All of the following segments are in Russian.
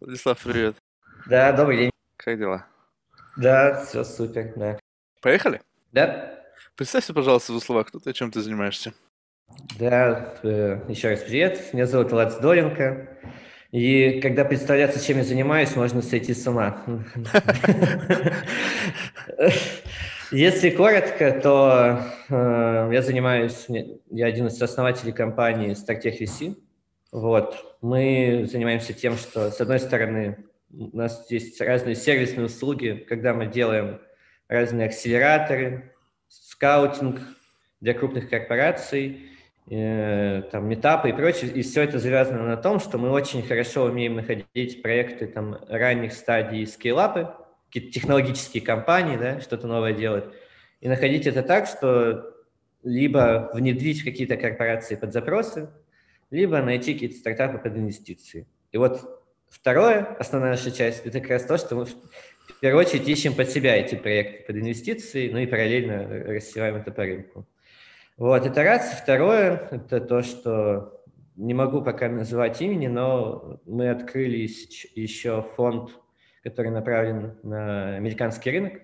Владислав, привет. Да, добрый день. Как дела? Да, все супер, да. Поехали? Да? Представься, пожалуйста, в словах, кто ты, чем ты занимаешься. Да, э, еще раз привет. Меня зовут Влад Здоренко. И когда представляться, чем я занимаюсь, можно сойти с ума. Если коротко, то э, я занимаюсь, я один из основателей компании StarTech VC. Вот. Мы занимаемся тем, что, с одной стороны, у нас есть разные сервисные услуги, когда мы делаем разные акселераторы, скаутинг для крупных корпораций, э, там, метапы и прочее. И все это завязано на том, что мы очень хорошо умеем находить проекты там, ранних стадий скейлапы, какие-то технологические компании, да, что-то новое делают, и находить это так, что либо внедрить в какие-то корпорации под запросы, либо найти какие-то стартапы под инвестиции. И вот второе, основная наша часть, это как раз то, что мы в первую очередь ищем под себя эти проекты под инвестиции, ну и параллельно рассеваем это по рынку. Вот, это раз. Второе, это то, что не могу пока называть имени, но мы открыли еще фонд, который направлен на американский рынок.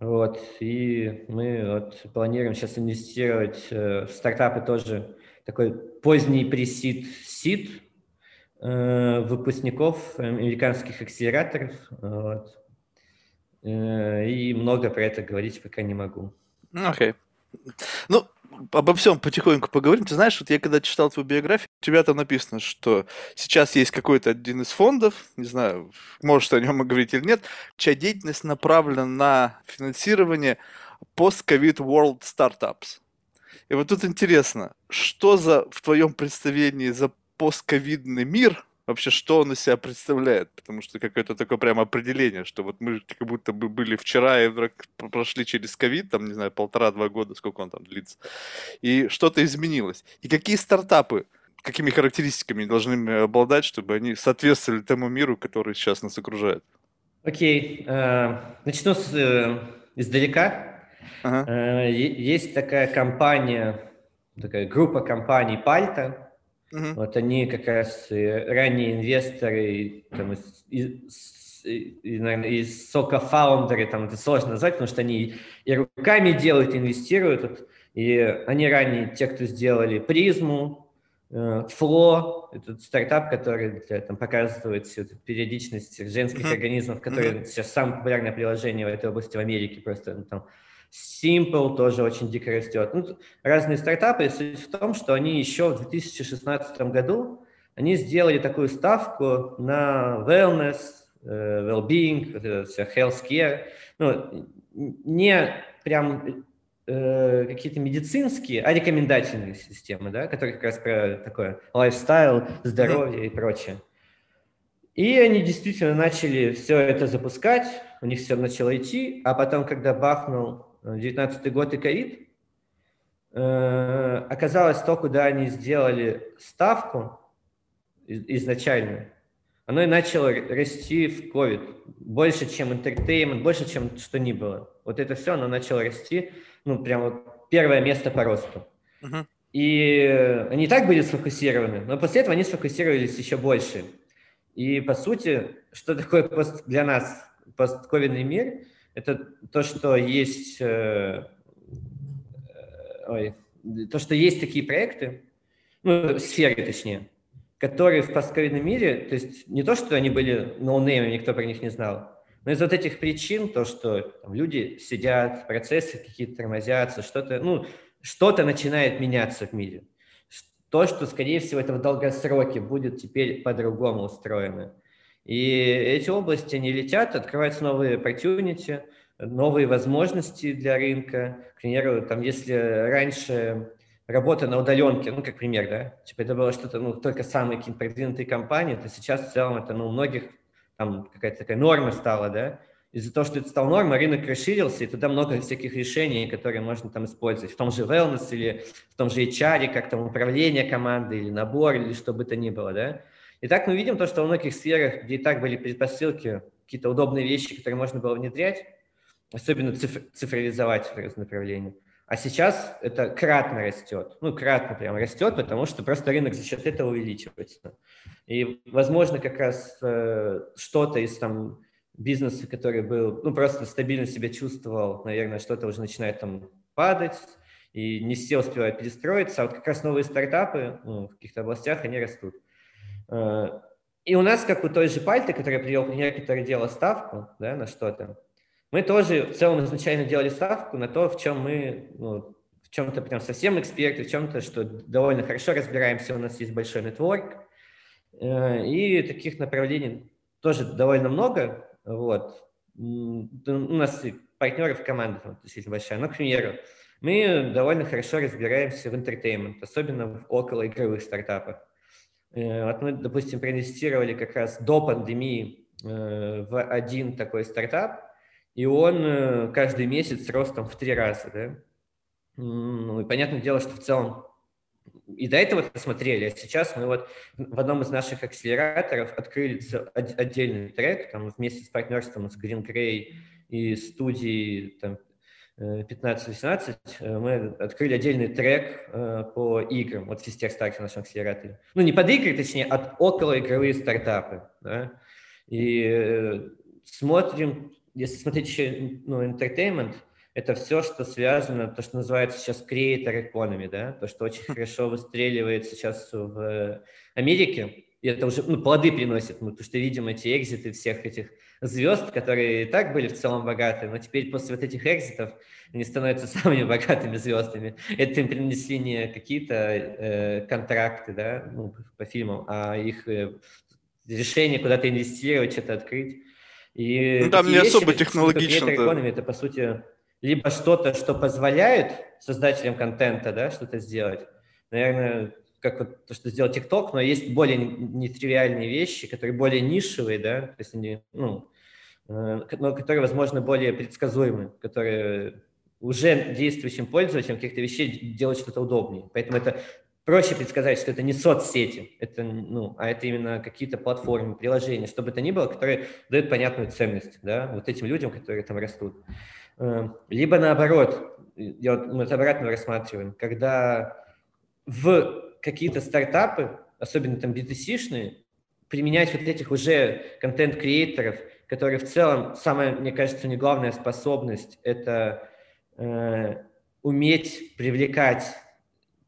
Вот, и мы вот планируем сейчас инвестировать э, в стартапы тоже такой поздний пресид сид э, выпускников американских акселераторов. Вот. Э, и много про это говорить пока не могу. Окей. Okay. Ну, обо всем потихоньку поговорим. Ты знаешь, вот я когда читал твою биографию, у тебя там написано, что сейчас есть какой-то один из фондов, не знаю, можешь о нем говорить или нет, чья деятельность направлена на финансирование post-COVID world startups. И вот тут интересно, что за в твоем представлении за постковидный мир, вообще что он из себя представляет? Потому что какое-то такое прямо определение, что вот мы как будто бы были вчера и прошли через ковид, там, не знаю, полтора-два года, сколько он там длится, и что-то изменилось. И какие стартапы, какими характеристиками должны обладать, чтобы они соответствовали тому миру, который сейчас нас окружает? Окей, okay. uh, начну с, uh, издалека. Ага. Э, есть такая компания, такая группа компаний Пальта. Угу. Вот они как раз ранние инвесторы там, из, из, и, наверное, из сока фаундеры, там это сложно назвать, потому что они и руками делают, инвестируют. И они ранние, те, кто сделали призму, Фло, э, этот стартап, который там, показывает всю эту периодичность женских mm-hmm. организмов, который mm-hmm. сейчас самое популярное приложение в этой области в Америке, просто ну, там Simple тоже очень дико растет. Ну, разные стартапы. Суть в том, что они еще в 2016 году они сделали такую ставку на wellness, э, well-being, healthcare. Ну, не прям э, какие-то медицинские, а рекомендательные системы, да, которые как раз про такое лайфстайл, здоровье и прочее. И они действительно начали все это запускать, у них все начало идти, а потом, когда бахнул 19 год и ковид, э, оказалось то, куда они сделали ставку изначально, оно и начало расти в ковид. Больше, чем entertainment, больше, чем что ни было. Вот это все, оно начало расти, ну, прям вот первое место по росту. Uh-huh. И они и так были сфокусированы, но после этого они сфокусировались еще больше. И, по сути, что такое пост для нас постковидный мир – это то, что есть, э, э, ой, то, что есть такие проекты, ну, сферы точнее, которые в постковидном мире, то есть не то, что они были ноунеймами, никто про них не знал, но из вот этих причин, то, что там, люди сидят, процессы какие-то тормозятся, что-то, ну, что-то начинает меняться в мире. То, что, скорее всего, это в долгосроке будет теперь по-другому устроено. И эти области, они летят, открываются новые opportunity, новые возможности для рынка. К примеру, там, если раньше работа на удаленке, ну, как пример, да, типа это было что-то, ну, только самые какие-то продвинутые компании, то сейчас в целом это, ну, у многих там какая-то такая норма стала, да, из-за того, что это стал нормой, рынок расширился, и туда много всяких решений, которые можно там использовать, в том же wellness или в том же HR, как там управление командой или набор, или что бы то ни было, да, Итак, мы видим то, что в многих сферах, где и так были предпосылки, какие-то удобные вещи, которые можно было внедрять, особенно цифр, цифровизовать в направления, А сейчас это кратно растет. Ну, кратно прям растет, потому что просто рынок за счет этого увеличивается. И, возможно, как раз э, что-то из там бизнеса, который был, ну, просто стабильно себя чувствовал, наверное, что-то уже начинает там падать, и не все успевают перестроиться, а вот как раз новые стартапы ну, в каких-то областях, они растут. Э, и у нас, как у той же Пальты, которая привел пример, который делал ставку да, на что-то, мы тоже в целом изначально делали ставку на то, в чем мы, ну, в чем-то прям совсем эксперты, в чем-то, что довольно хорошо разбираемся, у нас есть большой network, э, и таких направлений тоже довольно много, вот. У нас партнеров команды там, действительно большая, но, к примеру, мы довольно хорошо разбираемся в entertainment, особенно в околоигровых стартапах. Э, допустим, проинвестировали как раз до пандемии э, в один такой стартап, и он э, каждый месяц рос в три раза, да. Ну, и понятное дело, что в целом и до этого это смотрели, а сейчас мы вот в одном из наших акселераторов открыли отдельный трек, там вместе с партнерством с Green Gray и студией там, 15-18 э, мы открыли отдельный трек по играм, вот в Фистерстарте нашем акселераторе. Ну, не под игры, точнее, от околоигровые стартапы. Да? И смотрим если смотреть еще ну, entertainment, это все, что связано, то, что называется сейчас creator economy, да, то, что очень хорошо выстреливает сейчас в Америке, и это уже ну, плоды приносит, мы, потому что видим эти экзиты всех этих звезд, которые и так были в целом богаты, но теперь после вот этих экзитов они становятся самыми богатыми звездами. Это им принесли не какие-то э, контракты, да, ну, по фильмам, а их э, решение куда-то инвестировать, что-то открыть. И ну, там не вещи, особо технологично. Это, это, по сути, либо что-то, что позволяет создателям контента да, что-то сделать. Наверное, как вот то, что сделал TikTok, но есть более нетривиальные вещи, которые более нишевые, да, то есть они, ну, э, но которые, возможно, более предсказуемы, которые уже действующим пользователям каких-то вещей делать что-то удобнее. Поэтому это проще предсказать, что это не соцсети, это, ну, а это именно какие-то платформы, приложения, чтобы это ни было, которые дают понятную ценность да, вот этим людям, которые там растут. Эм, либо наоборот, я вот, мы это обратно рассматриваем, когда в какие-то стартапы, особенно там B2C-шные, применять вот этих уже контент-креаторов, которые в целом, самая, мне кажется, не главная способность – это э, уметь привлекать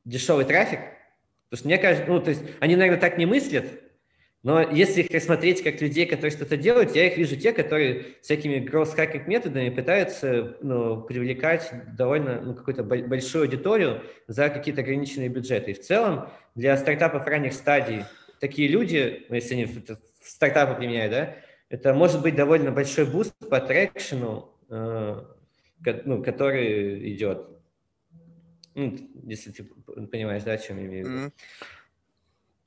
дешевый трафик, потому что мне кажется, ну, то есть они, наверное, так не мыслят, но если их рассмотреть как людей, которые что-то делают, я их вижу те, которые всякими growth-hacking методами пытаются ну, привлекать довольно ну, какую-то большую аудиторию за какие-то ограниченные бюджеты. И в целом для стартапов ранних стадий такие люди, ну, если они стартапы применяют, да, это может быть довольно большой буст по трекшену, э, ну, который идет. Ну, если ты понимаешь, да, о чем я имею в виду.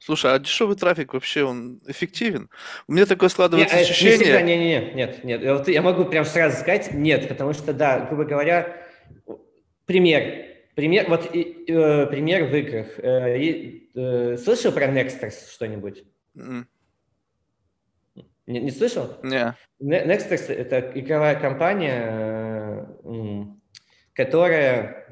Слушай, а дешевый трафик вообще он эффективен? У меня такое складывается нет, ощущение. Не всегда, не, не, не, нет, нет. Вот я могу прям сразу сказать нет, потому что да, грубо говоря, пример, пример, вот э, пример в играх. Э, э, слышал про Nexters что-нибудь? Mm. Не, не слышал? Не. Nexters это игровая компания, э, которая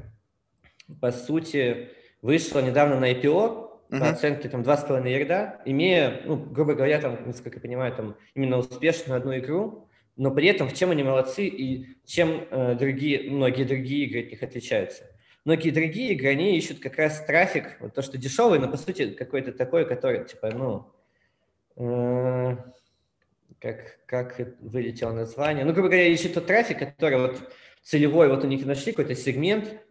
по сути, вышла недавно на IPO uh-huh. по оценке там 2,5 ярда, имея, ну, грубо говоря, там, насколько я понимаю, там именно успешную одну игру, но при этом в чем они молодцы и чем э, другие, многие другие игры от них отличаются. Многие другие игры, они ищут как раз трафик, вот то, что дешевый, но по сути какой-то такой, который, типа, ну, э, как, как вылетело название, ну, грубо говоря, ищут тот трафик, который вот целевой, вот у них нашли какой-то сегмент,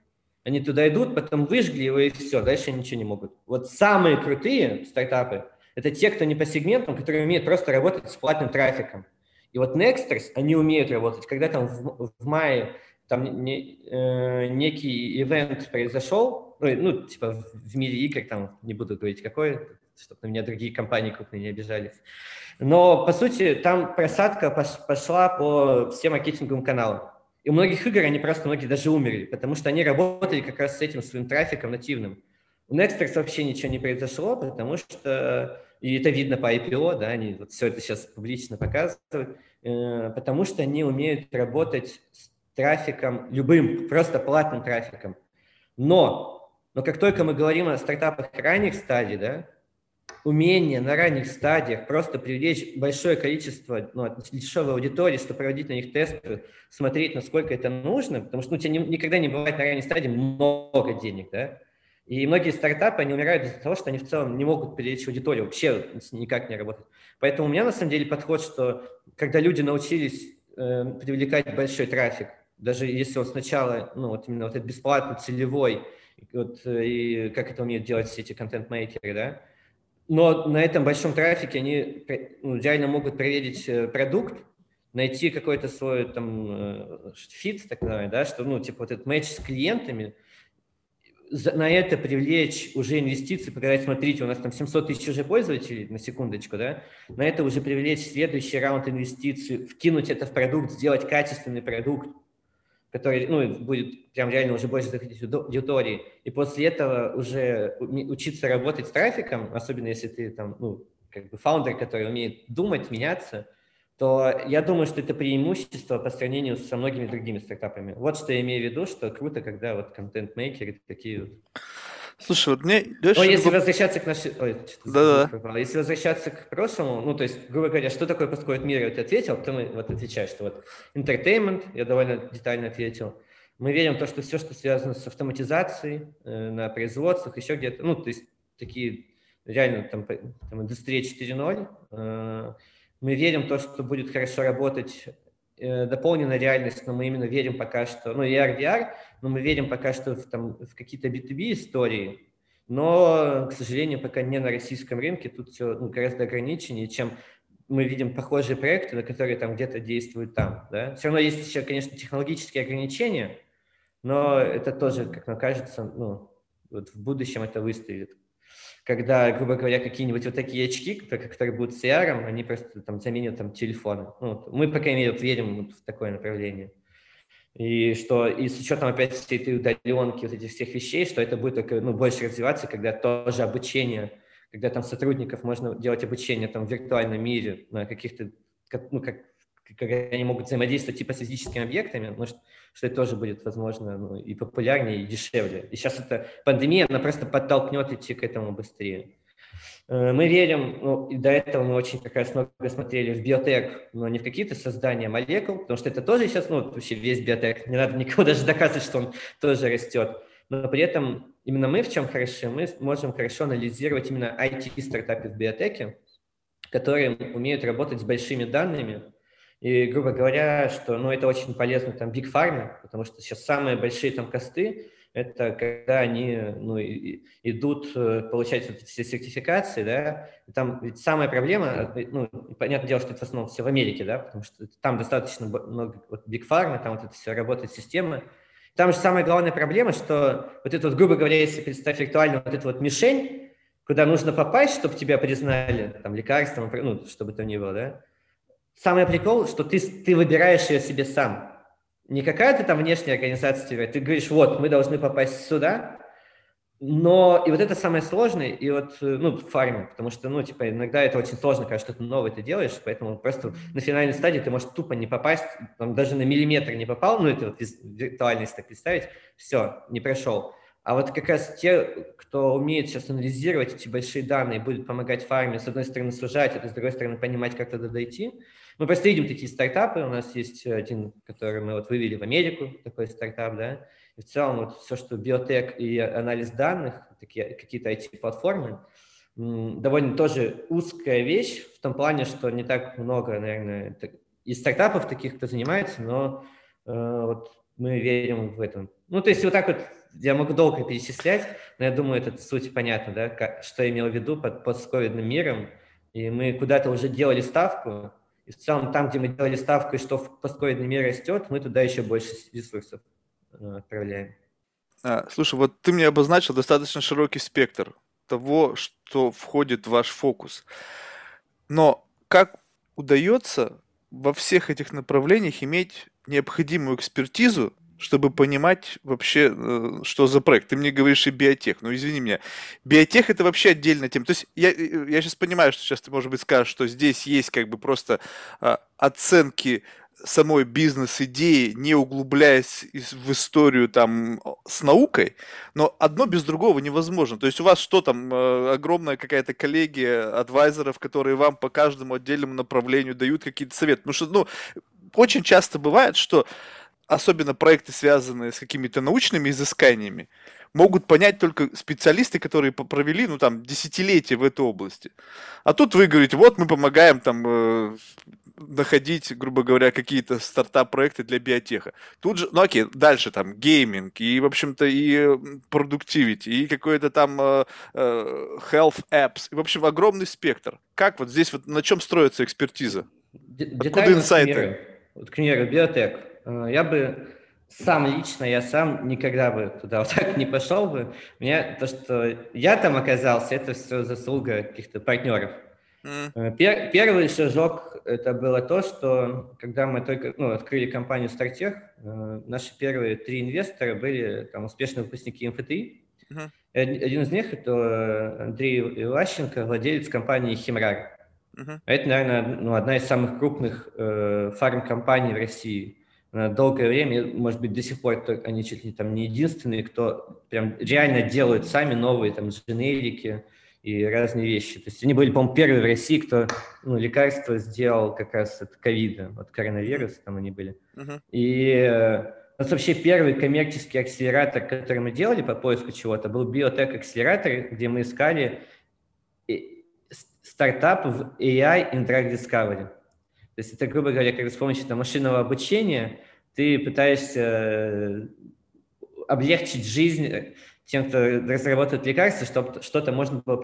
они туда идут, потом выжгли его и все, дальше ничего не могут. Вот самые крутые стартапы – это те, кто не по сегментам, которые умеют просто работать с платным трафиком. И вот Nexters, они умеют работать. Когда там в, в мае там не, э, некий ивент произошел, ну, ну, типа в мире игр, там не буду говорить какой, чтобы на меня другие компании крупные не обижались. Но, по сути, там просадка пошла по всем маркетинговым каналам. И у многих игр они просто, многие даже умерли, потому что они работали как раз с этим своим трафиком нативным. У Nexters вообще ничего не произошло, потому что, и это видно по IPO, да, они вот все это сейчас публично показывают, э, потому что они умеют работать с трафиком, любым, просто платным трафиком. Но, но как только мы говорим о стартапах ранних стадий, да, умение на ранних стадиях просто привлечь большое количество ну, дешевой аудитории, чтобы проводить на них тесты, смотреть, насколько это нужно, потому что ну, у тебя не, никогда не бывает на ранней стадии много денег, да, и многие стартапы, они умирают из-за того, что они в целом не могут привлечь аудиторию, вообще никак не работают. Поэтому у меня на самом деле подход, что когда люди научились э, привлекать большой трафик, даже если он сначала, ну вот именно вот этот бесплатный, целевой, вот, э, и как это умеют делать все эти контент-мейкеры, да, но на этом большом трафике они ну, реально могут проверить э, продукт, найти какой-то свой там э, fit, так называемый, да, что, ну, типа вот этот матч с клиентами, на это привлечь уже инвестиции, показать, смотрите, у нас там 700 тысяч уже пользователей, на секундочку, да, на это уже привлечь следующий раунд инвестиций, вкинуть это в продукт, сделать качественный продукт, который ну, будет прям реально уже больше заходить в аудитории, и после этого уже учиться работать с трафиком, особенно если ты там, ну, как бы фаундер, который умеет думать, меняться, то я думаю, что это преимущество по сравнению со многими другими стартапами. Вот что я имею в виду, что круто, когда вот контент-мейкеры такие вот Слушай, вот мне... Но если возвращаться к нашей... Ой, да -да. Если возвращаться к прошлому, ну, то есть, грубо говоря, что такое подходит мир, я ответил, потом вот отвечаешь, что вот entertainment, я довольно детально ответил. Мы верим в то, что все, что связано с автоматизацией э, на производствах, еще где-то, ну, то есть, такие реально там, там индустрия 4.0, э, мы верим в то, что будет хорошо работать э, дополненная реальность, но мы именно верим пока что, ну, AR, VR, но мы верим пока что в, там, в какие-то B2B истории, но, к сожалению, пока не на российском рынке, тут все ну, гораздо ограниченнее, чем мы видим похожие проекты, на которые там где-то действуют там. Да? Все равно есть еще, конечно, технологические ограничения, но это тоже, как мне кажется, ну, вот в будущем это выстрелит. Когда, грубо говоря, какие-нибудь вот такие очки, которые будут с AR, они просто там заменят там телефоны. Ну, мы, по крайней мере, верим вот в такое направление. И что и с учетом опять всей этой удаленки, вот этих всех вещей, что это будет только ну, больше развиваться, когда тоже обучение, когда там сотрудников можно делать обучение там в виртуальном мире на каких-то, ну, как, когда они могут взаимодействовать типа с физическими объектами, ну, что, что это тоже будет, возможно, ну, и популярнее, и дешевле. И сейчас эта пандемия, она просто подтолкнет идти к этому быстрее. Э, мы верим, ну, и до этого мы очень как раз много смотрели в биотек, но не в какие-то создания молекул, потому что это тоже сейчас, ну, вообще весь биотек, не надо никому даже доказывать, что он тоже растет. Но при этом именно мы в чем хороши, мы можем хорошо анализировать именно IT-стартапы в биотеке, которые умеют работать с большими данными, и, грубо говоря, что ну, это очень полезно там Big Pharma, потому что сейчас самые большие там косты это когда они ну, идут э, получать вот все сертификации, да, там ведь самая проблема, ну, понятное дело, что это в основном все в Америке, да, потому что там достаточно много вот Big Pharma, там вот это все работает система, там же самая главная проблема, что вот это вот, грубо говоря, если представить виртуально вот эту вот мишень, куда нужно попасть, чтобы тебя признали там лекарством, ну, чтобы это ни было, да, самый прикол, что ты, ты выбираешь ее себе сам, не какая-то там внешняя организация тебя, ты говоришь, вот, мы должны попасть сюда, но и вот это самое сложное, и вот, э, ну, фарминг, потому что, ну, типа, иногда это очень сложно, когда что-то новое ты делаешь, поэтому просто на финальной стадии ты можешь тупо не попасть, там, даже на миллиметр не попал, ну, это вот виртуально, если так представить, все, не прошел. А вот как раз те, кто умеет сейчас анализировать эти большие данные, будет помогать фарме, с одной стороны, сужать, а с другой стороны, понимать, как туда дойти, мы просто видим такие стартапы, у нас есть один, который мы вот вывели в Америку, такой стартап, да, и в целом вот все, что биотек и анализ данных, такие какие-то IT-платформы, довольно тоже узкая вещь в том плане, что не так много, наверное, и стартапов таких, кто занимается, но э, вот мы верим в этом. Ну, то есть вот так вот я могу долго перечислять, но я думаю, это суть понятна, да, как, что я имел в виду под постковидным миром, и мы куда-то уже делали ставку, и в целом там, где мы делали ставку, что в постковидный мир растет, мы туда еще больше ресурсов э, отправляем. А, слушай, вот ты мне обозначил достаточно широкий спектр того, что входит в ваш фокус. Но как удается во всех этих направлениях иметь необходимую экспертизу чтобы понимать вообще, э, что за проект. Ты мне говоришь и биотех. Ну, извини меня. Биотех это вообще отдельная тема. То есть я, я сейчас понимаю, что сейчас ты, может быть, скажешь, что здесь есть как бы просто а, оценки самой бизнес-идеи, не углубляясь в историю там с наукой, но одно без другого невозможно. То есть у вас что там, э, огромная какая-то коллегия адвайзеров, которые вам по каждому отдельному направлению дают какие-то советы. Потому что, ну, очень часто бывает, что особенно проекты, связанные с какими-то научными изысканиями, могут понять только специалисты, которые провели, ну, там, десятилетия в этой области. А тут вы говорите, вот мы помогаем там э, находить, грубо говоря, какие-то стартап-проекты для биотеха. Тут же, ну окей, дальше там гейминг, и, в общем-то, и продуктивити, и какой-то там э, э, health apps, и, в общем, огромный спектр. Как вот здесь, вот на чем строится экспертиза? Откуда инсайты? Вот, к примеру, биотек. Э, я бы сам лично, я сам никогда бы туда вот так не пошел бы. Меня то, что я там оказался, это все заслуга каких-то партнеров. Mm. Пер, первый шажок это было то, что когда мы только ну, открыли компанию Стартех, э, наши первые три инвестора были там, успешные выпускники МФТИ. Mm-hmm. Один из них это Андрей Иващенко, владелец компании Химрар. Uh-huh. Это, наверное, ну, одна из самых крупных э, фарм-компаний в России. Долгое время, может быть, до сих пор они чуть ли там не единственные, кто прям реально делают сами новые там дженерики и разные вещи. То есть они были, по-моему, первые в России, кто ну, лекарство сделал как раз от ковида, от коронавируса, там они были. Uh-huh. И э, у нас вообще первый коммерческий акселератор, который мы делали по поиску чего-то, был биотек-акселератор, где мы искали стартап в AI in Drug Discovery. То есть это, грубо говоря, как с помощью там, машинного обучения ты пытаешься э, облегчить жизнь тем, кто разработает лекарства, чтобы что-то можно было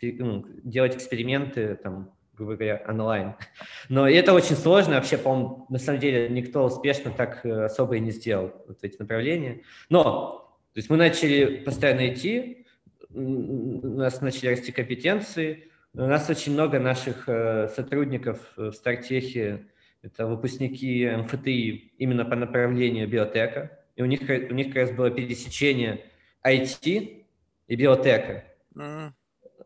ну, делать эксперименты, там, грубо говоря, онлайн. Но это очень сложно, вообще, по-моему, на самом деле никто успешно так э, особо и не сделал вот эти направления. Но, то есть мы начали постоянно идти, у нас начали расти компетенции, у нас очень много наших э, сотрудников в Стартехе, это выпускники МФТИ именно по направлению биотека, и у них, у них как раз было пересечение IT и биотека. Mm.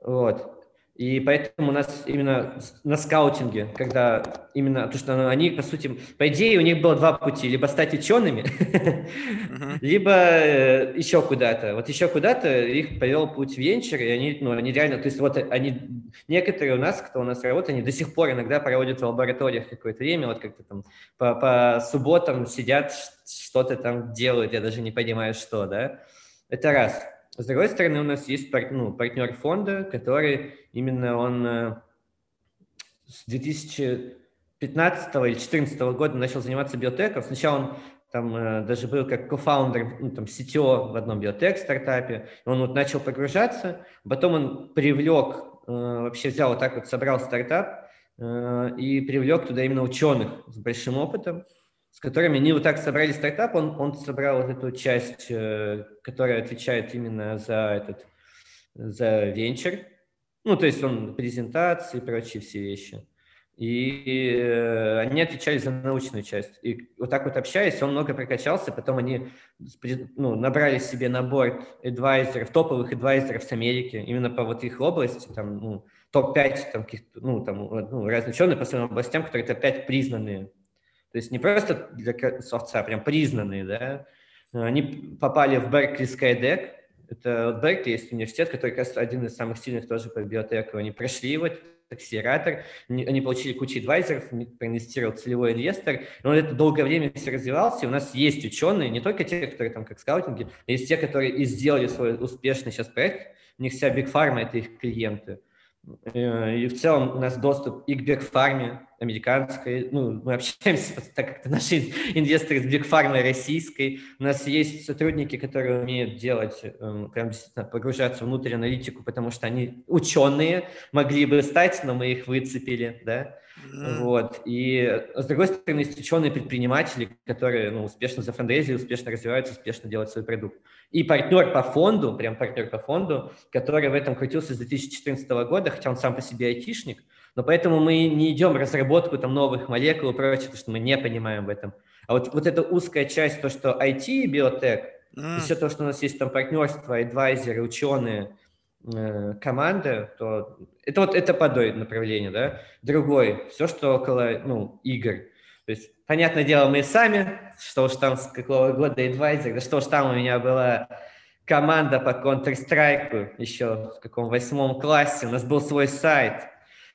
Вот. И поэтому у нас именно на скаутинге, когда именно, то что они, по сути, по идее, у них было два пути, либо стать учеными, uh-huh. либо э, еще куда-то. Вот еще куда-то их повел путь венчур, и они, ну, они реально, то есть вот они, некоторые у нас, кто у нас работает, они до сих пор иногда проводят в лабораториях какое-то время, вот как-то там по, по субботам сидят, что-то там делают, я даже не понимаю, что, да. Это раз. С другой стороны, у нас есть ну, партнер фонда, который именно он э, с 2015 или 2014 года начал заниматься биотеком. Сначала он там э, даже был как кофаундер, ну, там, CTO в одном биотек стартапе. Он вот начал погружаться, потом он привлек, э, вообще взял вот так вот, собрал стартап и привлек туда именно ученых с большим опытом с которыми они вот так собрали стартап, он, он собрал вот эту часть, э, которая отвечает именно за этот, за венчур, ну, то есть он презентации и прочие все вещи. И э, они отвечали за научную часть. И вот так вот общаясь, он много прокачался, потом они ну, набрали себе набор адвайзеров, топовых адвайзеров с Америки, именно по вот их области, там, ну, топ-5 там, ну, там, ну, разных ученых по своим областям, которые топ-5 признанные то есть не просто для софтца, а прям признанные, да. Они попали в Беркли Skydeck. Это Беркли есть университет, который, кажется, один из самых сильных тоже по биотеку. Они прошли его, акселератор, они получили кучу адвайзеров, проинвестировал целевой инвестор, но это долгое время все развивался, и у нас есть ученые, не только те, которые там как скаутинги, а есть те, которые и сделали свой успешный сейчас проект, у них вся Big Pharma – это их клиенты. Э, и в целом у нас доступ и к Бигфарме американской, ну, мы общаемся, так как наши инвесторы с Бигфармой российской, у нас есть сотрудники, которые умеют делать, эм, прям действительно погружаться внутрь аналитику, потому что они ученые, могли бы стать, но мы их выцепили, да, Mm. Вот. И с другой стороны, есть ученые предприниматели, которые ну, успешно зафандрезили, успешно развиваются, успешно делают свой продукт. И партнер по фонду, прям партнер по фонду, который в этом крутился с 2014 года, хотя он сам по себе айтишник, но поэтому мы не идем в разработку там, новых молекул и прочее, потому что мы не понимаем в этом. А вот, вот эта узкая часть, то, что IT и биотек, mm. все то, что у нас есть там партнерство, адвайзеры, ученые – команда, то это вот это подой направление, да. Другой, все, что около, ну, игр. То есть, понятное дело, мы сами, что уж там с какого года адвайзер, да что уж там у меня была команда по Counter-Strike еще в каком восьмом классе, у нас был свой сайт.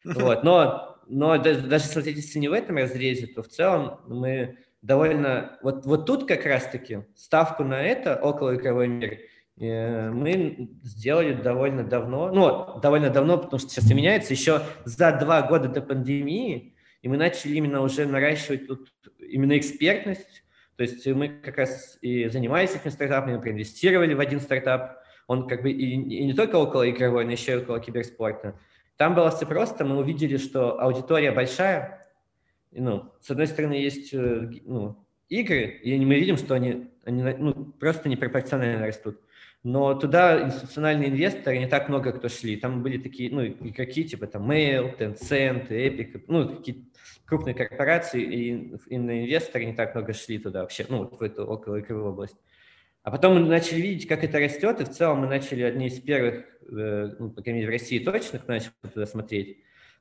Вот. Но, но даже, даже если не в этом разрезе, то в целом мы довольно... Вот, вот тут как раз-таки ставку на это, около игровой мир, э, мы сделали довольно давно, ну, довольно давно, потому что сейчас и меняется, еще за два года до пандемии, и мы начали именно уже наращивать тут именно экспертность, то есть мы как раз и занимались этими стартапами, проинвестировали в один стартап, он как бы и, и не только около игровой, но еще и около киберспорта. Там было все просто, мы увидели, что аудитория большая, ну, с одной стороны, есть э, ну, игры, и мы видим, что они, они ну, просто непропорционально растут. Но туда институциональные инвесторы не так много кто шли. Там были такие, ну, игроки типа там Mail, Tencent, Epic, ну, какие крупные корпорации, и, и на инвесторы не так много шли туда вообще, ну, в эту около игровую область. А потом мы начали видеть, как это растет, и в целом мы начали одни из первых, э, ну, по крайней мере, в России точно, кто начал туда смотреть.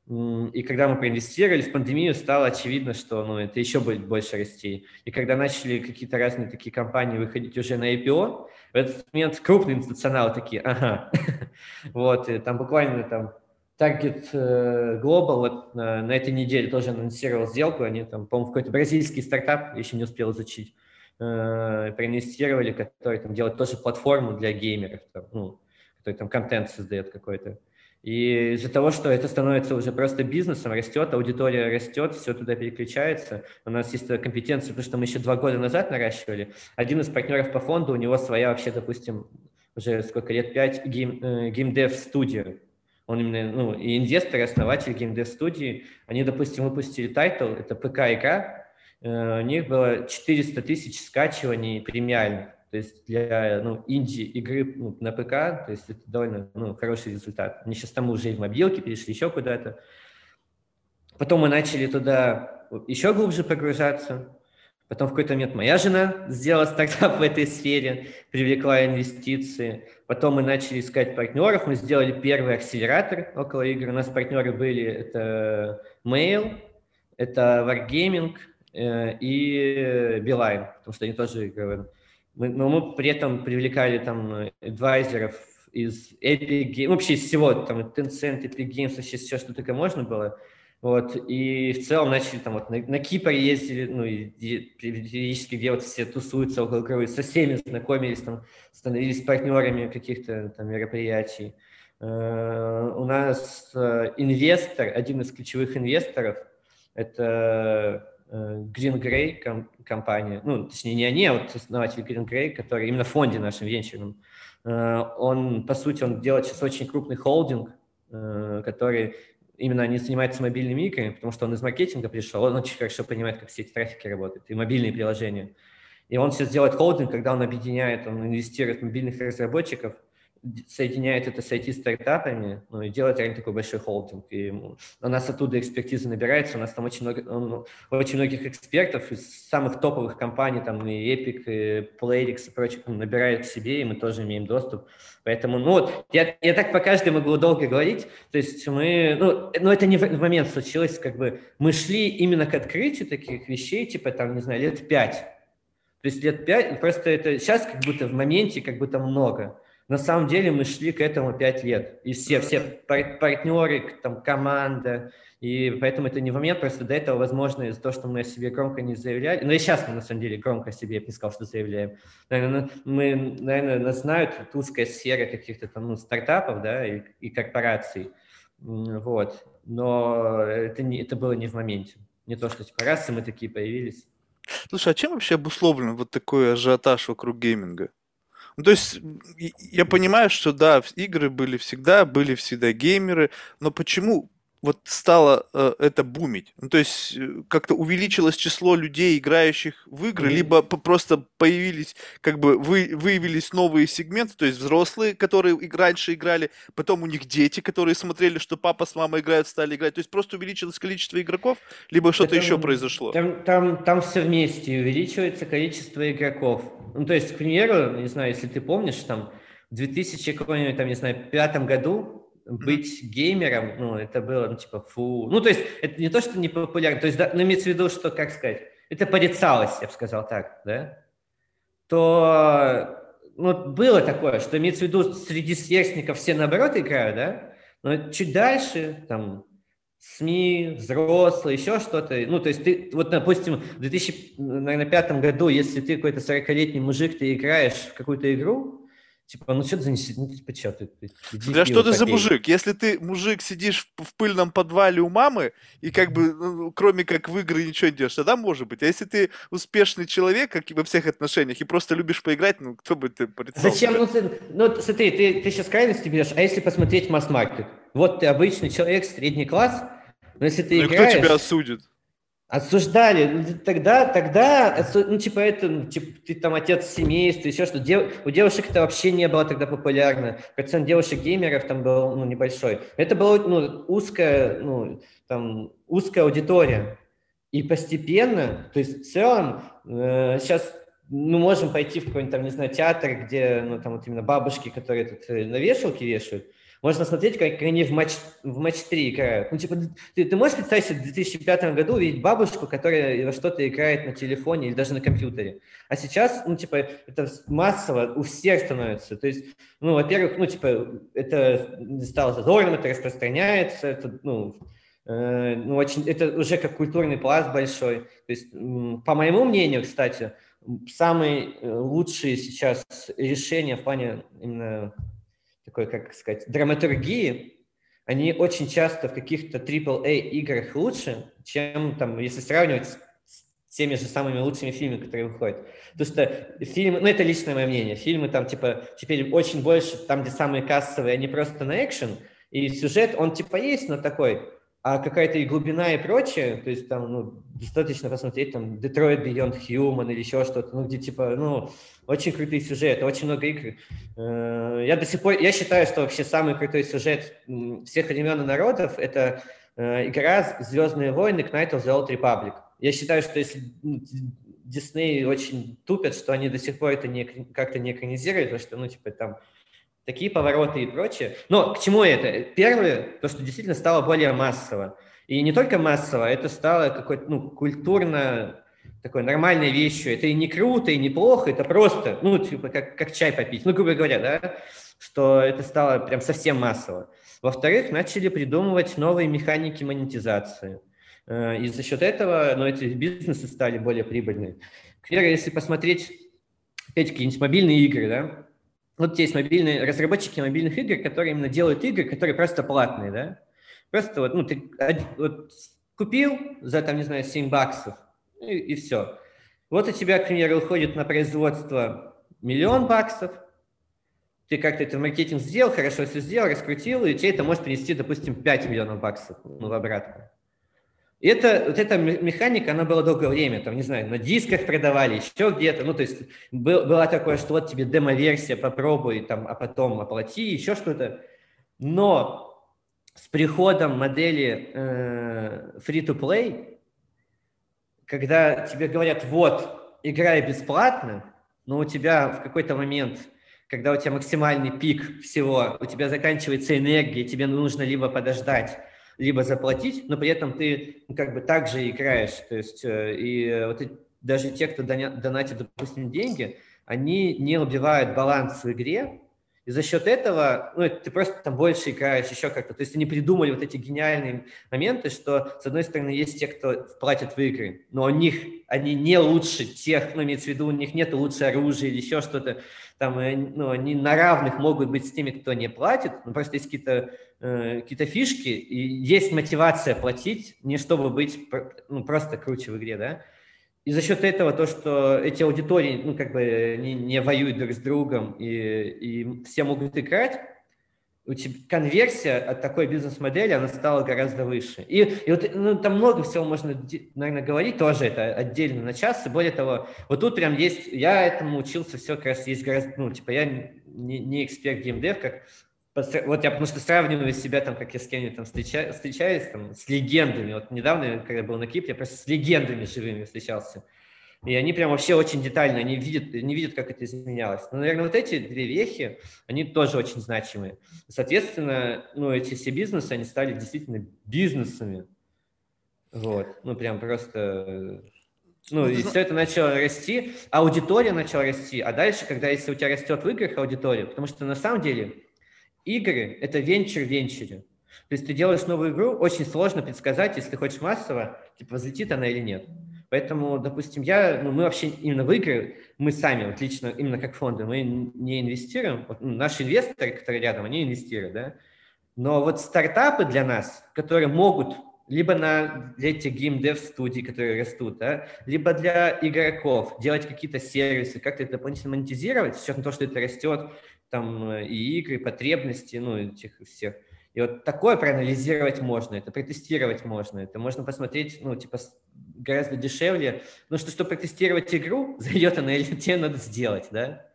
И когда мы проинвестировали в пандемию, стало очевидно, что ну, это еще будет больше расти. И когда начали какие-то разные такие компании выходить уже на IPO, в этот момент крупные институционалы такие, ага, вот, и там буквально там Target э, Global вот на, на этой неделе тоже анонсировал сделку, они там, по-моему, какой-то бразильский стартап, еще не успел изучить, э, проинвестировали, который там делает тоже платформу для геймеров, там, ну, который там контент создает какой-то. И из-за того, что это становится уже просто бизнесом, растет, аудитория растет, все туда переключается. У нас есть компетенции, потому что мы еще два года назад наращивали. Один из партнеров по фонду, у него своя вообще, допустим, уже сколько лет, пять, game, э, gamedev студия. Он именно, ну, и инвестор, и основатель gamedev студии. Они, допустим, выпустили title, это ПК-игра, э, у них было 400 тысяч скачиваний премиальных. То есть для ну, инди-игры ну, на ПК, то есть это довольно ну, хороший результат. Они сейчас там уже и в мобилке перешли, еще куда-то. Потом мы начали туда еще глубже погружаться. Потом в какой-то момент моя жена сделала стартап в этой сфере, привлекла инвестиции. Потом мы начали искать партнеров. Мы сделали первый акселератор около игр. У нас партнеры были это Mail, это Wargaming э, и Beeline, потому что они тоже игровые мы, но мы при этом привлекали там адвайзеров из Epic Games, вообще из всего, там, Tencent, Epic Games, вообще все, что только можно было. Вот, и в целом начали там вот на, на Кипр ездили, ну, и, периодически, где вот все тусуются около игровых, со всеми знакомились, там, становились партнерами каких-то там мероприятий. Uh, у нас uh, инвестор, один из ключевых инвесторов, это Э, Green Grey ком- компания, ну, точнее, не они, а вот основатель Green Grey, который именно в фонде нашем венчурном, э, он, по сути, он делает сейчас очень крупный холдинг, э, который именно не занимается мобильными играми, потому что он из маркетинга пришел, он очень хорошо понимает, как все эти трафики работают, и мобильные приложения. И он сейчас делает холдинг, когда он объединяет, он инвестирует в мобильных разработчиков – соединяет это с IT-стартапами, ну, и делает реально такой большой холдинг. И у нас оттуда экспертиза набирается, у нас там очень, много, ну, очень многих экспертов из самых топовых компаний, там и Epic, и Playrix и прочих, ну, набирают к себе, и мы тоже имеем доступ. Поэтому, ну вот, я, я так по каждой могу долго говорить, то есть мы, ну, но это не в момент случилось, как бы, мы шли именно к открытию таких вещей, типа, там, не знаю, лет пять. То есть лет пять, просто это сейчас как будто в моменте как будто много. На самом деле мы шли к этому пять лет. И все, все партнеры, там, команда. И поэтому это не момент, просто до этого, возможно, из-за того, что мы о себе громко не заявляли. Но и сейчас мы, на самом деле, громко о себе, я бы не сказал, что заявляем. Наверное, мы, наверное, нас знают вот, узкая сфера каких-то там ну, стартапов, да, и, и корпораций. Вот. Но это, не, это было не в моменте. Не то, что типа раз, и мы такие появились. Слушай, а чем вообще обусловлен вот такой ажиотаж вокруг гейминга? Ну, то есть я понимаю, что да, игры были всегда, были всегда геймеры, но почему вот стало э, это бумить. Ну, то есть э, как-то увеличилось число людей, играющих в игры, mm-hmm. либо просто появились, как бы вы, выявились новые сегменты, то есть взрослые, которые раньше играли, потом у них дети, которые смотрели, что папа с мамой играют, стали играть. То есть просто увеличилось количество игроков, либо что-то еще произошло. Там, там, там все вместе увеличивается количество игроков. Ну, то есть, к примеру, не знаю, если ты помнишь, там в 2000, там, не знаю, пятом году быть геймером, ну, это было, ну, типа, фу. Ну, то есть, это не то, что не популярно, то есть, да, ну, имеется в виду, что, как сказать, это порицалось, я бы сказал так, да, то, ну, было такое, что имеется в виду, среди сверстников все наоборот играют, да, но чуть дальше, там, СМИ, взрослые, еще что-то. Ну, то есть ты, вот, допустим, в 2005 году, если ты какой-то 40-летний мужик, ты играешь в какую-то игру, Типа, ну что ты занеси, ну типа что ты? ты Для что ты за мужик? Если ты мужик сидишь в, в пыльном подвале у мамы и как бы, ну, кроме как в игры ничего не делаешь, тогда может быть. А если ты успешный человек, как и во всех отношениях, и просто любишь поиграть, ну кто бы ты порицал? Зачем? Ну, ты, ну смотри, ты, ты сейчас крайности берешь, а если посмотреть масс-маркет? Вот ты обычный человек, средний класс, но если ты ну, играешь... кто тебя осудит? Осуждали. Ну, тогда, тогда, ну, типа, это, ну, типа, ты там отец семейства, еще что. Дев, у девушек это вообще не было тогда популярно. Процент девушек-геймеров там был, ну, небольшой. Это была, ну, узкая, ну, там, узкая аудитория. И постепенно, то есть, в целом, э, сейчас мы можем пойти в какой-нибудь там, не знаю, театр, где, ну, там, вот именно бабушки, которые тут э, на вешалке вешают, можно смотреть, как они в матч, в матч 3 играют. Ну, типа, ты, ты можешь представить себе в 2005 году увидеть бабушку, которая во что-то играет на телефоне или даже на компьютере. А сейчас, ну, типа, это массово у всех становится. То есть, ну, во-первых, ну, типа, это стало зазорным, это распространяется, это, ну, э, ну, очень, это уже как культурный пласт большой. То есть, по моему мнению, кстати, самые э, лучшие сейчас решения в плане именно такой, как сказать, драматургии, они очень часто в каких-то AAA играх лучше, чем там, если сравнивать с теми же самыми лучшими фильмами, которые выходят. Потому что фильмы, ну это личное мое мнение, фильмы там типа теперь очень больше, там где самые кассовые, они просто на экшен, и сюжет, он типа есть, но такой, а какая-то и глубина и прочее, то есть там, ну, достаточно посмотреть там Detroit Beyond Human или еще что-то, ну, где типа, ну, очень крутый сюжет, очень много игр. Э, я до сих пор, я считаю, что вообще самый крутой сюжет всех времен и народов – это э, игра «Звездные войны» Knight of the Old Republic. Я считаю, что если Дисней очень тупят, что они до сих пор это не, как-то не экранизируют, потому что, ну, типа, там такие повороты и прочее. Но к чему это? Первое, то, что действительно стало более массово. И не только массово, это стало какой-то ну, культурно такой нормальной вещью. Это и не круто, и не плохо, это просто, ну, типа, как, как чай попить. Ну, грубо говоря, да, что это стало прям совсем массово. Во-вторых, начали придумывать новые механики монетизации. Э, и за счет этого, ну, эти бизнесы стали более прибыльными. К примеру, если посмотреть, опять какие-нибудь мобильные игры, да, вот есть мобильные разработчики мобильных игр, которые именно делают игры, которые просто платные, да. Просто вот, ну, ты вот, купил за, там, не знаю, 7 баксов, и, и все. Вот у тебя, к примеру, уходит на производство миллион баксов, ты как-то это маркетинг сделал, хорошо все сделал, раскрутил, и тебе это может принести, допустим, 5 миллионов баксов ну, в обратно. Это, вот эта механика, она была долгое время, там, не знаю, на дисках продавали, еще где-то, ну, то есть был, была такое, что вот тебе демо-версия, попробуй, там, а потом оплати, еще что-то. Но с приходом модели э, free-to-play, когда тебе говорят, вот, играй бесплатно, но у тебя в какой-то момент, когда у тебя максимальный пик всего, у тебя заканчивается энергия, тебе нужно либо подождать, либо заплатить, но при этом ты ну, как бы также играешь. То есть э, и вот даже те, кто донатит, допустим, деньги, они не убивают баланс в игре, и за счет этого, ну, ты просто там больше играешь, еще как-то. То есть они придумали вот эти гениальные моменты, что, с одной стороны, есть те, кто платят в игры, но у них, они не лучше тех, ну, имеется в виду, у них нет лучше оружия или еще что-то. Там, э, ну, они на равных могут быть с теми, кто не платит, но просто есть какие-то э, какие фишки, и есть мотивация платить, не чтобы быть ну, просто круче в игре, да. И за счет этого то, что эти аудитории, ну, как бы не, не воюют друг с другом, и, и все могут играть, у тебя конверсия от такой бизнес-модели, она стала гораздо выше. И, и вот ну, там много всего можно, наверное, говорить, тоже это отдельно на час. И более того, вот тут прям есть, я этому учился все как раз есть гораздо, ну, типа я не, не эксперт геймдев, как вот я потому что сравниваю себя там, как я с кем-нибудь там встреча, встречаюсь, там, с легендами. Вот недавно, когда был на Кипре, я просто с легендами живыми встречался. И они прям вообще очень детально, они видят, не видят, как это изменялось. Но, наверное, вот эти две вехи, они тоже очень значимые. Соответственно, ну, эти все бизнесы, они стали действительно бизнесами. Вот, ну, прям просто... Ну, и все это начало расти, аудитория начала расти, а дальше, когда если у тебя растет в играх аудитория, потому что на самом деле игры – это венчур в венчуре. То есть ты делаешь новую игру, очень сложно предсказать, если ты хочешь массово, типа, взлетит она или нет. Поэтому, допустим, я, ну, мы вообще именно в игры, мы сами, вот лично, именно как фонды, мы не инвестируем. Вот, ну, наши инвесторы, которые рядом, они инвестируют, да. Но вот стартапы для нас, которые могут либо на, для этих геймдев студий, которые растут, да, либо для игроков делать какие-то сервисы, как-то это дополнительно монетизировать, с учетом того, что это растет, там и игры, и потребности, ну, этих всех. И вот такое проанализировать можно, это протестировать можно, это можно посмотреть, ну, типа, гораздо дешевле. Ну, что, чтобы протестировать игру, зайдет она или тебе надо сделать, да?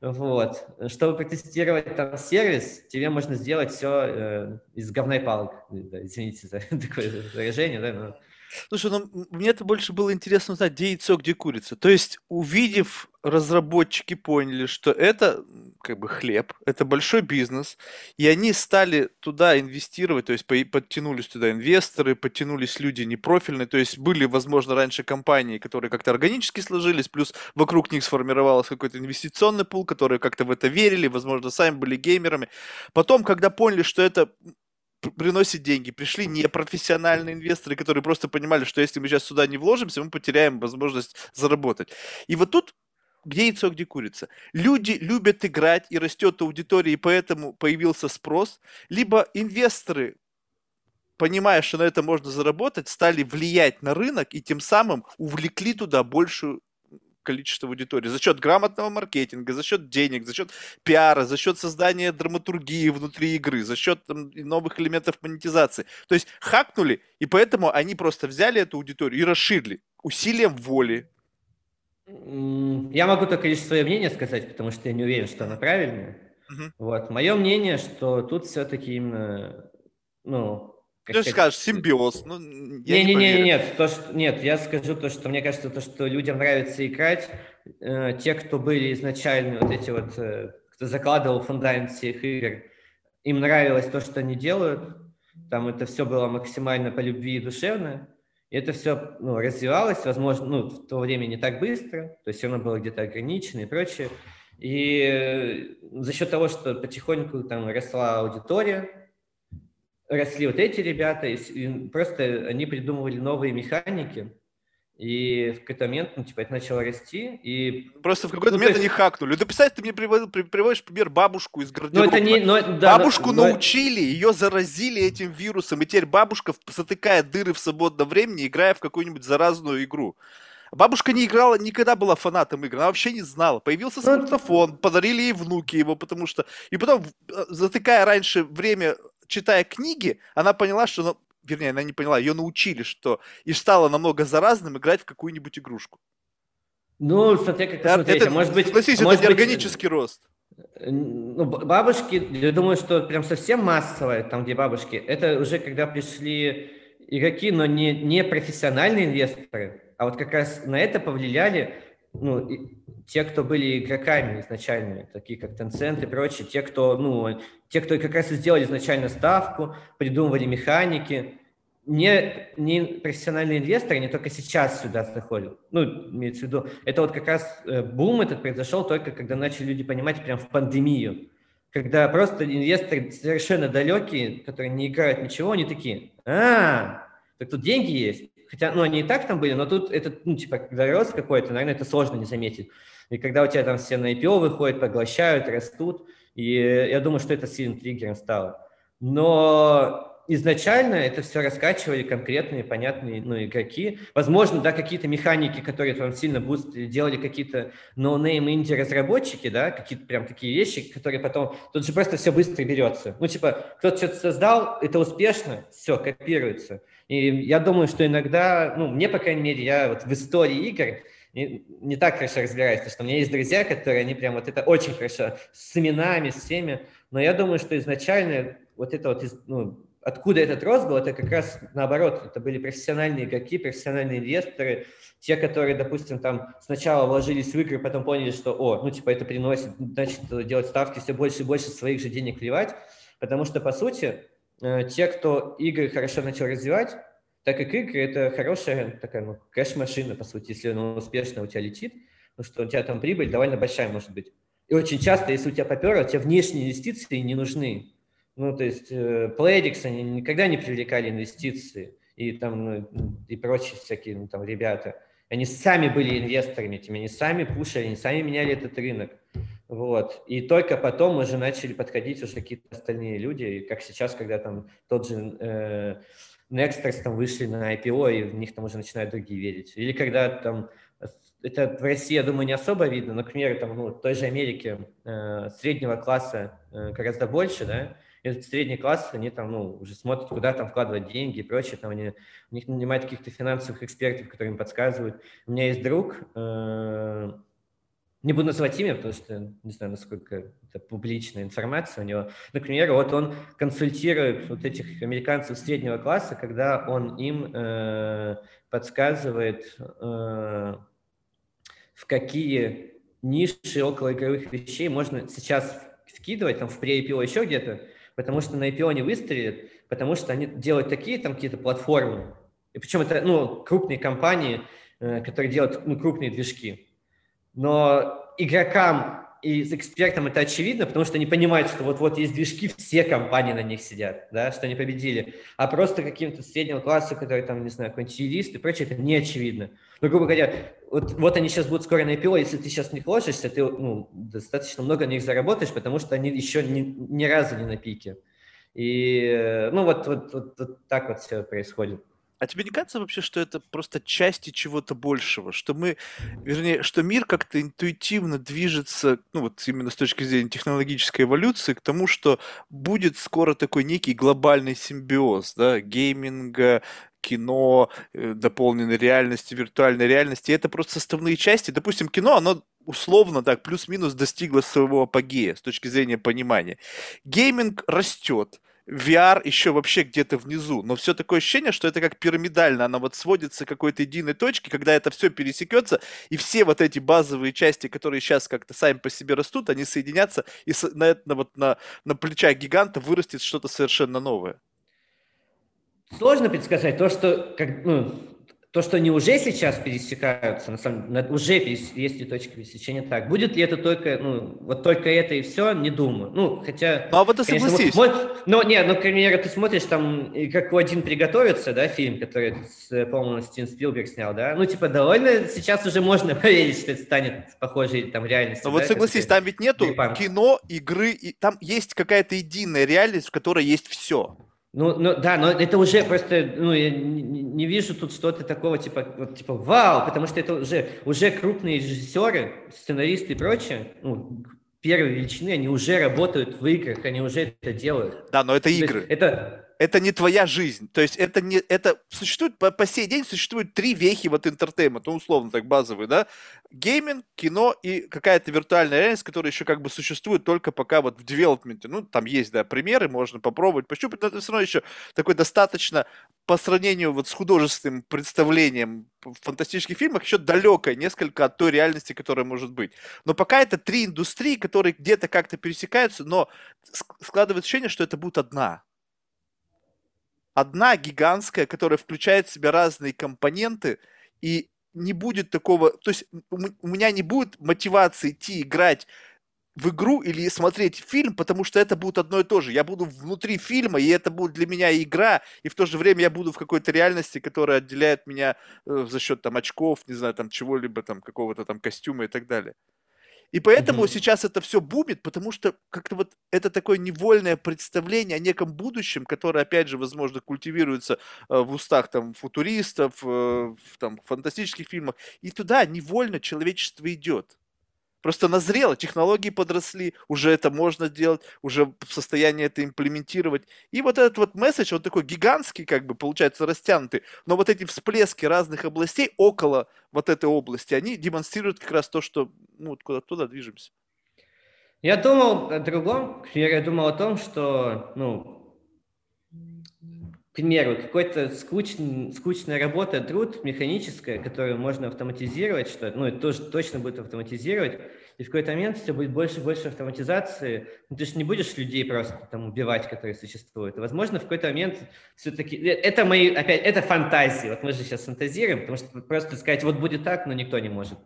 Вот. Чтобы протестировать там сервис, тебе можно сделать все э, из говна и палок. Да, извините за такое выражение, да, но Слушай, ну мне это больше было интересно узнать, где яйцо, где курица. То есть, увидев, разработчики поняли, что это как бы хлеб, это большой бизнес, и они стали туда инвестировать, то есть подтянулись туда инвесторы, подтянулись люди непрофильные, то есть были, возможно, раньше компании, которые как-то органически сложились, плюс вокруг них сформировался какой-то инвестиционный пул, которые как-то в это верили, возможно, сами были геймерами. Потом, когда поняли, что это приносит деньги. Пришли непрофессиональные инвесторы, которые просто понимали, что если мы сейчас сюда не вложимся, мы потеряем возможность заработать. И вот тут где яйцо, где курица. Люди любят играть, и растет аудитория, и поэтому появился спрос. Либо инвесторы, понимая, что на это можно заработать, стали влиять на рынок и тем самым увлекли туда большую количество аудитории. За счет грамотного маркетинга, за счет денег, за счет пиара, за счет создания драматургии внутри игры, за счет там, новых элементов монетизации. То есть хакнули, и поэтому они просто взяли эту аудиторию и расширили усилием воли. Я могу только лишь свое мнение сказать, потому что я не уверен, что оно правильное. Угу. Вот. Мое мнение, что тут все-таки именно, ну, как Ты скажешь, симбиоз. Ну, не, не, не, не, нет, то, что, нет, я скажу то, что мне кажется, то, что людям нравится играть, э, те, кто были изначально вот эти вот, э, кто закладывал фундамент всех игр, им нравилось то, что они делают, там это все было максимально по любви и душевно, и это все ну, развивалось, возможно, ну, в то время не так быстро, то есть все равно было где-то ограничено и прочее. И э, за счет того, что потихоньку там росла аудитория, росли вот эти ребята, и просто они придумывали новые механики, и в какой-то момент, ну, типа, это начало расти, и... Просто в какой-то ну, момент есть... они хакнули. Ты представляешь, ты мне приводил, приводишь пример бабушку из гардероба. Ну, это не... Но, да, бабушку но, научили, ее заразили этим вирусом, и теперь бабушка затыкает дыры в свободном времени, играя в какую-нибудь заразную игру. Бабушка не играла, никогда была фанатом игр, она вообще не знала. Появился ну, смартфон, подарили ей внуки его, потому что... И потом, э, затыкая раньше время читая книги, она поняла, что, ну, вернее, она не поняла, ее научили, что и стало намного заразным играть в какую-нибудь игрушку. Ну, смотря как это, это, может быть... Согласись, может это органический быть, рост. Ну, бабушки, я думаю, что прям совсем массовое, там, где бабушки, это уже когда пришли игроки, но не, не профессиональные инвесторы, а вот как раз на это повлияли ну, те, кто были игроками изначально, такие как Tencent и прочие, те, кто, ну, те, кто как раз и сделали изначально ставку, придумывали механики, не, не профессиональные инвесторы, не только сейчас сюда заходят. Ну, имеется в виду, это вот как раз э, бум этот произошел только когда начали люди понимать прям в пандемию. Когда просто инвесторы совершенно далекие, которые не играют ничего, они такие, а, так тут деньги есть. Хотя, ну, они и так там были, но тут это, ну, типа, когда рост какой-то, наверное, это сложно не заметить. И когда у тебя там все на IPO выходят, поглощают, растут, и я думаю, что это сильным триггером стало. Но изначально это все раскачивали конкретные, понятные ну, игроки. Возможно, да, какие-то механики, которые там сильно бустили, делали какие-то no-name инди-разработчики, да, какие-то прям такие вещи, которые потом... Тут же просто все быстро берется. Ну, типа, кто-то что-то создал, это успешно, все, копируется. И я думаю, что иногда, ну, мне, по крайней мере, я вот в истории игр не, не так хорошо разбираюсь, потому что у меня есть друзья, которые, они прям вот это очень хорошо, с именами, с всеми, но я думаю, что изначально вот это вот, ну, откуда этот рост был, это как раз наоборот, это были профессиональные игроки, профессиональные инвесторы, те, которые, допустим, там сначала вложились в игры, потом поняли, что, о, ну, типа, это приносит, значит, делать ставки все больше и больше своих же денег вливать, потому что, по сути, те, кто игры хорошо начал развивать, так как игры – это хорошая такая, ну, кэш-машина, по сути, если она успешно у тебя летит, ну, что у тебя там прибыль довольно большая может быть. И очень часто, если у тебя поперло, тебе внешние инвестиции не нужны. Ну, то есть э, Playdex, они никогда не привлекали инвестиции и там, ну, и прочие всякие ну, там ребята. Они сами были инвесторами этими, они сами пушили, они сами меняли этот рынок. Вот. И только потом уже начали подходить уже какие-то остальные люди, как сейчас, когда там тот же э, Nexters там вышли на IPO, и в них там уже начинают другие верить. Или когда там это в России, я думаю, не особо видно, но, к примеру, там, ну, в той же Америке э, среднего класса э, гораздо больше, да, этот средний класс, они там, ну, уже смотрят, куда там вкладывать деньги и прочее, там они, у них нанимают каких-то финансовых экспертов, которые им подсказывают. У меня есть друг, э, не буду называть имя, потому что не знаю, насколько это публичная информация у него. Например, вот он консультирует вот этих американцев среднего класса, когда он им э, подсказывает, э, в какие ниши около игровых вещей можно сейчас вкидывать, там в pre-IPO еще где-то, потому что на IPO не выстрелят, потому что они делают такие там какие-то платформы, и причем это, ну, крупные компании, э, которые делают, ну, крупные движки. Но игрокам и экспертам это очевидно, потому что они понимают, что вот-вот есть движки, все компании на них сидят, да, что они победили. А просто каким-то среднего класса, который там, не знаю, какой-нибудь юрист и прочее, это не очевидно. Но, грубо говоря, вот, вот они сейчас будут скоро на IPO, если ты сейчас в них ложишься, ты ну, достаточно много на них заработаешь, потому что они еще ни, ни разу не на пике. И, ну, вот, вот, вот, вот так вот все происходит. А тебе не кажется вообще, что это просто части чего-то большего? Что мы, вернее, что мир как-то интуитивно движется, ну вот именно с точки зрения технологической эволюции, к тому, что будет скоро такой некий глобальный симбиоз, да, гейминга, кино, э, дополненной реальности, виртуальной реальности. И это просто составные части. Допустим, кино, оно условно так плюс-минус достигло своего апогея с точки зрения понимания. Гейминг растет VR еще вообще где-то внизу, но все такое ощущение, что это как пирамидально, она вот сводится к какой-то единой точке, когда это все пересекется, и все вот эти базовые части, которые сейчас как-то сами по себе растут, они соединятся, и на, на, вот, на, на плечах гиганта вырастет что-то совершенно новое. Сложно предсказать то, что как, ну, то, что они уже сейчас пересекаются, на самом деле, уже есть ли точки пересечения так. Будет ли это только, ну, вот только это и все, не думаю. Ну, хотя... Ну, а вот ты конечно, согласись. Вот, ну, нет, ну, к примеру, ты смотришь там, как у один приготовится, да, фильм, который, по-моему, Стивен Спилберг снял, да, ну, типа, довольно сейчас уже можно поверить, что это станет похожей там реальностью. Ну, да, вот согласись, там ведь нету кино, игры, и там есть какая-то единая реальность, в которой есть все. Ну, ну да, но это уже просто, ну, я не, не вижу тут что-то такого, типа, вот, типа, вау, потому что это уже, уже крупные режиссеры, сценаристы и прочее, ну, первой величины, они уже работают в играх, они уже это делают. Да, но это игры. Это, это не твоя жизнь. То есть это не это существует по, по сей день существует три вехи вот entertainment а, ну, условно так базовые, да, гейминг, кино и какая-то виртуальная реальность, которая еще как бы существует только пока вот в development е. Ну, там есть, да, примеры, можно попробовать, пощупать, но это все равно еще такой достаточно по сравнению вот с художественным представлением в фантастических фильмах еще далекое несколько от той реальности, которая может быть. Но пока это три индустрии, которые где-то как-то пересекаются, но складывается ощущение, что это будет одна одна гигантская, которая включает в себя разные компоненты, и не будет такого, то есть у меня не будет мотивации идти играть в игру или смотреть фильм, потому что это будет одно и то же. Я буду внутри фильма, и это будет для меня игра, и в то же время я буду в какой-то реальности, которая отделяет меня э, за счет там очков, не знаю, там чего-либо, там какого-то там костюма и так далее. И поэтому mm-hmm. сейчас это все бумит, потому что как-то вот это такое невольное представление о неком будущем, которое, опять же, возможно, культивируется э, в устах там футуристов, э, в там фантастических фильмах, и туда невольно человечество идет. Просто назрело, технологии подросли, уже это можно делать, уже в состоянии это имплементировать. И вот этот вот месседж, вот такой гигантский, как бы, получается, растянутый, но вот эти всплески разных областей около вот этой области, они демонстрируют как раз то, что, ну, куда туда движемся. Я думал о другом, я думал о том, что, ну, примеру, какой-то скучный, скучная работа, труд механическая, которую можно автоматизировать, что ну, это тоже точно будет автоматизировать, и в какой-то момент все будет больше и больше автоматизации. Ну, ты же не будешь людей просто там убивать, которые существуют. Возможно, в какой-то момент все-таки... Э, это мои, опять, это фантазии. Вот мы же сейчас фантазируем, потому что просто сказать, вот будет так, но никто не может.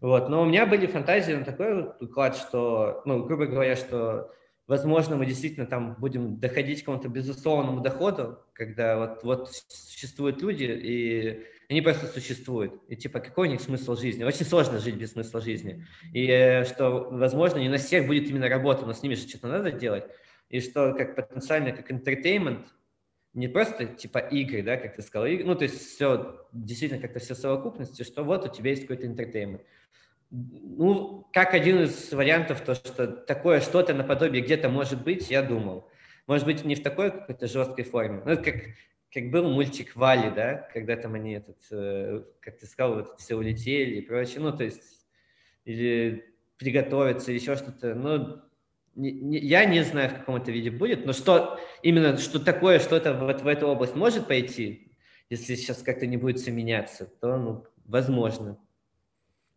Вот. Но у меня были фантазии на такой уклад, что, ну, грубо говоря, что возможно, мы действительно там будем доходить к какому-то безусловному доходу, когда вот, вот существуют люди, и они просто существуют. И типа, какой у них смысл жизни? Очень сложно жить без смысла жизни. И э, что, возможно, не на всех будет именно работа, но с ними же что-то надо делать. И что как потенциально, как entertainment, не просто типа игры, да, как ты сказал, ну, то есть все, действительно как-то все совокупности, что вот у тебя есть какой-то entertainment. Ну, как один из вариантов, то, что такое что-то наподобие где-то может быть, я думал. Может быть, не в такой какой-то жесткой форме. Ну, как, как был мультик Вали, да, когда там они, этот, э, как ты сказал, вот все улетели и прочее. Ну, то есть, или приготовиться, еще что-то. Ну, не, не, я не знаю, в каком это виде будет, но что именно, что такое, что-то вот в эту область может пойти, если сейчас как-то не будет все меняться, то, ну, возможно.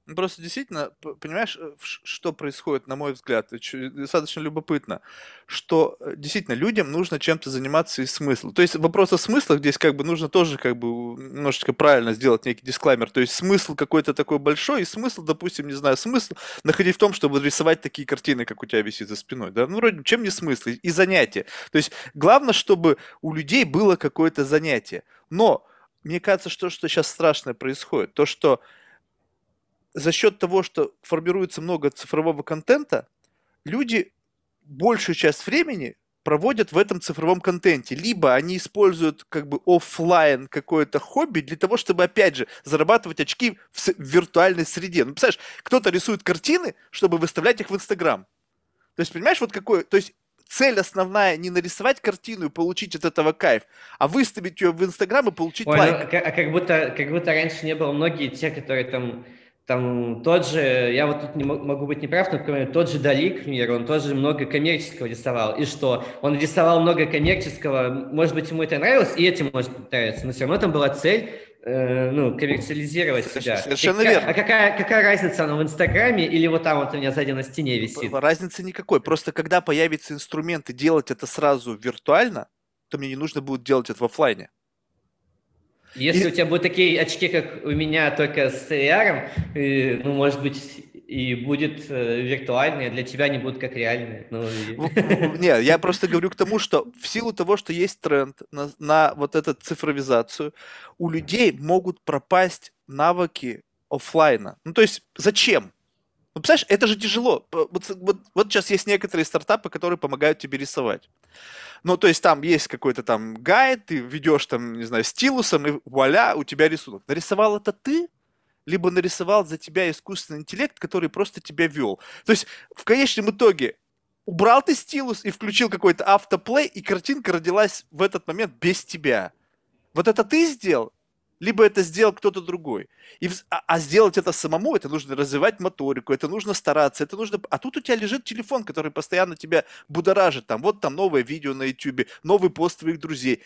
Ну, просто действительно, понимаешь, э, что происходит, на мой взгляд, достаточно любопытно, что э, действительно людям нужно чем-то заниматься из смысла. То есть вопрос о смыслах здесь как бы нужно тоже как бы немножечко правильно сделать некий дисклаймер. То есть смысл какой-то такой большой, и смысл, допустим, не знаю, смысл находить в том, чтобы рисовать такие картины, как у тебя висит за спиной. Да? Ну, вроде, чем не смысл? И занятие. То есть главное, чтобы у людей было какое-то занятие. Но мне кажется, что, что сейчас страшное происходит, то, что за счет того, что формируется много цифрового контента, люди большую часть времени проводят в этом цифровом контенте. Либо они используют как бы офлайн какое-то хобби для того, чтобы, опять же, зарабатывать очки в, в виртуальной среде. Ну, представляешь, кто-то рисует картины, чтобы выставлять их в Инстаграм. То есть, понимаешь, вот какой... То есть, цель основная не нарисовать картину и получить от этого кайф, а выставить ее в Инстаграм и получить Ой, лайк. Ну, а как будто, как будто раньше не было многие те, которые там там тот же, я вот тут не могу быть неправ, но, например, тот же Дали, к примеру, он тоже много коммерческого рисовал. И что? Он рисовал много коммерческого, может быть, ему это нравилось, и этим может нравиться, но все равно там была цель э, ну, коммерциализировать себя. Совершенно какая, верно. А какая, какая разница, она в Инстаграме или вот там вот у меня сзади на стене висит? Разницы никакой. Просто когда появятся инструменты делать это сразу виртуально, то мне не нужно будет делать это в офлайне. Если и... у тебя будут такие очки, как у меня, только с AR, и, ну, может быть, и будет э, виртуальные, для тебя они будут как реальные. Ну, и... Не, я просто говорю к тому, что в силу того, что есть тренд на, на вот эту цифровизацию, у людей могут пропасть навыки офлайна. Ну, то есть, зачем? Ну, представляешь, это же тяжело. Вот, вот, вот сейчас есть некоторые стартапы, которые помогают тебе рисовать. Ну, то есть там есть какой-то там гайд, ты ведешь там, не знаю, стилусом, и вуаля, у тебя рисунок. Нарисовал это ты, либо нарисовал за тебя искусственный интеллект, который просто тебя вел. То есть в конечном итоге убрал ты стилус и включил какой-то автоплей, и картинка родилась в этот момент без тебя. Вот это ты сделал? Либо это сделал кто-то другой. И, а, а сделать это самому, это нужно развивать моторику, это нужно стараться, это нужно... А тут у тебя лежит телефон, который постоянно тебя будоражит. Там, вот там новое видео на YouTube, новый пост твоих друзей.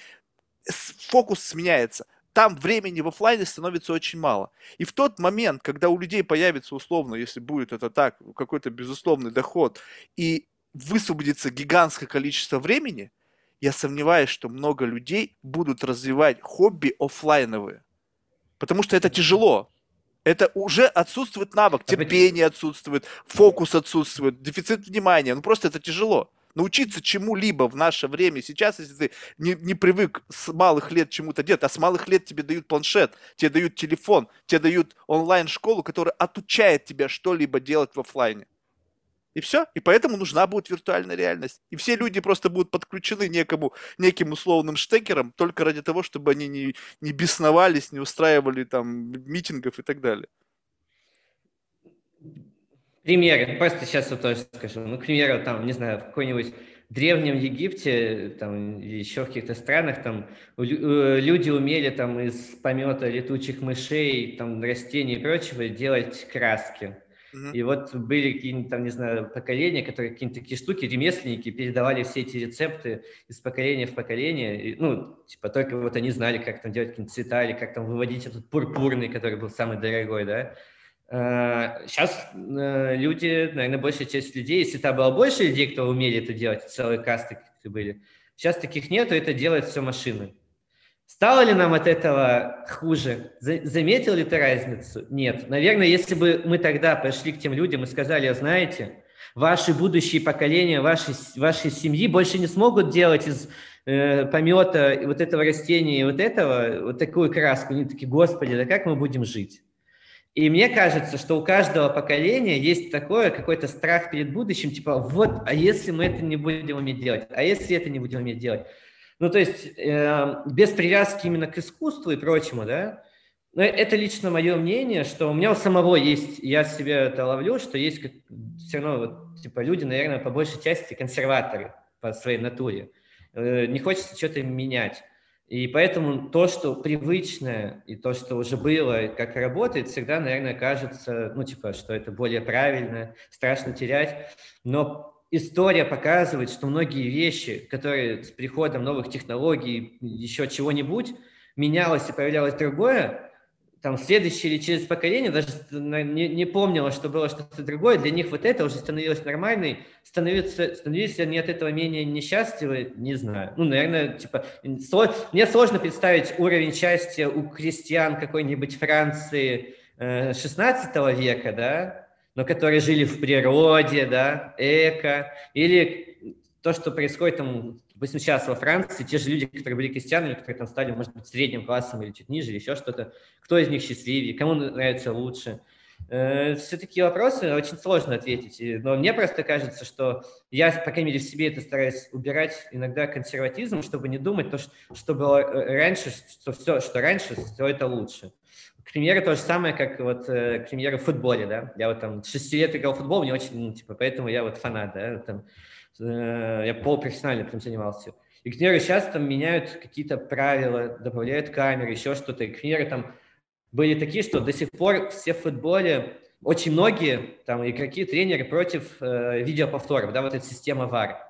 Фокус сменяется. Там времени в офлайне становится очень мало. И в тот момент, когда у людей появится условно, если будет это так, какой-то безусловный доход, и высвободится гигантское количество времени, я сомневаюсь, что много людей будут развивать хобби офлайновые. Потому что это тяжело. Это уже отсутствует навык, а терпение отсутствует, фокус отсутствует, дефицит внимания. Ну просто это тяжело. Научиться чему-либо в наше время сейчас, если ты не, не привык с малых лет чему-то делать, а с малых лет тебе дают планшет, тебе дают телефон, тебе дают онлайн-школу, которая отучает тебя что-либо делать в офлайне. И все. И поэтому нужна будет виртуальная реальность. И все люди просто будут подключены некому, неким условным штекером только ради того, чтобы они не, не бесновались, не устраивали там митингов и так далее. Примеры. Просто сейчас вот тоже скажу. Ну, к примеру, там, не знаю, в какой-нибудь Древнем Египте, там, еще в каких-то странах, там, э, люди умели там из помета летучих мышей, там, растений и прочего делать краски. И вот были какие-нибудь там, не знаю, поколения, которые какие-то такие штуки, ремесленники передавали все эти рецепты из поколения в поколение. И, ну, типа только вот они знали, как там делать какие-то цвета или как там выводить этот пурпурный, который был самый дорогой, да. Сейчас э, люди, наверное, большая часть людей, если там было больше людей, кто умели это делать, целые касты были, сейчас таких нету, это делает все машины. Стало ли нам от этого хуже? Заметил ли ты разницу? Нет. Наверное, если бы мы тогда пошли к тем людям и сказали, «А знаете, ваши будущие поколения, ваши, вашей семьи больше не смогут делать из э, помета вот этого растения и вот этого, вот такую краску. Они такие, господи, да как мы будем жить? И мне кажется, что у каждого поколения есть такое, какой-то страх перед будущим, типа, вот, а если мы это не будем уметь делать? А если это не будем уметь делать? Ну, то есть э, без привязки именно к искусству и прочему, да, но это лично мое мнение, что у меня у самого есть, я себе это ловлю, что есть как, все равно, вот, типа, люди, наверное, по большей части консерваторы по своей натуре. Э, не хочется что-то менять. И поэтому то, что привычное, и то, что уже было, как работает, всегда, наверное, кажется, ну, типа, что это более правильно, страшно терять. Но история показывает, что многие вещи, которые с приходом новых технологий, еще чего-нибудь, менялось и появлялось другое, там следующее или через поколение даже не, не помнило, что было что-то другое, для них вот это уже становилось нормальной, становится, становились они от этого менее несчастливы, не знаю. Ну, наверное, типа, мне сложно представить уровень счастья у крестьян какой-нибудь Франции 16 э, века, да, но которые жили в природе, да, эко, или то, что происходит там, допустим, сейчас во Франции, те же люди, которые были крестьянами, которые там стали, может быть, средним классом или чуть ниже, или еще что-то, кто из них счастливее, кому нравится лучше. Э, все такие вопросы очень сложно ответить, но мне просто кажется, что я, по крайней мере, в себе это стараюсь убирать иногда консерватизм, чтобы не думать то, что было э, раньше, что все, что раньше, все это лучше. К примеру, то же самое, как вот, э, к примеру, в футболе, да. Я вот там 6 лет играл в футбол, мне очень, ну, типа, поэтому я вот фанат, да, там, э, я полупрофессионально прям занимался. И, к примеру, сейчас там меняют какие-то правила, добавляют камеры, еще что-то. И, к примеру, там были такие, что до сих пор все в футболе, очень многие там игроки, тренеры против э, видеоповторов, да, вот эта система VAR.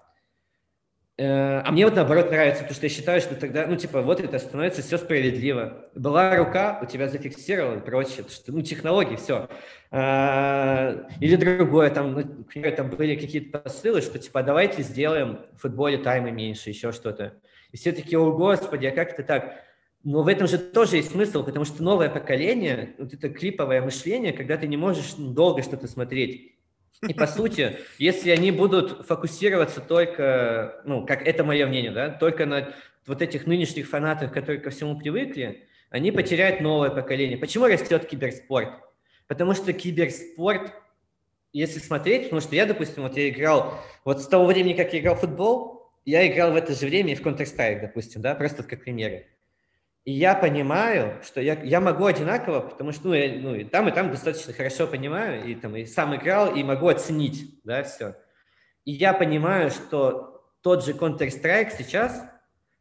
Э, а мне вот наоборот нравится, потому что я считаю, что тогда, ну, типа, вот это становится все справедливо. Была рука, у тебя зафиксировала и прочее, что, ну, технологии, все. А, или другое, там, ну, например, там были какие-то посылы, что, типа, давайте сделаем в футболе таймы меньше, еще что-то. И все таки о, господи, а как это так? Но в этом же тоже есть смысл, потому что новое поколение, вот это клиповое мышление, когда ты не можешь долго что-то смотреть, и по сути, если они будут фокусироваться только, ну, как это мое мнение, да, только на вот этих нынешних фанатах, которые ко всему привыкли, они потеряют новое поколение. Почему растет киберспорт? Потому что киберспорт, если смотреть, потому что я, допустим, вот я играл, вот с того времени, как я играл в футбол, я играл в это же время и в Counter-Strike, допустим, да, просто как примеры. И я понимаю, что я, я могу одинаково, потому что ну, я, ну, и там, и там достаточно хорошо понимаю, и, там, и сам играл, и могу оценить, да, все. И я понимаю, что тот же Counter-Strike сейчас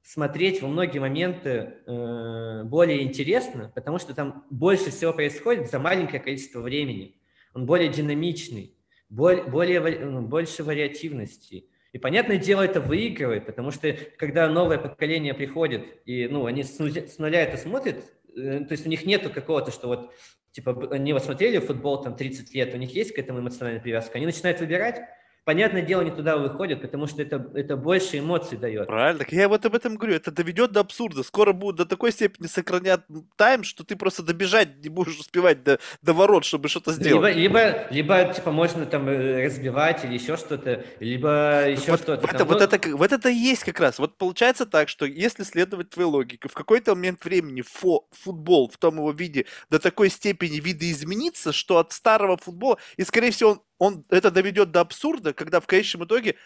смотреть во многие моменты э, более интересно, потому что там больше всего происходит за маленькое количество времени. Он более динамичный, более, более, ну, больше вариативности. И, понятное дело, это выигрывает, потому что когда новое поколение приходит, и ну, они с нуля это смотрят, э, то есть у них нету какого-то, что вот, типа, они вот смотрели футбол там 30 лет, у них есть к этому эмоциональная привязка, они начинают выбирать, понятное дело, не туда выходят, потому что это, это больше эмоций дает. Правильно, так я вот об этом говорю, это доведет до абсурда. Скоро будут до такой степени сохранять тайм, что ты просто добежать не будешь успевать до, до ворот, чтобы что-то сделать. Либо, либо, либо, типа, можно там э, разбивать или еще что-то, либо еще вот, что-то. Это, вот, это, вот это и есть как раз. Вот получается так, что если следовать твоей логике, в какой-то момент времени фо, футбол в том его виде до такой степени видоизменится, что от старого футбола, и, скорее всего, он он это доведет до абсурда, когда в конечном итоге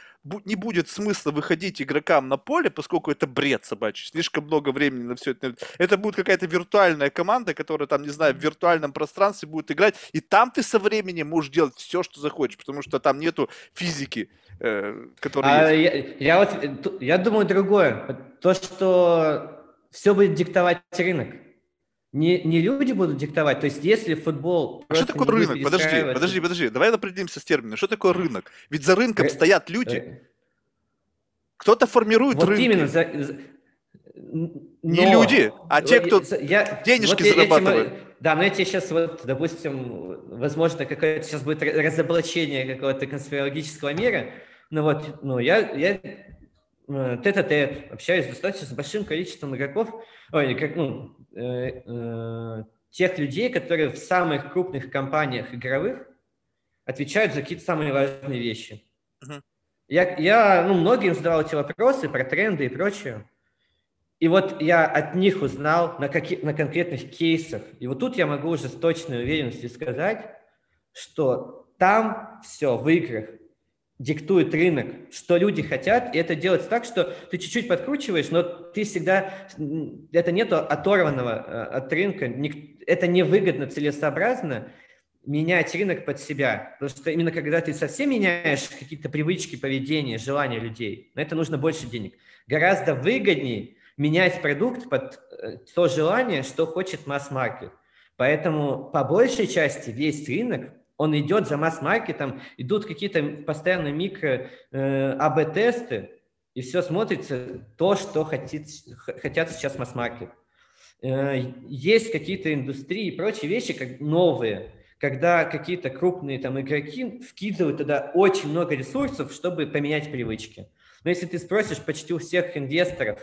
не будет смысла выходить игрокам на поле, поскольку это бред собачий, слишком много времени на все это. Это будет какая-то виртуальная команда, которая там, не знаю, в виртуальном пространстве будет играть, и там ты со временем можешь делать все, что захочешь, потому что там нету физики, э, которая а есть. Я, я вот, я думаю другое. То, что все будет диктовать рынок. Не, не люди будут диктовать. То есть, если футбол... А что такое рынок? Подожди, подожди, подожди. Давай определимся с термином. Что такое рынок? Ведь за рынком Р... стоят люди. Р... Кто-то формирует вот рынок. именно. За... Но... Не люди, а те, кто я... денежки вот зарабатывают. Этим... Да, но я тебе сейчас вот, допустим, возможно, какое-то сейчас будет разоблачение какого-то конспирологического мира. Ну вот, ну я, я Э, тет-а-тет, общаюсь достаточно с большим количеством игроков, ой, как, ну, э, э, тех людей, которые в самых крупных компаниях игровых отвечают за какие-то самые важные вещи. Uh-huh. Я, я ну, многим задавал эти вопросы про тренды и прочее. И вот я от них узнал на, каких, на конкретных кейсах. И вот тут я могу уже с точной уверенностью сказать, что там все в играх диктует рынок, что люди хотят, и это делается так, что ты чуть-чуть подкручиваешь, но ты всегда, это нету оторванного э, от рынка, это невыгодно, целесообразно менять рынок под себя, потому что именно когда ты совсем меняешь какие-то привычки, поведения, желания людей, на это нужно больше денег. Гораздо выгоднее менять продукт под э, то желание, что хочет масс-маркет. Поэтому по большей части весь рынок он идет за масс-маркетом, идут какие-то постоянно микро э, АБ-тесты, и все смотрится то, что хотит, хотят сейчас масс-маркет. Э, есть какие-то индустрии и прочие вещи, как новые, когда какие-то крупные там игроки вкидывают туда очень много ресурсов, чтобы поменять привычки. Но если ты спросишь почти у всех инвесторов,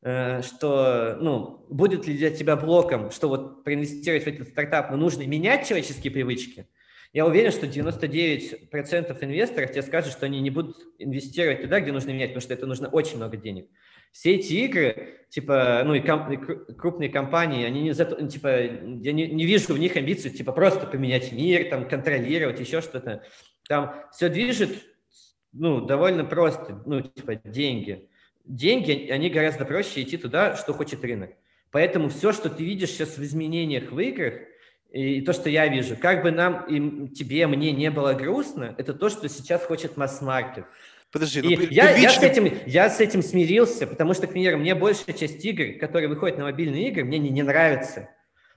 э, что, ну, будет ли для тебя блоком, что вот проинвестировать в этот стартап, но нужно менять человеческие привычки – я уверен, что 99% инвесторов тебе скажут, что они не будут инвестировать туда, где нужно менять, потому что это нужно очень много денег. Все эти игры, типа, ну и, ком, и крупные компании, они не зато, типа, я не, не вижу в них амбиций, типа, просто поменять мир, там, контролировать, еще что-то. Там все движет, ну, довольно просто, ну, типа, деньги. Деньги, они гораздо проще идти туда, что хочет рынок. Поэтому все, что ты видишь сейчас в изменениях в играх, и то, что я вижу, как бы нам, и тебе, мне не было грустно, это то, что сейчас хочет масс-маркет. Подожди, ну, и я, я, с этим, я с этим смирился, потому что, к примеру, мне большая часть игр, которые выходят на мобильные игры, мне не, не нравится.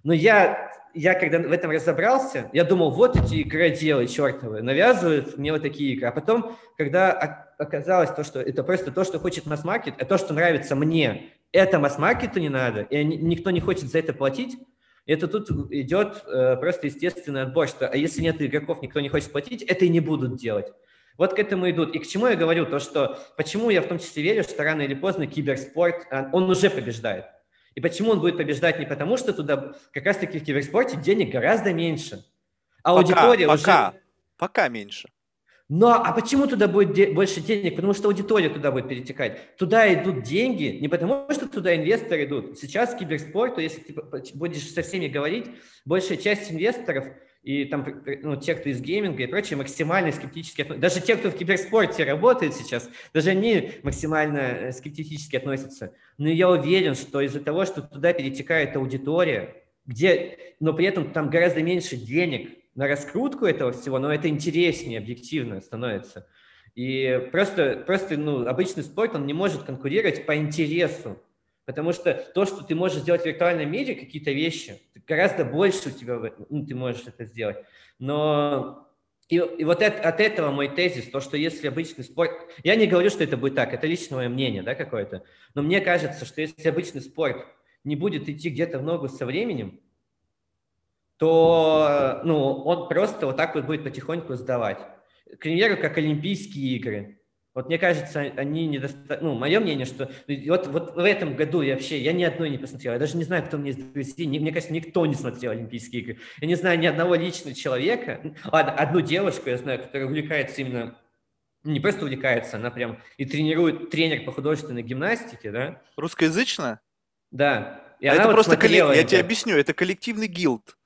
Но я, я, когда в этом разобрался, я думал, вот эти игроделы чертовы навязывают мне вот такие игры. А потом, когда оказалось то, что это просто то, что хочет масс-маркет, а то, что нравится мне, это масс-маркету не надо, и никто не хочет за это платить, это тут идет э, просто естественный отбор, что а если нет игроков, никто не хочет платить, это и не будут делать. Вот к этому идут. И к чему я говорю? То, что почему я в том числе верю, что рано или поздно киберспорт, а, он уже побеждает. И почему он будет побеждать не потому, что туда как раз-таки в киберспорте денег гораздо меньше. А пока, аудитория пока, уже... Пока меньше. Но а почему туда будет де- больше денег? Потому что аудитория туда будет перетекать. Туда идут деньги не потому, что туда инвесторы идут. Сейчас в киберспорту, если ты будешь со всеми говорить, большая часть инвесторов и там, ну, те, кто из гейминга и прочее, максимально скептически относятся. Даже те, кто в киберспорте работает сейчас, даже они максимально э, скептически относятся. Но я уверен, что из-за того, что туда перетекает аудитория, где, но при этом там гораздо меньше денег, на раскрутку этого всего, но это интереснее объективно становится. И просто, просто ну, обычный спорт, он не может конкурировать по интересу, потому что то, что ты можешь сделать в виртуальном мире, какие-то вещи, гораздо больше у тебя, ну, ты можешь это сделать. Но и, и вот это, от этого мой тезис, то, что если обычный спорт... Я не говорю, что это будет так, это личное мое мнение, да, какое-то. Но мне кажется, что если обычный спорт не будет идти где-то в ногу со временем, то ну, он просто вот так вот будет потихоньку сдавать. К примеру, как Олимпийские игры. Вот мне кажется, они недостаточно... Ну, мое мнение, что вот, вот в этом году я вообще, я ни одной не посмотрел. Я даже не знаю, кто мне из друзей. Мне кажется, никто не смотрел Олимпийские игры. Я не знаю ни одного личного человека. Ладно, одну девушку я знаю, которая увлекается именно не просто увлекается, она прям и тренирует тренер по художественной гимнастике, да? Русскоязычная? Да. И а это вот просто коллектив, я тебе объясню, это коллективный гилд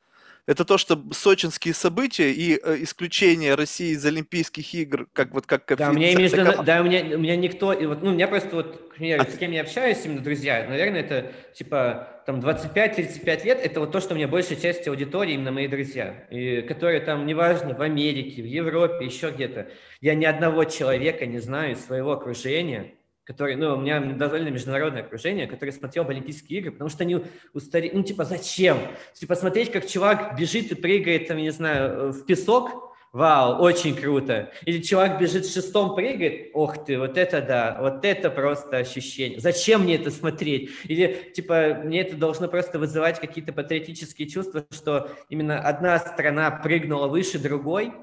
это то, что сочинские события и э, исключение России из Олимпийских игр, как вот как да, у меня между, такая... да, у меня, у меня никто, и вот, ну, у меня просто вот, а с кем я общаюсь, именно друзья, наверное, это типа там 25-35 лет, это вот то, что у меня большая часть аудитории, именно мои друзья, и которые там, неважно, в Америке, в Европе, еще где-то. Я ни одного человека не знаю из своего окружения, который, ну, у меня довольно международное окружение, который смотрел Олимпийские игры, потому что они устарели, ну, типа, зачем? Типа, смотреть, как чувак бежит и прыгает, там, я не знаю, в песок, Вау, очень круто. Или чувак бежит в шестом, прыгает, ох ты, вот это да, вот это просто ощущение. Зачем мне это смотреть? Или, типа, мне это должно просто вызывать какие-то патриотические чувства, что именно одна страна прыгнула выше другой,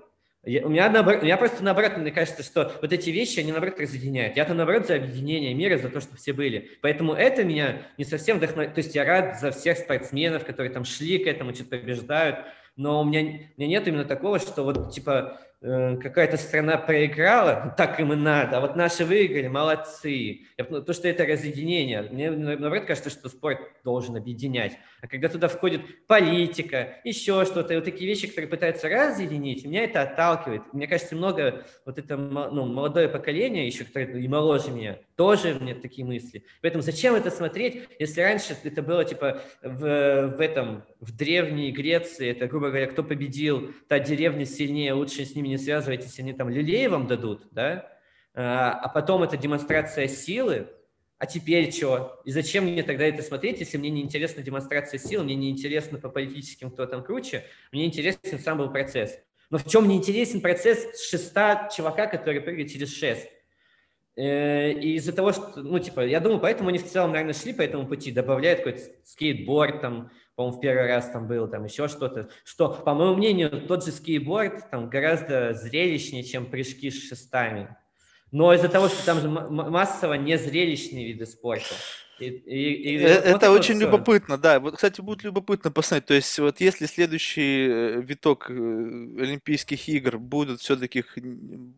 я, у, меня наоборот, у меня просто наоборот, мне кажется, что вот эти вещи, они наоборот разъединяют. Я-то наоборот за объединение мира, за то, что все были. Поэтому это меня не совсем вдохновляет. То есть я рад за всех спортсменов, которые там шли к этому, что-то побеждают но у меня, у меня нет именно такого, что вот типа какая-то страна проиграла, так им и надо, а вот наши выиграли, молодцы. То, что это разъединение. Мне, наоборот, кажется, что спорт должен объединять. А когда туда входит политика, еще что-то, вот такие вещи, которые пытаются разъединить, меня это отталкивает. Мне кажется, много вот это ну, молодое поколение, еще которое и моложе меня, тоже мне такие мысли. Поэтому зачем это смотреть, если раньше это было типа в, в этом, в Древней Греции, это, грубо говоря, кто победил, та деревня сильнее, лучше с ними не связывайтесь, они там люлей вам дадут, да, а, а потом это демонстрация силы, а теперь что? И зачем мне тогда это смотреть, если мне не интересна демонстрация силы, мне не интересно по политическим, кто там круче, мне интересен сам был процесс. Но в чем мне интересен процесс шеста чувака, который прыгает через шест? Э, и из-за того, что, ну, типа, я думаю, поэтому они в целом, наверное, шли по этому пути, добавляют какой-то скейтборд, там, по-моему, в первый раз там был, там еще что-то, что, по моему мнению, тот же скейтборд там гораздо зрелищнее, чем прыжки с шестами. Но из-за того, что там же массово незрелищные виды спорта. И, и, и, э, это вот очень любопытно, да. Вот, кстати, будет любопытно посмотреть. То есть, вот если следующий э, виток э, Олимпийских игр будут все-таки,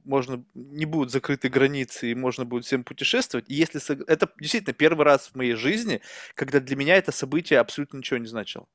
можно, не будут закрыты границы, и можно будет всем путешествовать, и если это действительно первый раз в моей жизни, когда для меня это событие абсолютно ничего не значило.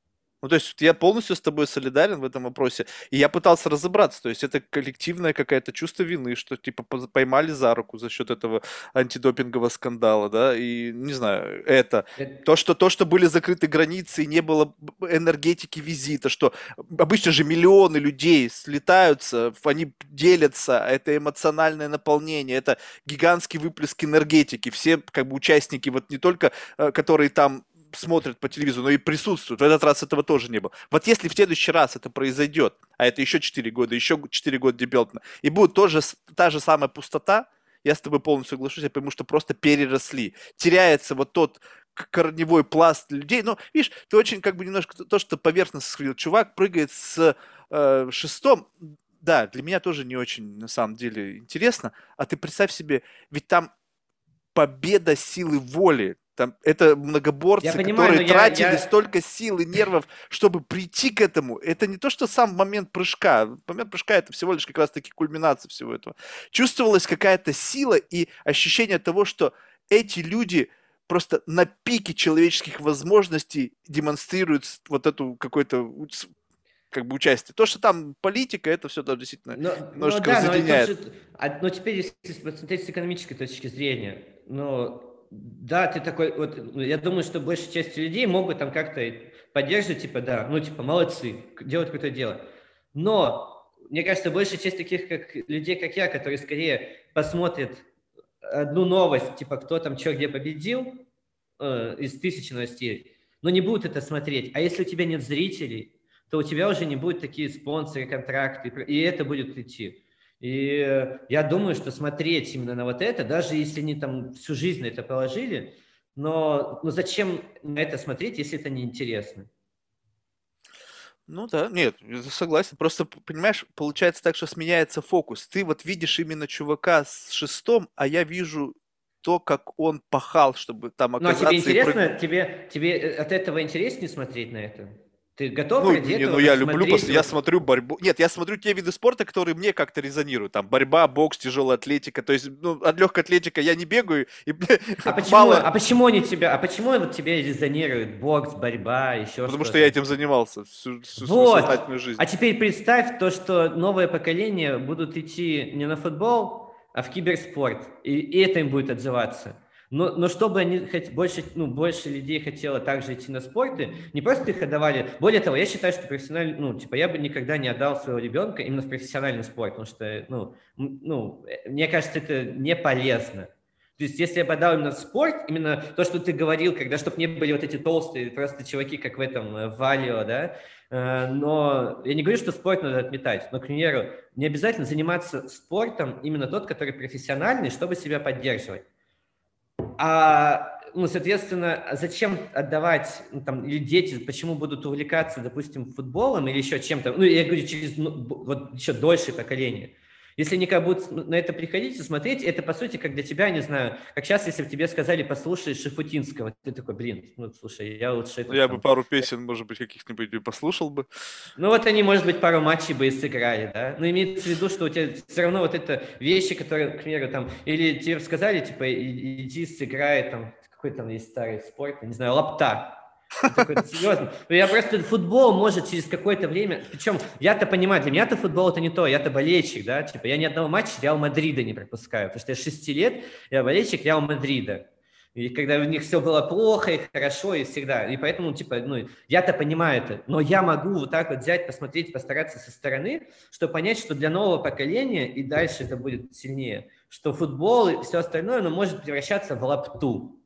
Ну, то есть я полностью с тобой солидарен в этом вопросе. И я пытался разобраться. То есть это коллективное какое-то чувство вины, что типа поймали за руку за счет этого антидопингового скандала, да, и не знаю, это. То, что, то, что были закрыты границы и не было энергетики визита, что обычно же миллионы людей слетаются, они делятся, это эмоциональное наполнение, это гигантский выплеск энергетики. Все как бы участники, вот не только, э, которые там смотрят по телевизору, но и присутствуют. В этот раз этого тоже не было. Вот если в следующий раз это произойдет, а это еще 4 года, еще 4 года дебютно, и будет тоже та же самая пустота, я с тобой полностью соглашусь, потому что просто переросли. Теряется вот тот корневой пласт людей. Но, видишь, ты очень как бы немножко то, что поверхностно сказал. Чувак прыгает с э, шестом, да, для меня тоже не очень, на самом деле, интересно. А ты представь себе, ведь там победа силы воли. Там, это многоборцы, понимаю, которые тратили я... столько сил и нервов, чтобы прийти к этому. Это не то, что сам момент прыжка. Момент прыжка это всего лишь как раз-таки кульминация всего этого. Чувствовалась какая-то сила и ощущение того, что эти люди просто на пике человеческих возможностей демонстрируют вот эту какой-то как бы участие. То, что там политика, это все да, действительно но, немножко но, да, разъединяет. Но, же, а, но теперь, если посмотреть с экономической точки зрения, ну, да, ты такой, вот, ну, я думаю, что большая часть людей могут там как-то поддерживать, типа, да, ну, типа, молодцы, делать какое-то дело. Но, мне кажется, большая часть таких как, людей, как я, которые скорее посмотрят одну новость, типа, кто там что где победил, э, из тысячи новостей, но не будут это смотреть. А если у тебя нет зрителей, то у тебя уже не будет такие спонсоры, контракты, и это будет идти. И я думаю, что смотреть именно на вот это, даже если они там всю жизнь на это положили, но ну зачем на это смотреть, если это неинтересно? Ну да, нет, согласен. Просто, понимаешь, получается так, что сменяется фокус. Ты вот видишь именно чувака с шестом, а я вижу то, как он пахал, чтобы там оказаться. Ну а тебе интересно, прыг... тебе, тебе э, от этого интереснее смотреть на это? Ты готов ну, ради не, ну я люблю, после, я смотрю борьбу. Нет, я смотрю те виды спорта, которые мне как-то резонируют. Там борьба, бокс, тяжелая атлетика. То есть, ну, от легкой атлетика я не бегаю. И, а, почему, мало... а почему они тебя, а почему вот тебе резонирует бокс, борьба, еще Потому что, что я этим занимался всю, всю вот. свою сознательную жизнь. А теперь представь то, что новое поколение будут идти не на футбол, а в киберспорт. И, и это им будет отзываться. Но, но чтобы они хоть больше, ну, больше людей хотело также идти на спорты, не просто их отдавали. Более того, я считаю, что профессиональный, ну, типа, я бы никогда не отдал своего ребенка именно в профессиональный спорт, потому что, ну, ну, мне кажется, это не полезно. То есть, если я подал именно в спорт, именно то, что ты говорил, когда, чтобы не были вот эти толстые просто чуваки, как в этом э, Валио, да, э, но я не говорю, что спорт надо отметать, но, к примеру, не обязательно заниматься спортом именно тот, который профессиональный, чтобы себя поддерживать. А, ну, соответственно, зачем отдавать, ну, там, или дети, почему будут увлекаться, допустим, футболом или еще чем-то, ну, я говорю, через ну, вот еще дольшее поколение – если они как будут на это приходить и смотреть, это, по сути, как для тебя, не знаю, как сейчас, если бы тебе сказали, послушай Шифутинского, ты такой, блин, ну, слушай, я лучше... Это, ну, я там... бы пару песен, может быть, каких-нибудь послушал бы. Ну, вот они, может быть, пару матчей бы и сыграли, да? Но имеется в виду, что у тебя все равно вот это вещи, которые, к примеру, там, или тебе сказали, типа, иди сыграй, там, какой там есть старый спорт, не знаю, лапта, серьезно. Ну, я просто футбол может через какое-то время... Причем я-то понимаю, для меня-то футбол это не то, я-то болельщик, да, типа я ни одного матча Реал Мадрида не пропускаю, потому что я 6 лет, я болельщик Реал Мадрида. И когда у них все было плохо и хорошо, и всегда. И поэтому, типа, ну, я-то понимаю это. Но я могу вот так вот взять, посмотреть, постараться со стороны, чтобы понять, что для нового поколения, и дальше это будет сильнее, что футбол и все остальное, оно может превращаться в лапту.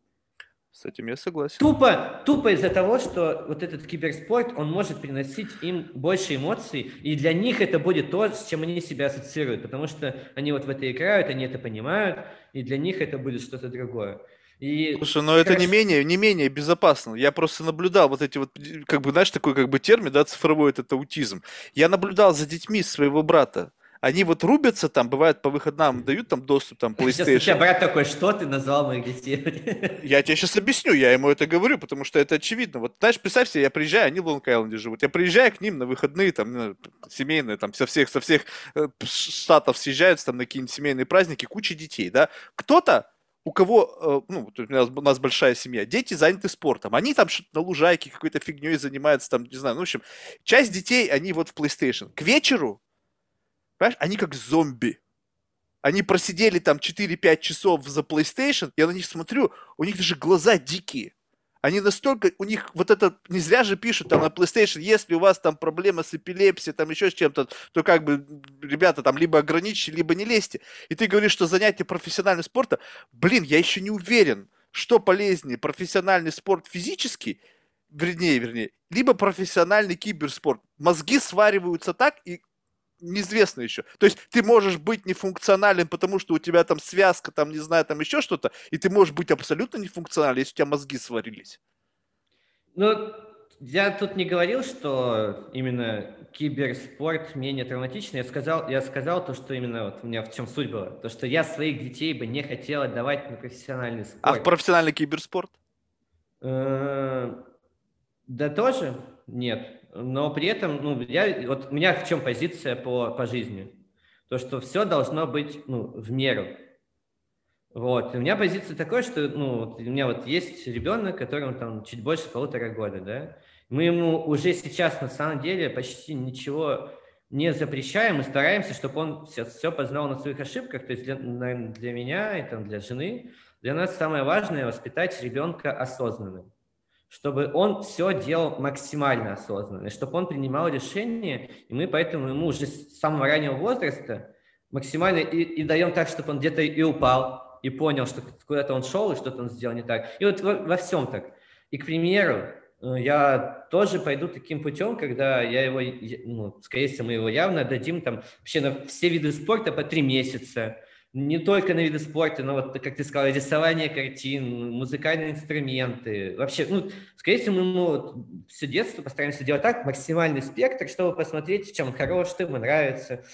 С этим я согласен. Тупо, тупо из-за того, что вот этот киберспорт, он может приносить им больше эмоций, и для них это будет то, с чем они себя ассоциируют, потому что они вот в это играют, они это понимают, и для них это будет что-то другое. И Слушай, но это не менее, не менее безопасно. Я просто наблюдал вот эти вот, как бы, знаешь, такой как бы термин, да, цифровой этот аутизм. Я наблюдал за детьми своего брата они вот рубятся там, бывает по выходам дают там доступ там PlayStation. Сейчас у тебя брат такой, что ты назвал моих детей? Я тебе сейчас объясню, я ему это говорю, потому что это очевидно. Вот знаешь, представь себе, я приезжаю, они в Лонг-Айленде живут, я приезжаю к ним на выходные, там, ну, семейные, там, со всех, со всех э, штатов съезжаются там на какие-нибудь семейные праздники, куча детей, да. Кто-то у кого, э, ну, у нас, у нас большая семья, дети заняты спортом, они там на лужайке какой-то фигней занимаются, там, не знаю, ну, в общем, часть детей, они вот в PlayStation. К вечеру Понимаешь, они как зомби. Они просидели там 4-5 часов за PlayStation, я на них смотрю, у них даже глаза дикие. Они настолько, у них вот это, не зря же пишут там на PlayStation, если у вас там проблема с эпилепсией, там еще с чем-то, то как бы, ребята, там либо ограничьте, либо не лезьте. И ты говоришь, что занятие профессиональным спортом, блин, я еще не уверен, что полезнее, профессиональный спорт физический, вернее, вернее, либо профессиональный киберспорт. Мозги свариваются так, и неизвестно еще. То есть ты можешь быть нефункционален, потому что у тебя там связка, там, не знаю, там еще что-то, и ты можешь быть абсолютно нефункционален, если у тебя мозги сварились. Ну, я тут не говорил, что именно киберспорт менее травматичный. Я сказал, я сказал то, что именно вот у меня в чем суть была. То, что я своих детей бы не хотел отдавать на профессиональный спорт. А в профессиональный киберспорт? Э, да тоже нет но при этом, ну, я, вот у меня в чем позиция по, по жизни? То, что все должно быть, ну, в меру. Вот, у меня позиция такая, что, ну, у меня вот есть ребенок, которому там чуть больше полутора года, да, мы ему уже сейчас на самом деле почти ничего не запрещаем, мы стараемся, чтобы он все, все познал на своих ошибках, то есть для, для меня и там, для жены, для нас самое важное воспитать ребенка осознанным чтобы он все делал максимально осознанно, чтобы он принимал решения, и мы поэтому ему уже с самого раннего возраста максимально и, и даем так, чтобы он где-то и упал, и понял, что куда-то он шел, и что-то он сделал не так. И вот во, во всем так. И, к примеру, э, я тоже пойду таким путем, когда я его, ну, скорее всего, мы его явно дадим там вообще на все виды спорта по три месяца, не только на виды спорта, но вот, как ты сказал, рисование картин, музыкальные инструменты. Вообще, ну, скорее всего, мы ему все детство постараемся делать так, максимальный спектр, чтобы посмотреть, чем хорош, что ему нравится.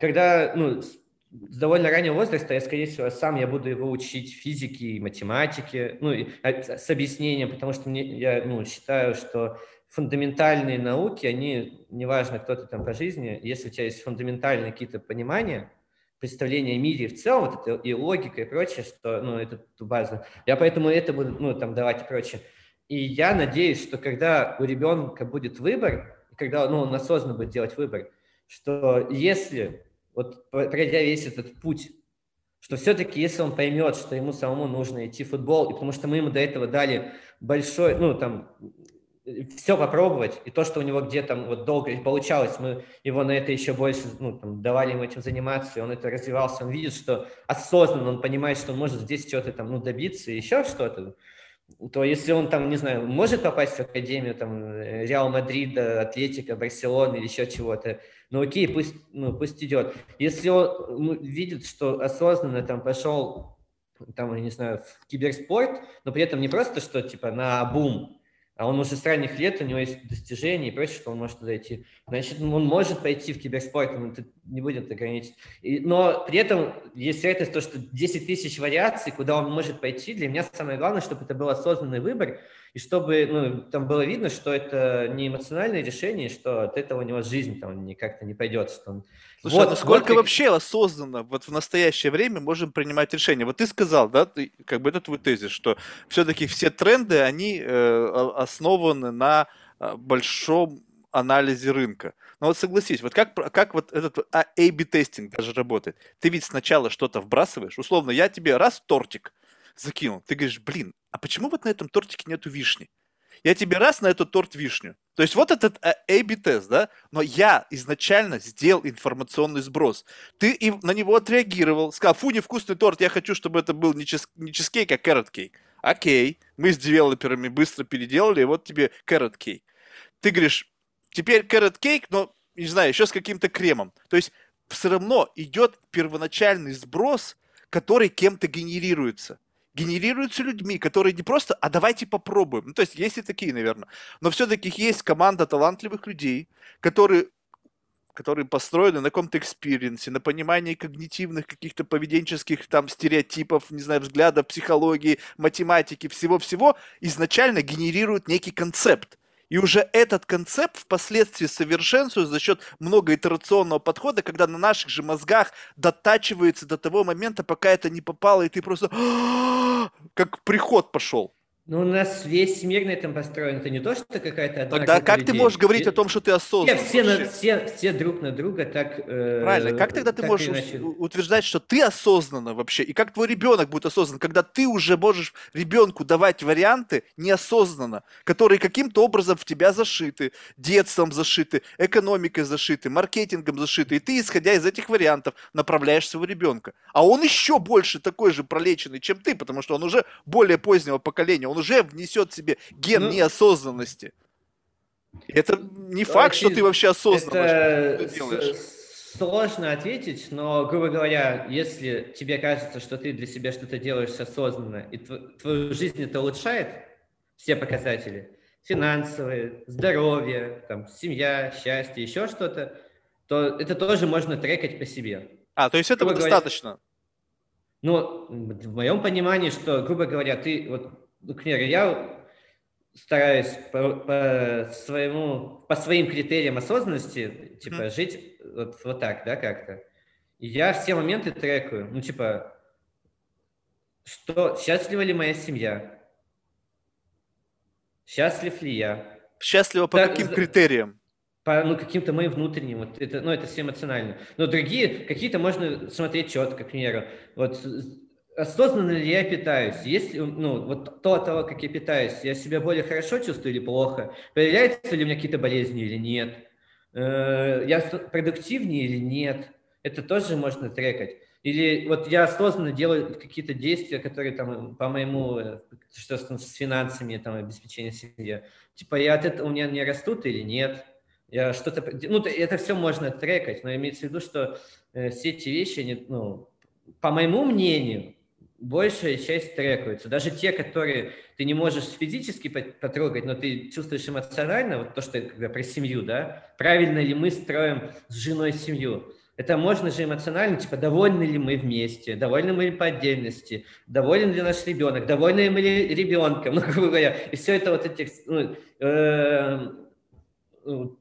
Когда, ну, с довольно раннего возраста я, скорее всего, сам я буду его учить физике и математике, ну, и, а, с объяснением, потому что мне, я, ну, считаю, что фундаментальные науки, они, неважно, кто ты там по жизни, если у тебя есть фундаментальные какие-то понимания – представление о мире в целом, вот это и логика и прочее, что, ну, это база. Я поэтому это буду, ну, там, давать и прочее. И я надеюсь, что когда у ребенка будет выбор, когда, ну, он осознанно будет делать выбор, что если, вот пройдя весь этот путь, что все-таки, если он поймет, что ему самому нужно идти в футбол, и потому что мы ему до этого дали большой, ну, там, все попробовать, и то, что у него где-то вот долго получалось, мы его на это еще больше ну, там, давали ему этим заниматься, и он это развивался, он видит, что осознанно он понимает, что он может здесь что-то там ну, добиться, и еще что-то, то если он там, не знаю, может попасть в академию там Реал Мадрида, Атлетика, Барселоны или еще чего-то, ну окей, пусть, ну, пусть идет. Если он ну, видит, что осознанно там пошел, там, я не знаю, в киберспорт, но при этом не просто, что типа на бум, а он уже с ранних лет, у него есть достижения и прочее, что он может туда идти. Значит, он может пойти в киберспорт, но это не будет ограничить. И, но при этом есть вероятность, то, что 10 тысяч вариаций, куда он может пойти, для меня самое главное, чтобы это был осознанный выбор, и чтобы ну, там было видно, что это не эмоциональное решение, что от этого у него жизнь там как-то не пойдет. Что он... Слушай, вот, а насколько вот... вообще осознанно вот в настоящее время можем принимать решения? Вот ты сказал, да, ты, как бы это твой тезис, что все-таки все тренды, они э, основаны на э, большом анализе рынка. Но вот согласись, вот как, как вот этот A-B-тестинг даже работает? Ты ведь сначала что-то вбрасываешь, условно, я тебе раз тортик, закинул. Ты говоришь, блин, а почему вот на этом тортике нету вишни? Я тебе раз на этот торт вишню. То есть вот этот A-B-тест, да? Но я изначально сделал информационный сброс. Ты и на него отреагировал, сказал, фу, невкусный торт, я хочу, чтобы это был не, чиз, не чизкейк, а carrot кейк. Окей, мы с девелоперами быстро переделали, и вот тебе carrot кейк. Ты говоришь, теперь carrot кейк, но, не знаю, еще с каким-то кремом. То есть все равно идет первоначальный сброс, который кем-то генерируется генерируются людьми, которые не просто, а давайте попробуем. Ну, то есть есть и такие, наверное. Но все-таки есть команда талантливых людей, которые которые построены на каком-то experience е, на понимании когнитивных каких-то поведенческих там стереотипов, не знаю, взглядов, психологии, математики, всего-всего, изначально генерируют некий концепт. И уже этот концепт впоследствии совершенствуется за счет многоитерационного подхода, когда на наших же мозгах дотачивается до того момента, пока это не попало, и ты просто как приход пошел. Ну, у нас весь мир на этом построен. Это не то, что какая-то одна Тогда как людей. ты можешь говорить все, о том, что ты осознан? Все, все, все, все друг на друга так... Э, Правильно. Как тогда ты можешь иначе... утверждать, что ты осознанно вообще? И как твой ребенок будет осознан, когда ты уже можешь ребенку давать варианты неосознанно, которые каким-то образом в тебя зашиты, детством зашиты, экономикой зашиты, маркетингом зашиты, и ты, исходя из этих вариантов, направляешь своего ребенка. А он еще больше такой же пролеченный, чем ты, потому что он уже более позднего поколения, он уже внесет в себе ген ну, неосознанности. Это не факт, что ты вообще осознанно это делаешь. Сложно ответить, но, грубо говоря, если тебе кажется, что ты для себя что-то делаешь осознанно, и твою жизнь это улучшает, все показатели, финансовые, здоровье, там, семья, счастье, еще что-то, то это тоже можно трекать по себе. А, то есть этого грубо достаточно? Говоря, ну, в моем понимании, что, грубо говоря, ты вот ну, к примеру, я стараюсь по, по своему, по своим критериям осознанности, типа, mm-hmm. жить вот, вот так, да, как-то. И я все моменты трекаю, ну, типа, что, счастлива ли моя семья? Счастлив ли я? Счастлива по так, каким критериям? По, ну, каким-то моим внутренним, вот это, ну, это все эмоционально. Но другие, какие-то можно смотреть четко, к примеру. Вот осознанно ли я питаюсь? Если, ну, вот то от того, как я питаюсь, я себя более хорошо чувствую или плохо? Появляются ли у меня какие-то болезни или нет? Э, я продуктивнее или нет? Это тоже можно трекать. Или вот я осознанно делаю какие-то действия, которые там по моему, э, что с финансами, там, обеспечение семьи. Типа я от этого у меня не растут или нет? Я что-то, ну, это все можно трекать, но имеется в виду, что э, все эти вещи, они, ну, по моему мнению, большая часть трекаются. Даже те, которые ты не можешь физически потрогать, но ты чувствуешь эмоционально, вот то, что когда про семью, да, правильно ли мы строим с женой семью. Это можно же эмоционально, типа, довольны ли мы вместе, довольны мы ли по отдельности, доволен ли наш ребенок, довольны ли мы ребенком, ну, грубо говоря. И все это вот этих, ну, э,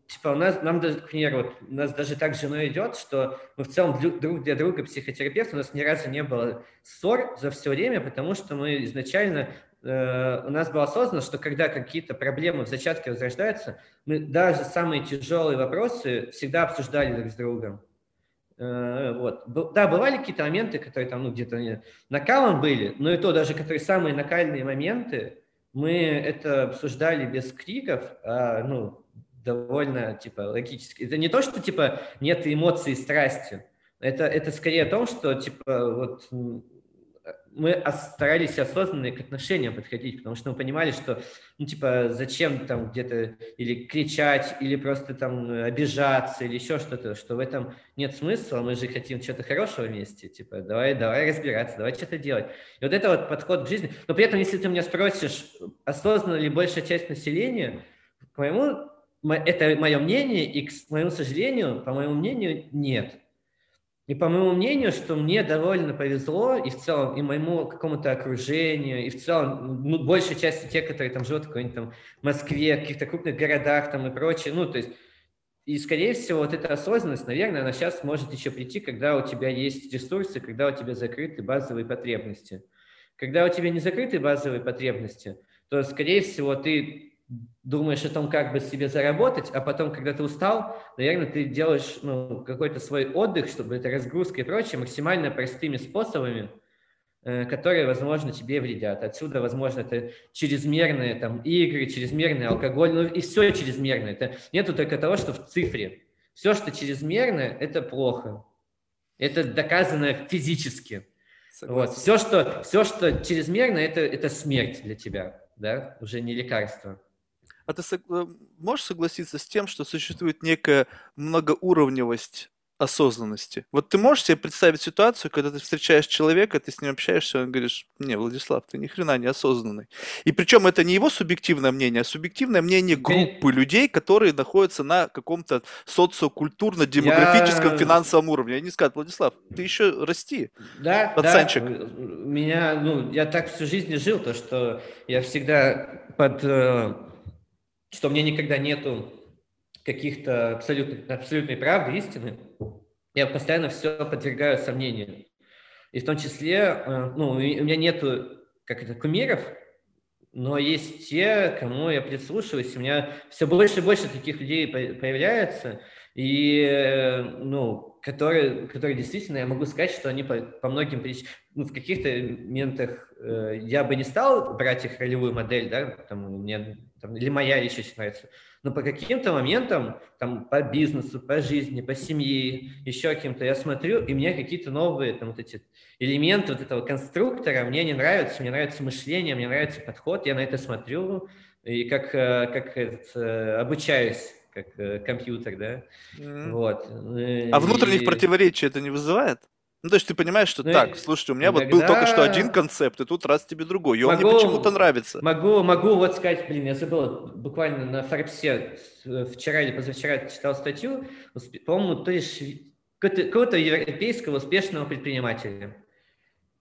типа у нас, нам даже, к примеру, вот, у нас даже так с женой идет, что мы в целом друг для друга психотерапевт, у нас ни разу не было ссор за все время, потому что мы изначально, э, у нас было осознанно, что когда какие-то проблемы в зачатке возрождаются, мы даже самые тяжелые вопросы всегда обсуждали друг с другом. Э, вот. Да, бывали какие-то моменты, которые там, ну, где-то накалом были, но и то даже, которые самые накальные моменты, мы это обсуждали без криков, а, ну, довольно, типа, логически. Это не то, что, типа, нет эмоций и страсти. Это, это скорее о том, что, типа, вот мы старались осознанно к отношениям подходить, потому что мы понимали, что, ну, типа, зачем там где-то или кричать, или просто там обижаться, или еще что-то, что в этом нет смысла, мы же хотим что-то хорошего вместе, типа, давай, давай разбираться, давай что-то делать. И вот это вот подход к жизни. Но при этом, если ты меня спросишь, осознанно ли большая часть населения, к моему, это мое мнение, и, к моему сожалению, по моему мнению, нет. И по моему мнению, что мне довольно повезло, и в целом, и моему какому-то окружению, и в целом, ну, большей части тех, которые там живут в какой-нибудь там Москве, каких-то крупных городах там и прочее, ну, то есть, и, скорее всего, вот эта осознанность, наверное, она сейчас может еще прийти, когда у тебя есть ресурсы, когда у тебя закрыты базовые потребности. Когда у тебя не закрыты базовые потребности, то, скорее всего, ты думаешь о том, как бы себе заработать, а потом, когда ты устал, наверное, ты делаешь ну, какой-то свой отдых, чтобы это разгрузка и прочее, максимально простыми способами, э, которые, возможно, тебе вредят. Отсюда, возможно, это чрезмерные там, игры, чрезмерный алкоголь, ну и все чрезмерное. Это нету только того, что в цифре. Все, что чрезмерное, это плохо. Это доказано физически. Вот. Все, что, все, что чрезмерно, это, это смерть для тебя, да, уже не лекарство. А ты э, можешь согласиться с тем, что существует некая многоуровневость осознанности? Вот ты можешь себе представить ситуацию, когда ты встречаешь человека, ты с ним общаешься, он говоришь, не, Владислав, ты ни хрена не осознанный. И причем это не его субъективное мнение, а субъективное мнение группы людей, которые находятся на каком-то социокультурно-демографическом Я... финансовом уровне. Они скажут, Владислав, ты еще расти, да, пацанчик. Да. Меня, ну, я так всю жизнь жил, то что я всегда под э, что мне никогда нету каких-то абсолютных, абсолютной правды, истины, я постоянно все подвергаю сомнению. И в том числе, э, ну, у меня нету, как это, кумиров, но есть те, кому я прислушиваюсь, у меня все больше и больше таких людей появляется, и, э, ну, которые, которые действительно, я могу сказать, что они по, по многим причинам, ну, в каких-то моментах э, я бы не стал брать их ролевую модель, да, там, мне там, или моя очень нравится. Но по каким-то моментам, там, по бизнесу, по жизни, по семье, еще каким-то, я смотрю, и мне какие-то новые там вот эти элементы вот этого конструктора мне не нравятся, мне нравится мышление, мне нравится подход, я на это смотрю и как, э, как это, обучаюсь как э, компьютер, да, mm-hmm. вот. А внутренних и... противоречий это не вызывает? Ну, то есть ты понимаешь, что ну, так, слушайте, у меня вот был только что один концепт, и тут раз тебе другой, и он могу, мне почему-то нравится. Могу, могу вот сказать, блин, я забыл, буквально на Форбсе вчера или позавчера читал статью, по-моему, то есть какого-то европейского успешного предпринимателя.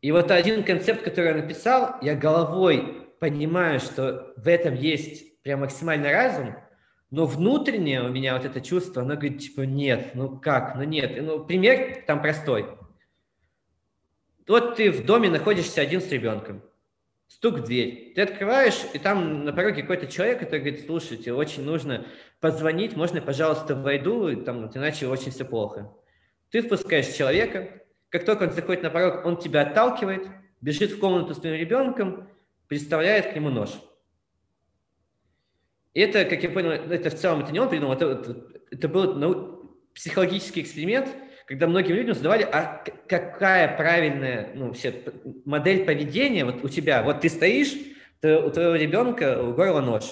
И вот один концепт, который я написал, я головой понимаю, что в этом есть прям максимальный разум, но внутреннее у меня вот это чувство, оно говорит, типа, нет, ну как, ну нет. Ну, пример там простой – вот ты в доме находишься один с ребенком. Стук в дверь. Ты открываешь, и там на пороге какой-то человек, который говорит, слушайте, очень нужно позвонить, можно, пожалуйста, войду, и там, иначе очень все плохо. Ты впускаешь человека, как только он заходит на порог, он тебя отталкивает, бежит в комнату с твоим ребенком, представляет к нему нож. Это, как я понял, это в целом это не он придумал, это, это, это был ну, психологический эксперимент – когда многим людям задавали, а какая правильная ну, вообще, модель поведения вот у тебя? Вот ты стоишь, ты, у твоего ребенка у горла нож.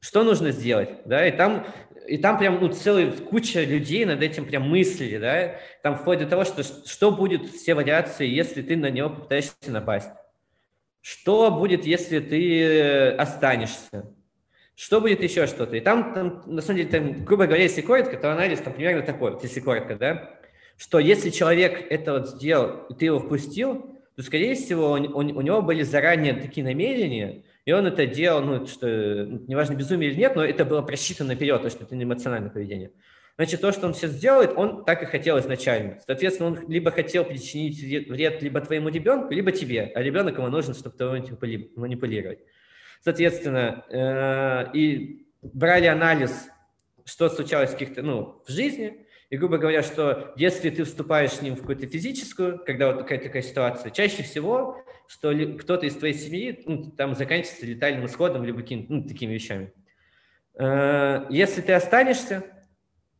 Что нужно сделать? Да? И там и там прям ну, целая куча людей над этим прям мыслили, да, там вплоть до того, что что будет все вариации, если ты на него попытаешься напасть, что будет, если ты останешься, что будет еще что-то. И там, там на самом деле, там, грубо говоря, если коротко, то анализ там примерно такой, вот, если коротко, да, что если человек это вот сделал, и ты его впустил, то, скорее всего, он, он, у него были заранее такие намерения, и он это делал, ну, что, ну, неважно, безумие или нет, но это было просчитано наперед, то, что это не эмоциональное поведение. Значит, то, что он сейчас делает, он так и хотел изначально. Соответственно, он либо хотел причинить вред либо твоему ребенку, либо тебе, а ребенок ему нужен, чтобы его манипулировать. Соответственно, э, и брали анализ что случалось в каких-то, ну, в жизни, и, грубо говоря, что если ты вступаешь с ним в какую-то физическую, когда вот такая такая ситуация, чаще всего, что кто-то из твоей семьи ну, там заканчивается летальным исходом либо какими-то ну, такими вещами. Э, если ты останешься,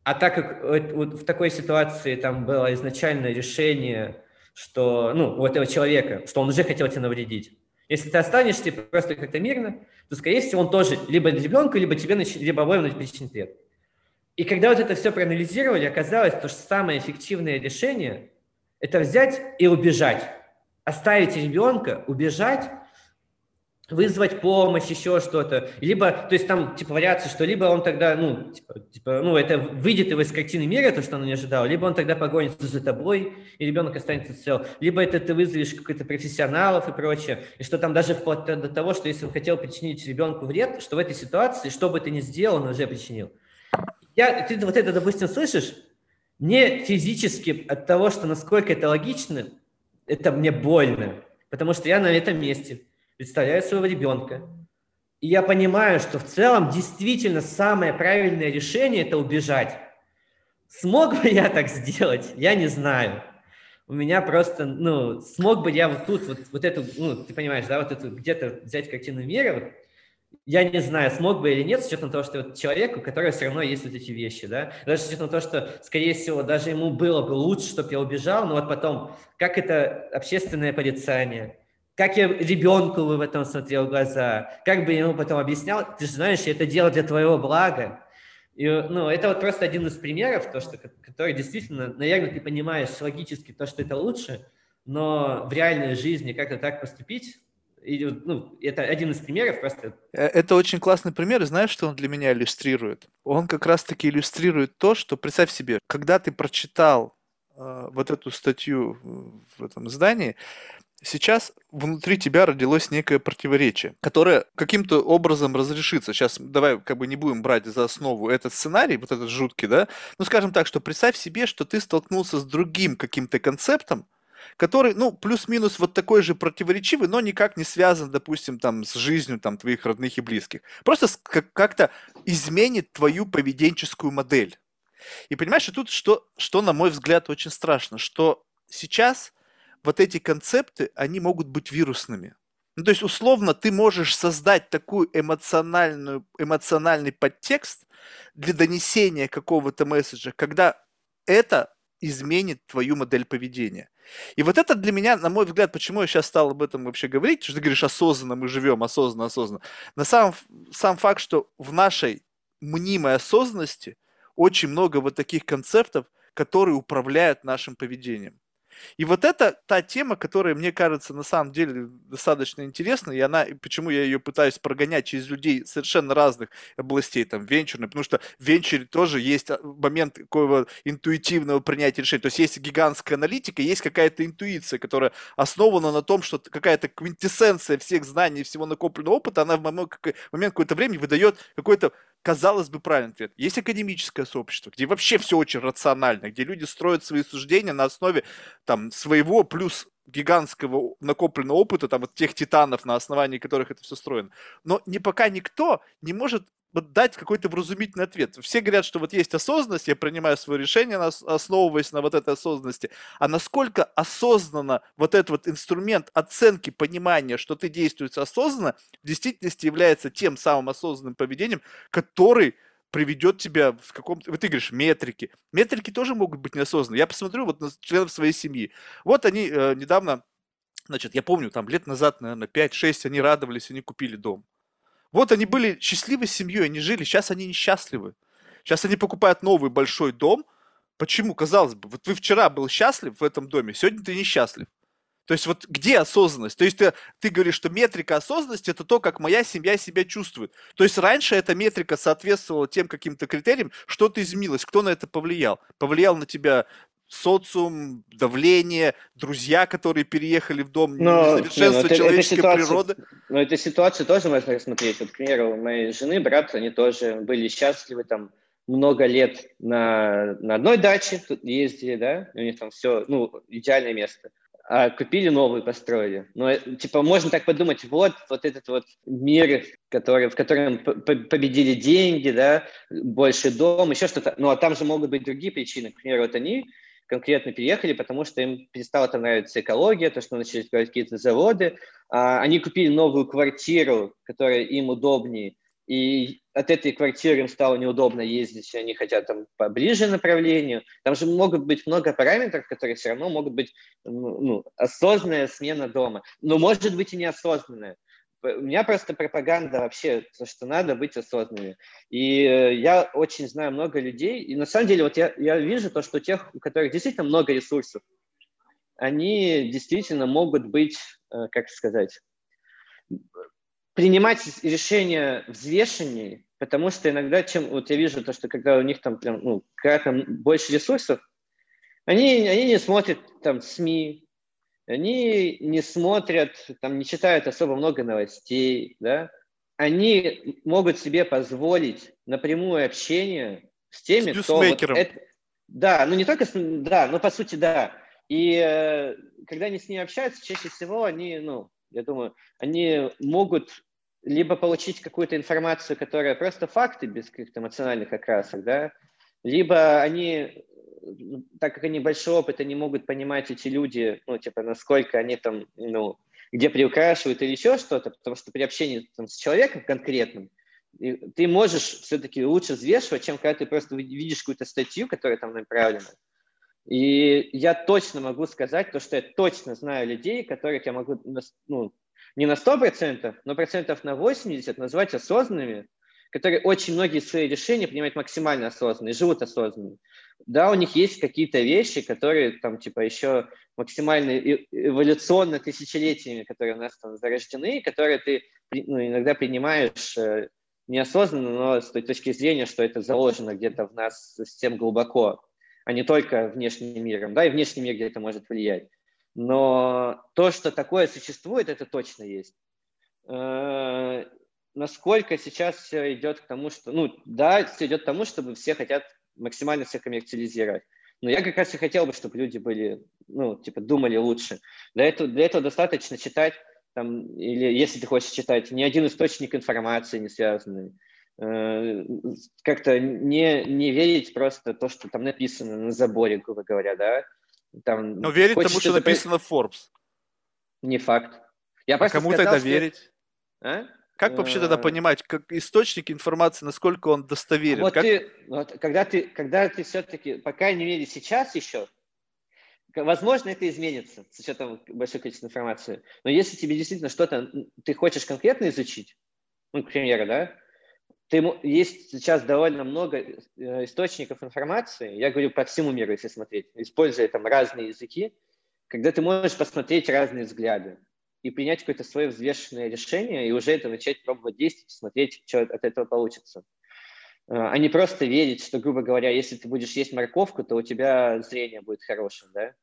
а так как вот в такой ситуации там было изначальное решение, что, ну, у этого человека, что он уже хотел тебе навредить, если ты останешься просто как-то мирно, то, скорее всего, он тоже либо ребенку, либо тебе, либо обоим причинит вред. И когда вот это все проанализировали, оказалось, что самое эффективное решение – это взять и убежать. Оставить ребенка, убежать, вызвать помощь, еще что-то. Либо, то есть там, типа, вариация, что либо он тогда, ну, типа, типа, ну, это выйдет его из картины мира, то, что он не ожидал, либо он тогда погонится за тобой, и ребенок останется цел. Либо это ты вызовешь каких-то профессионалов и прочее. И что там даже вплоть до того, что если он хотел причинить ребенку вред, что в этой ситуации, что бы ты ни сделал, он уже причинил. Я, ты вот это, допустим, слышишь, мне физически от того, что насколько это логично, это мне больно, потому что я на этом месте представляю своего ребенка, и я понимаю, что в целом действительно самое правильное решение – это убежать. Смог бы я так сделать? Я не знаю. У меня просто, ну, смог бы я вот тут, вот, вот эту, ну, ты понимаешь, да, вот эту где-то взять картину мира, вот, я не знаю, смог бы или нет, с учетом того, что вот человек, у которого все равно есть вот эти вещи, да, даже с учетом того, что, скорее всего, даже ему было бы лучше, чтобы я убежал, но вот потом, как это общественное порицание, как я ребенку в этом смотрел в глаза, как бы я ему потом объяснял, ты же знаешь, это дело для твоего блага. И, ну, это вот просто один из примеров, то, что, который действительно, наверное, ты понимаешь логически то, что это лучше, но в реальной жизни как-то так поступить и, ну, это один из примеров просто. Э, это очень классный пример, и знаешь, что он для меня иллюстрирует? Он как раз-таки иллюстрирует то, что, представь себе, когда ты прочитал э, вот эту статью в этом издании, сейчас внутри тебя родилось некое противоречие, которое каким-то образом разрешится. Сейчас давай как бы не будем брать за основу этот сценарий, вот этот жуткий, да? Ну, скажем так, что представь себе, что ты столкнулся с другим каким-то концептом, который, ну, плюс-минус вот такой же противоречивый, но никак не связан, допустим, там, с жизнью там, твоих родных и близких. Просто как-то изменит твою поведенческую модель. И понимаешь, и тут что, что, на мой взгляд, очень страшно, что сейчас вот эти концепты, они могут быть вирусными. Ну, то есть, условно, ты можешь создать такую эмоциональную, эмоциональный подтекст для донесения какого-то месседжа, когда это изменит твою модель поведения. И вот это для меня, на мой взгляд, почему я сейчас стал об этом вообще говорить, что ты говоришь осознанно, мы живем осознанно, осознанно. На самом, сам факт, что в нашей мнимой осознанности очень много вот таких концептов, которые управляют нашим поведением. И вот это та тема, которая, мне кажется, на самом деле достаточно интересна, и она, почему я ее пытаюсь прогонять через людей совершенно разных областей, там, венчурной, потому что в венчуре тоже есть а, момент такого интуитивного принятия решений. То есть есть гигантская аналитика, есть какая-то интуиция, которая основана на том, что какая-то квинтэссенция всех знаний, всего накопленного опыта, она в момент, момент какое-то времени выдает какой-то казалось бы, правильный ответ. Есть академическое сообщество, где вообще все очень рационально, где люди строят свои суждения на основе там, своего плюс гигантского накопленного опыта, там вот тех титанов, на основании которых это все строено. Но не пока никто не может дать какой-то вразумительный ответ. Все говорят, что вот есть осознанность, я принимаю свое решение, основываясь на вот этой осознанности. А насколько осознанно вот этот вот инструмент оценки, понимания, что ты действуешь осознанно, в действительности является тем самым осознанным поведением, который приведет тебя в каком-то... Вот ты говоришь, метрики. Метрики тоже могут быть неосознанные. Я посмотрю вот на членов своей семьи. Вот они э, недавно, значит, я помню, там лет назад, наверное, 5-6, они радовались, они купили дом. Вот они были счастливы с семьей, они жили, сейчас они несчастливы. Сейчас они покупают новый большой дом. Почему? Казалось бы, вот вы вчера был счастлив в этом доме, сегодня ты несчастлив. То есть вот где осознанность? То есть ты, ты говоришь, что метрика осознанности – это то, как моя семья себя чувствует. То есть раньше эта метрика соответствовала тем каким-то критериям, что-то изменилось, кто на это повлиял? Повлиял на тебя социум, давление, друзья, которые переехали в дом, но, несовершенство не, ну, человеческой это ситуация, природы. Но эту ситуацию тоже можно рассмотреть. Вот, к примеру, у моей жены, брат, они тоже были счастливы там много лет на, на одной даче тут ездили, да, у них там все, ну, идеальное место. а купили новую, построили. Но, э, типа, можно так подумать, вот, вот этот вот мир, который, в котором победили деньги, да, больше дом, еще что-то. Ну, а там же могут быть другие причины. К примеру, вот они конкретно переехали, потому что им перестала там нравиться экология, то, что начали строить какие-то заводы. А, они купили новую квартиру, которая им удобнее, и от этой квартиры им стало неудобно ездить, они хотят там поближе направлению. Там же могут быть много параметров, которые все равно могут быть ну осознанная смена дома. Но может быть и неосознанная. У меня просто пропаганда вообще, то, что надо быть осознанными. И э, я очень знаю много людей, и на самом деле вот я, я вижу то, что тех, у которых действительно много ресурсов, они действительно могут быть, э, как сказать, принимать решения взвешеннее, потому что иногда, чем вот я вижу то, что когда у них там прям, ну, кратно больше ресурсов, они, они не смотрят там СМИ, они не смотрят, там не читают особо много новостей, да, они могут себе позволить напрямую общение с теми, с кто... Вот это, да, ну не только с... Да, но по сути да. И э, когда они с ней общаются, чаще всего они, ну, я думаю, они могут либо получить какую-то информацию, которая просто факты без каких-то эмоциональных окрасок, да, либо они, так как они большой опыт, они могут понимать эти люди, ну, типа, насколько они там, ну, где приукрашивают или еще что-то, потому что при общении там, с человеком конкретным ты можешь все-таки лучше взвешивать, чем когда ты просто видишь какую-то статью, которая там направлена. И я точно могу сказать то, что я точно знаю людей, которых я могу ну, не на 100%, но процентов на 80 назвать осознанными, которые очень многие свои решения принимают максимально осознанно и живут осознанно. Да, у них есть какие-то вещи, которые там типа еще максимально эволюционно тысячелетиями, которые у нас там зарождены, которые ты ну, иногда принимаешь э, неосознанно, но с той точки зрения, что это заложено где-то в нас совсем глубоко, а не только внешним миром. Да, и внешний мир где-то может влиять. Но то, что такое существует, это точно есть. Насколько сейчас все идет к тому, что, ну, да, все идет к тому, чтобы все хотят максимально все коммерциализировать. Но я как раз и хотел бы, чтобы люди были, ну, типа, думали лучше. Для этого, для этого достаточно читать, там, или если ты хочешь читать, ни один источник информации не связанный. Э, как-то не, не верить просто то, что там написано на заборе, грубо говоря, да, там, Но верить тому, что написано в Forbes. Не факт. Я а кому сказал, тогда что... верить? А? Как вообще тогда э, понимать, как источник информации, насколько он достоверен? Вот как... ты, вот, когда ты, когда ты все-таки, по крайней мере сейчас еще, возможно, это изменится с учетом большой количества информации. Но если тебе действительно что-то ты хочешь конкретно изучить, ну, к примеру, да, ты, есть сейчас довольно много э, источников информации, я говорю по всему миру, если смотреть, используя там разные языки, когда ты можешь посмотреть разные взгляды и принять какое-то свое взвешенное решение, и уже это начать пробовать действовать, смотреть, что от этого получится. А не просто верить, что, грубо говоря, если ты будешь есть морковку, то у тебя зрение будет хорошим, да?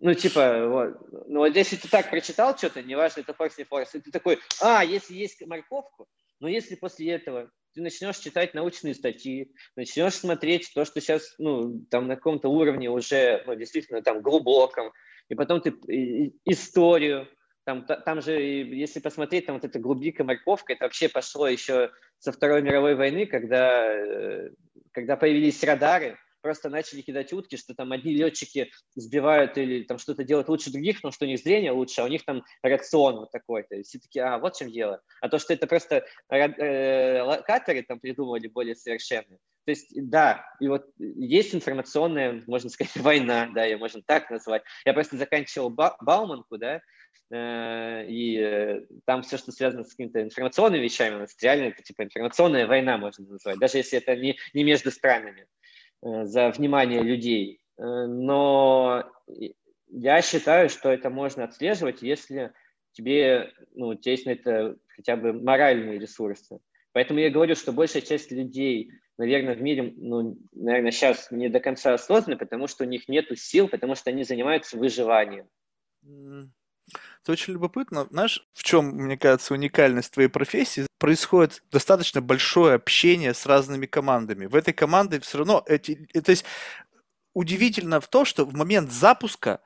Ну, типа, вот. Ну, вот если ты так прочитал что-то, неважно, это форс, не форс, и ты такой, а, если есть морковку, но если после этого ты начнешь читать научные статьи, начнешь смотреть то, что сейчас, ну, там на каком-то уровне уже, ну, действительно, там, глубоком, и потом ты историю, там, там же, если посмотреть, там вот эта глубика морковка, это вообще пошло еще со Второй мировой войны, когда, э, когда появились радары, просто начали кидать утки, что там одни летчики сбивают или там что-то делают лучше других, но что у них зрение лучше, а у них там рацион вот такой. То есть все таки а, вот в чем дело. А то, что это просто э, локаторы там придумывали более совершенные. То есть, да, и вот есть информационная, можно сказать, война, да, ее можно так назвать. Я просто заканчивал ба- Бауманку, да, э, и э, там все, что связано с какими-то информационными вещами, у нас реально это типа информационная война, можно назвать, даже если это не, не между странами. Э, за внимание людей. Но я считаю, что это можно отслеживать, если тебе, ну, у тебя есть на это хотя бы моральные ресурсы. Поэтому я говорю, что большая часть людей, наверное, в мире, ну, наверное, сейчас не до конца осознаны, потому что у них нет сил, потому что они занимаются выживанием. Это очень любопытно. Знаешь, в чем, мне кажется, уникальность твоей профессии? Происходит достаточно большое общение с разными командами. В этой команде все равно эти... То есть удивительно в том, что в момент запуска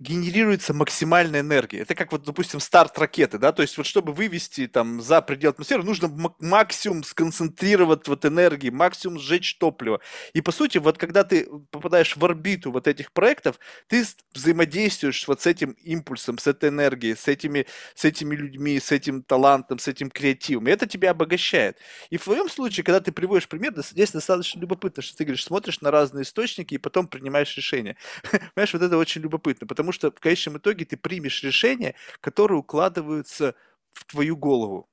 генерируется максимальная энергия. Это как вот, допустим, старт ракеты, да, то есть вот чтобы вывести там за пределы атмосферы, нужно максимум сконцентрировать вот энергии, максимум сжечь топливо. И по сути, вот когда ты попадаешь в орбиту вот этих проектов, ты взаимодействуешь вот с этим импульсом, с этой энергией, с этими, с этими людьми, с этим талантом, с этим креативом. И это тебя обогащает. И в твоем случае, когда ты приводишь пример, здесь достаточно любопытно, что ты говоришь, смотришь на разные источники и потом принимаешь решение. Понимаешь, вот это очень любопытно, потому потому что в конечном итоге ты примешь решения, которые укладываются в твою голову.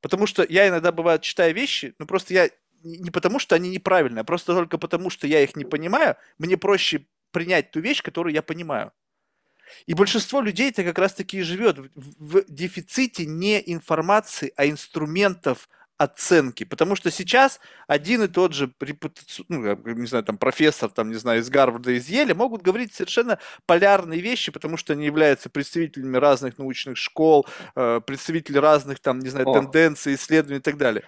Потому что я иногда, бывает, читаю вещи, ну просто я не потому, что они неправильные, а просто только потому, что я их не понимаю, мне проще принять ту вещь, которую я понимаю. И большинство людей-то как раз-таки и живет в, в дефиците не информации, а инструментов оценки. Потому что сейчас один и тот же ну, не знаю, там, профессор, там, не знаю, из Гарварда, из Еля могут говорить совершенно полярные вещи, потому что они являются представителями разных научных школ, э, представители разных, там, не знаю, О. тенденций, исследований и так далее.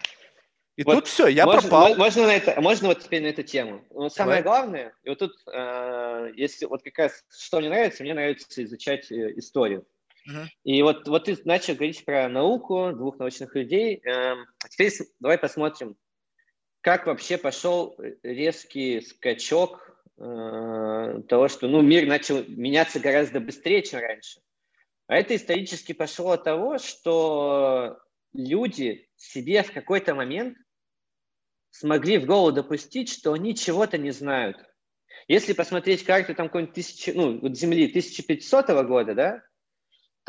И вот тут все, я можно, пропал. Можно, на это, можно вот теперь на эту тему. Но самое Давай. главное, и вот тут, э, если вот как раз что мне нравится, мне нравится изучать э, историю. И вот, вот ты начал говорить про науку, двух научных людей. Эм, а теперь давай посмотрим, как вообще пошел резкий скачок э, того, что ну, мир начал меняться гораздо быстрее, чем раньше. А это исторически пошло от того, что люди себе в какой-то момент смогли в голову допустить, что они чего-то не знают. Если посмотреть карту там какой-нибудь тысячи, ну, вот Земли 1500 года, да,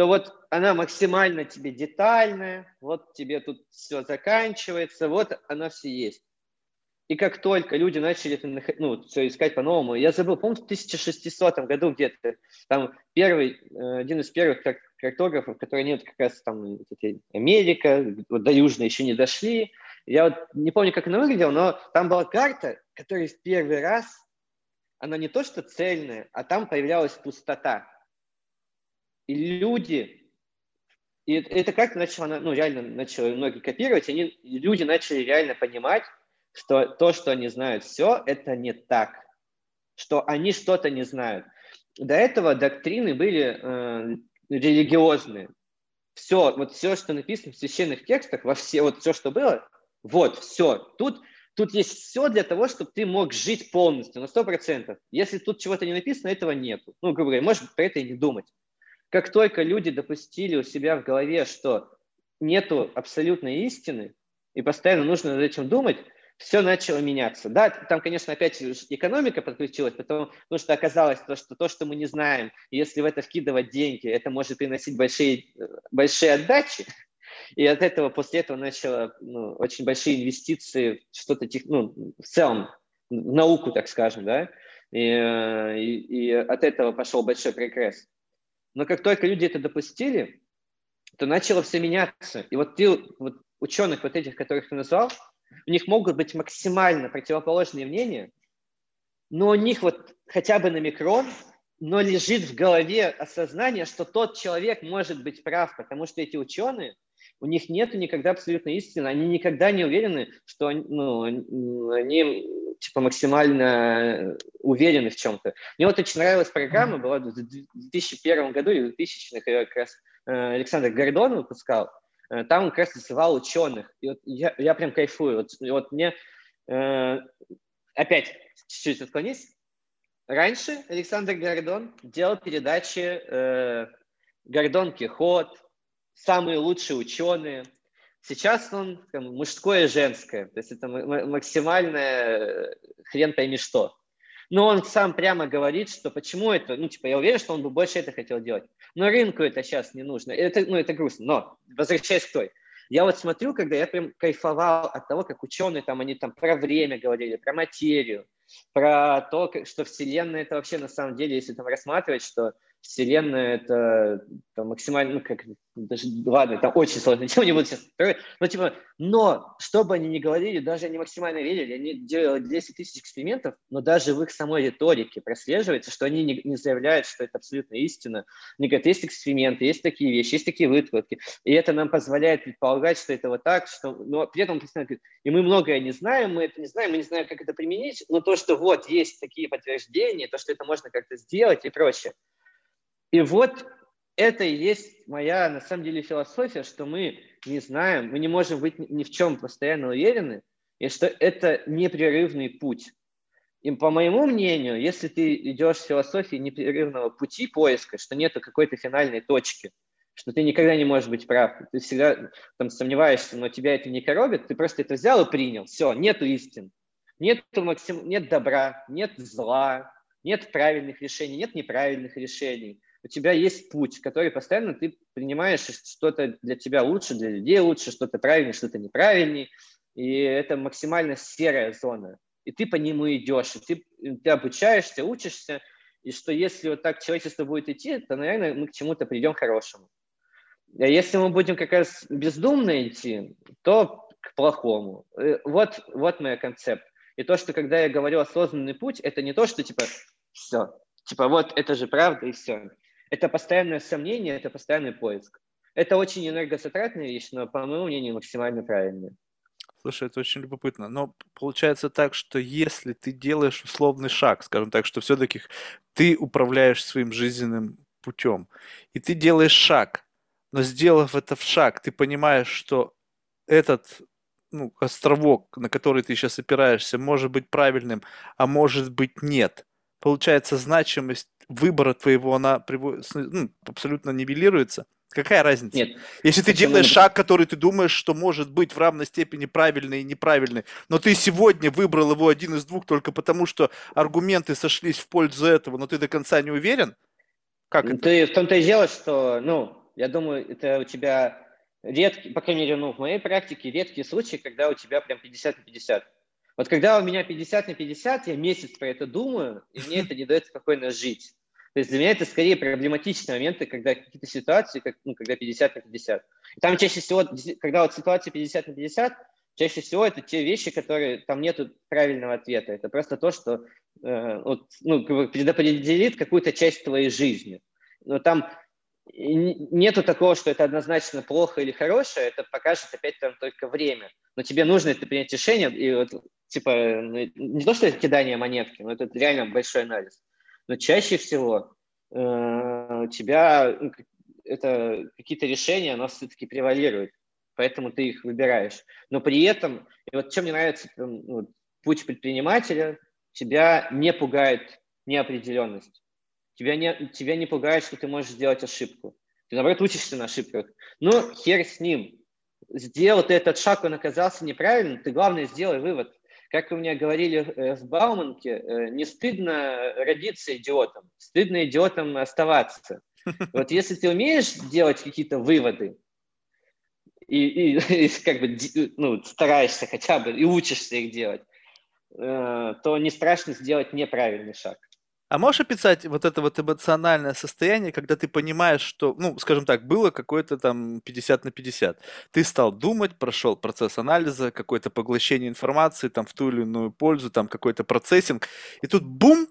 то вот она максимально тебе детальная, вот тебе тут все заканчивается, вот она все есть. И как только люди начали это, ну, все искать по-новому, я забыл, помню, в 1600 году где-то, там первый, э, один из первых картографов, которые нет как раз там Америка, вот до Южной еще не дошли, я вот не помню, как она выглядела, но там была карта, которая в первый раз, она не то что цельная, а там появлялась пустота. И люди, и это как начало, ну, реально начало многие копировать, они, люди начали реально понимать, что то, что они знают все, это не так, что они что-то не знают. До этого доктрины были э, религиозные. Все, вот все, что написано в священных текстах, во все, вот все, что было, вот, все. Тут, тут есть все для того, чтобы ты мог жить полностью, на 100%. Если тут чего-то не написано, этого нету. Ну, грубо говоря, можешь про это и не думать. Как только люди допустили у себя в голове, что нету абсолютной истины, и постоянно нужно над этим думать, все начало меняться. Да, там, конечно, опять экономика подключилась, потому, что оказалось, то, что то, что мы не знаем, если в это вкидывать деньги, это может приносить большие, большие отдачи. И от этого, после этого начало ну, очень большие инвестиции в что-то, ну, в целом, в науку, так скажем, да, и, э, и, и от этого пошел большой прогресс. Но как только люди это допустили, то начало все меняться. И вот ты, вот ученых вот этих, которых ты назвал, у них могут быть максимально противоположные мнения, но у них вот хотя бы на микрон, но лежит в голове осознание, что тот человек может быть прав, потому что эти ученые, у них нет никогда абсолютной истины, они никогда не уверены, что ну, они типа максимально уверены в чем-то. Мне вот очень нравилась программа, была в 2001 году или в 2000-х, ее как раз э, Александр Гордон выпускал. Э, там он как раз называл ученых. И вот я, я прям кайфую. Вот, вот мне э, опять чуть-чуть отклонись. Раньше Александр Гордон делал передачи э, «Гордон Кихот», «Самые лучшие ученые», Сейчас он там, мужское и женское, то есть это максимальное э, хрен пойми что. Но он сам прямо говорит, что почему это, ну, типа, я уверен, что он бы больше это хотел делать. Но рынку это сейчас не нужно. Это, ну, это грустно. Но, возвращаясь к той, я вот смотрю, когда я прям кайфовал от того, как ученые там, они там про время говорили, про материю, про то, что Вселенная это вообще на самом деле, если там рассматривать, что Вселенная это там, максимально, ну, как, даже, ладно, это очень сложно, тема не буду сейчас но, типа, но, что бы они ни говорили, даже они максимально верили, они делали 10 тысяч экспериментов, но даже в их самой риторике прослеживается, что они не, не заявляют, что это абсолютно истина. Они говорят, есть эксперименты, есть такие вещи, есть такие выкладки, и это нам позволяет предполагать, что это вот так, что, но при этом говорит, и мы многое не знаем, мы это не знаем, мы не знаем, как это применить, но то, что вот есть такие подтверждения, то, что это можно как-то сделать и прочее. И вот это и есть моя, на самом деле, философия, что мы не знаем, мы не можем быть ни в чем постоянно уверены, и что это непрерывный путь. И по моему мнению, если ты идешь в философии непрерывного пути поиска, что нету какой-то финальной точки, что ты никогда не можешь быть прав, ты всегда там сомневаешься, но тебя это не коробит, ты просто это взял и принял, все, нету истин, нет, максим... нет добра, нет зла, нет правильных решений, нет неправильных решений. У тебя есть путь, который постоянно ты принимаешь что-то для тебя лучше, для людей лучше, что-то правильнее, что-то неправильнее. И это максимально серая зона. И ты по нему идешь, и ты, ты обучаешься, учишься, и что если вот так человечество будет идти, то, наверное, мы к чему-то придем хорошему. А если мы будем как раз бездумно идти, то к плохому. Э, вот, вот моя концепт. И то, что когда я говорю осознанный путь, это не то, что типа все, типа вот это же правда и все. Это постоянное сомнение, это постоянный поиск. Это очень энергозатратная вещь, но, по моему мнению, максимально правильная. Слушай, это очень любопытно. Но получается так, что если ты делаешь условный шаг, скажем так, что все-таки ты управляешь своим жизненным путем, и ты делаешь шаг, но сделав этот шаг, ты понимаешь, что этот ну, островок, на который ты сейчас опираешься, может быть правильным, а может быть нет. Получается, значимость выбора твоего, она ну, абсолютно нивелируется. Какая разница? Нет. Если ты делаешь шаг, который ты думаешь, что может быть в равной степени правильный и неправильный, но ты сегодня выбрал его один из двух только потому, что аргументы сошлись в пользу этого, но ты до конца не уверен? Как это? Ты в том-то и дело, что, ну, я думаю, это у тебя редкий, по крайней мере, ну, в моей практике редкие случаи, когда у тебя прям 50 на 50. Вот когда у меня 50 на 50, я месяц про это думаю, и мне это не дает спокойно жить. То есть для меня это скорее проблематичные моменты, когда какие-то ситуации, как, ну, когда 50 на 50. И там чаще всего, когда вот ситуация 50 на 50, чаще всего это те вещи, которые, там нет правильного ответа. Это просто то, что э, вот, ну, предопределит какую-то часть твоей жизни. Но там нету такого, что это однозначно плохо или хорошее, это покажет опять там только время. Но тебе нужно это принять решение, и вот, типа, ну, не то, что это кидание монетки, но это реально большой анализ. Но чаще всего э, тебя ну, это какие-то решения, оно все-таки превалирует, поэтому ты их выбираешь. Но при этом, и вот чем мне нравится ну, путь предпринимателя, тебя не пугает неопределенность. Тебя не, тебя не пугает, что ты можешь сделать ошибку. Ты, наоборот, учишься на ошибках. Ну, хер с ним. Сделал ты этот шаг, он оказался неправильным, ты, главное, сделай вывод. Как у меня говорили э, в Бауманке, э, не стыдно родиться идиотом, стыдно идиотом оставаться. Вот если ты умеешь делать какие-то выводы, и, и, и как бы ну, стараешься хотя бы и учишься их делать, э, то не страшно сделать неправильный шаг. А можешь описать вот это вот эмоциональное состояние, когда ты понимаешь, что, ну, скажем так, было какое-то там 50 на 50. Ты стал думать, прошел процесс анализа, какое-то поглощение информации там в ту или иную пользу, там какой-то процессинг, и тут бум,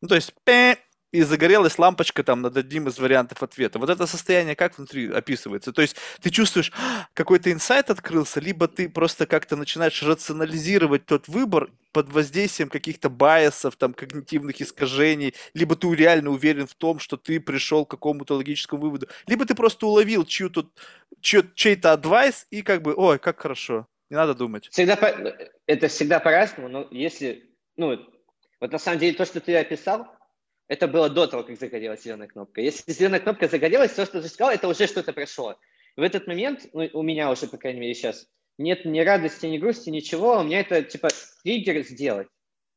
ну, то есть пэ, и загорелась лампочка там над одним из вариантов ответа. Вот это состояние как внутри описывается? То есть ты чувствуешь, «А, какой-то инсайт открылся, либо ты просто как-то начинаешь рационализировать тот выбор под воздействием каких-то байесов, там, когнитивных искажений, либо ты реально уверен в том, что ты пришел к какому-то логическому выводу, либо ты просто уловил чью-то, чей-то адвайс и как бы, ой, как хорошо, не надо думать. Всегда по... Это всегда по-разному, но если, ну, вот на самом деле то, что ты описал, это было до того, как загорелась зеленая кнопка. Если зеленая кнопка загорелась, то, что ты сказал, это уже что-то прошло. В этот момент, ну, у меня уже, по крайней мере, сейчас, нет ни радости, ни грусти, ничего. У меня это, типа, триггер сделать.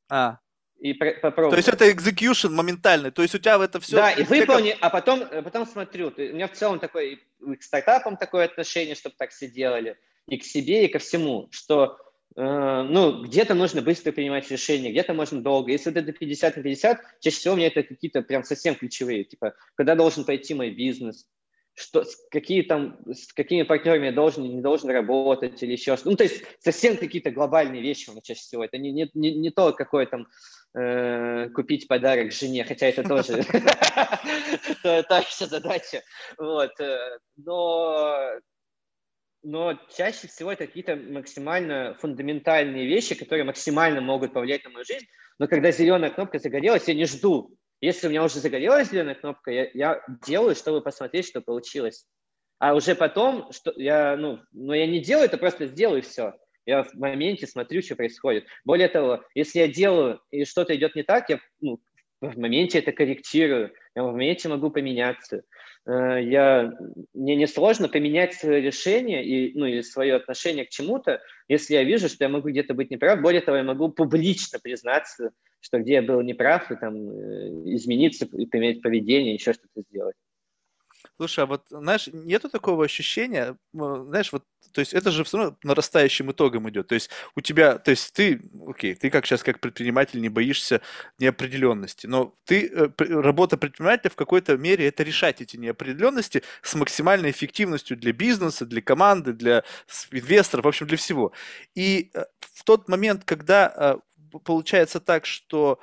А. И попробовать. То есть это execution моментальный, то есть у тебя в это все... Да, и выполни, а потом, а потом смотрю, у меня в целом такое, и к стартапам такое отношение, чтобы так все делали, и к себе, и ко всему, что ну, где-то нужно быстро принимать решения, где-то можно долго. Если вот это 50 на 50, чаще всего у меня это какие-то прям совсем ключевые, типа, когда должен пойти мой бизнес, что, какие там, с какими партнерами я должен не должен работать или еще что Ну, то есть совсем какие-то глобальные вещи у меня чаще всего. Это не, не, не, не то, какое там э, купить подарок жене, хотя это тоже та задача. Вот. Э, но но чаще всего это какие-то максимально фундаментальные вещи, которые максимально могут повлиять на мою жизнь. Но когда зеленая кнопка загорелась, я не жду. Если у меня уже загорелась зеленая кнопка, я, я делаю, чтобы посмотреть, что получилось. А уже потом, что я, ну, но я не делаю это, просто сделаю все. Я в моменте смотрю, что происходит. Более того, если я делаю и что-то идет не так, я ну, в моменте это корректирую, я в моменте могу поменяться. Э, я, мне несложно поменять свое решение и, ну, или свое отношение к чему-то, если я вижу, что я могу где-то быть неправ. Более того, я могу публично признаться, что где я был неправ, и там э, измениться, и поменять поведение, еще что-то сделать. Слушай, а вот, знаешь, нету такого ощущения, знаешь, вот, то есть это же все равно нарастающим итогом идет. То есть у тебя, то есть ты, окей, ты как сейчас как предприниматель не боишься неопределенности, но ты, э, работа предпринимателя в какой-то мере это решать эти неопределенности с максимальной эффективностью для бизнеса, для команды, для инвесторов, в общем, для всего. И э, в тот момент, когда э, получается так, что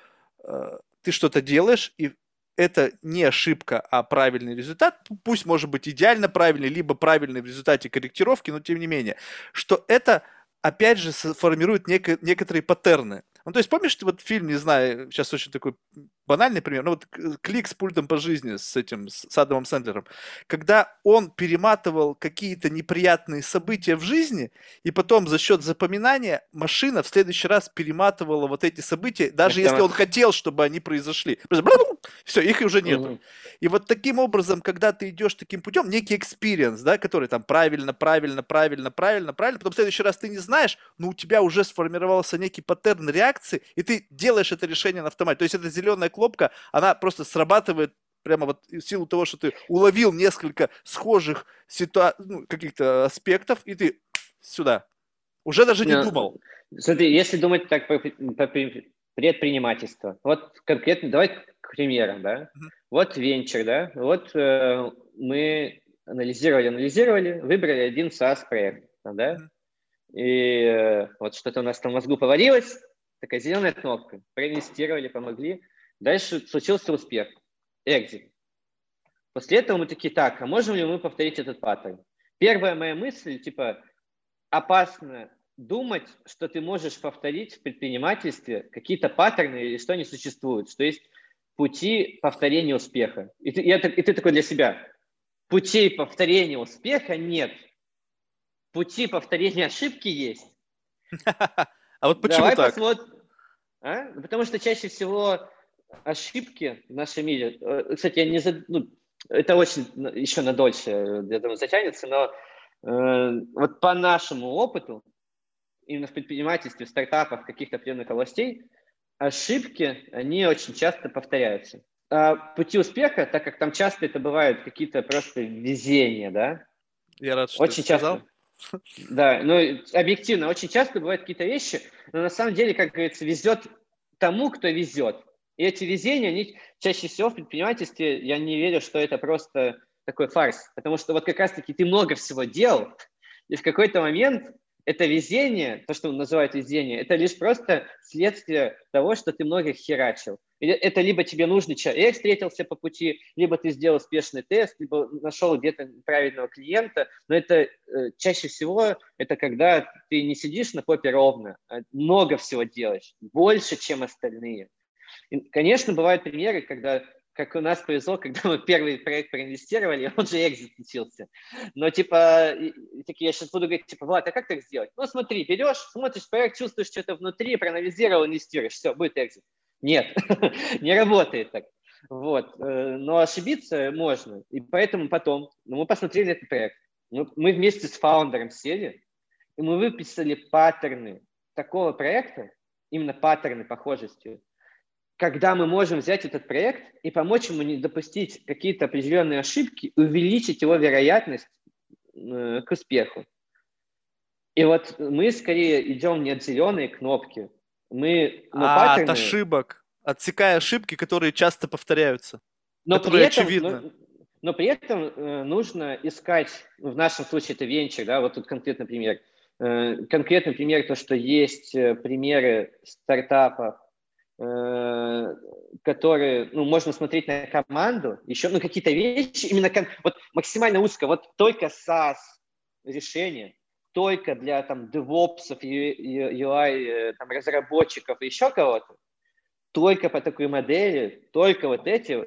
ты что-то делаешь, и это не ошибка, а правильный результат, пусть может быть идеально правильный, либо правильный в результате корректировки, но тем не менее, что это опять же формирует неко- некоторые паттерны. Ну, то есть, помнишь, вот фильм, не знаю, сейчас очень такой банальный пример, ну вот клик с пультом по жизни с этим, с Адамом Сэндлером, когда он перематывал какие-то неприятные события в жизни, и потом за счет запоминания машина в следующий раз перематывала вот эти события, даже Это... если он хотел, чтобы они произошли. Все, их уже нету. Угу. И вот таким образом, когда ты идешь таким путем, некий experience, да, который там правильно, правильно, правильно, правильно, правильно, потом в следующий раз ты не знаешь, но у тебя уже сформировался некий паттерн реакции, и ты делаешь это решение на автомате. То есть это зеленая кнопка, она просто срабатывает прямо вот в силу того, что ты уловил несколько схожих ситуа- ну, каких-то аспектов, и ты сюда. Уже даже не Но, думал. Смотри, если думать так по, по предпринимательство, вот конкретно, давай к примерам, да. Uh-huh. Вот венчур, да, вот э, мы анализировали, анализировали, выбрали один SaaS-проект, да, uh-huh. и э, вот что-то у нас там в мозгу поварилось, такая зеленая кнопка, проинвестировали, помогли, Дальше случился успех, экзит. После этого мы такие, так, а можем ли мы повторить этот паттерн? Первая моя мысль, типа, опасно думать, что ты можешь повторить в предпринимательстве какие-то паттерны или что они существуют, что есть пути повторения успеха. И ты, и, это, и ты такой для себя, путей повторения успеха нет, пути повторения ошибки есть. А вот почему Давай так? Посмотрим. А? Потому что чаще всего ошибки в нашем мире, э, кстати, я не за, ну, это очень еще на дольше, я думаю, затянется, но э, вот по нашему опыту, именно в предпринимательстве, в стартапах, каких-то определенных областей, ошибки, они очень часто повторяются. А пути успеха, так как там часто это бывают какие-то просто везения, да? Я рад, что очень ты часто. сказал. Да, ну, объективно, очень часто бывают какие-то вещи, но на самом деле, как говорится, везет тому, кто везет. И эти везения, они чаще всего в предпринимательстве, я не верю, что это просто такой фарс, потому что вот как раз-таки ты много всего делал, и в какой-то момент это везение, то, что называют везение, это лишь просто следствие того, что ты много херачил. Это либо тебе нужный человек встретился по пути, либо ты сделал успешный тест, либо нашел где-то правильного клиента. Но это э, чаще всего это когда ты не сидишь на попе ровно, а много всего делаешь, больше, чем остальные. И, конечно, бывают примеры, когда как у нас повезло, когда мы первый проект проинвестировали, он же экзит случился. Но типа, такие, я сейчас буду говорить, типа, Влад, а как так сделать? Ну смотри, берешь, смотришь проект, чувствуешь что-то внутри, проанализировал, инвестируешь, все, будет экзит. Нет, не работает так. Вот. Э, но ошибиться можно. И поэтому потом, ну, мы посмотрели этот проект. Мы вместе с фаундером сели, и мы выписали паттерны такого проекта, именно паттерны похожести, когда мы можем взять этот проект и помочь ему не допустить какие-то определенные ошибки, увеличить его вероятность э, к успеху. И вот мы скорее идем не от зеленой кнопки, мы а паттерны... от ошибок, отсекая ошибки, которые часто повторяются, но которые при этом, очевидны. Но, но при этом э, нужно искать, в нашем случае это венчер, да, вот тут конкретный пример, э, конкретный пример, то, что есть э, примеры стартапов, Э, которые, ну, можно смотреть на команду, еще, ну, какие-то вещи, именно как, вот максимально узко, вот только SaaS решение, только для там DevOps, UI, э, там, разработчиков и еще кого-то, только по такой модели, только вот эти,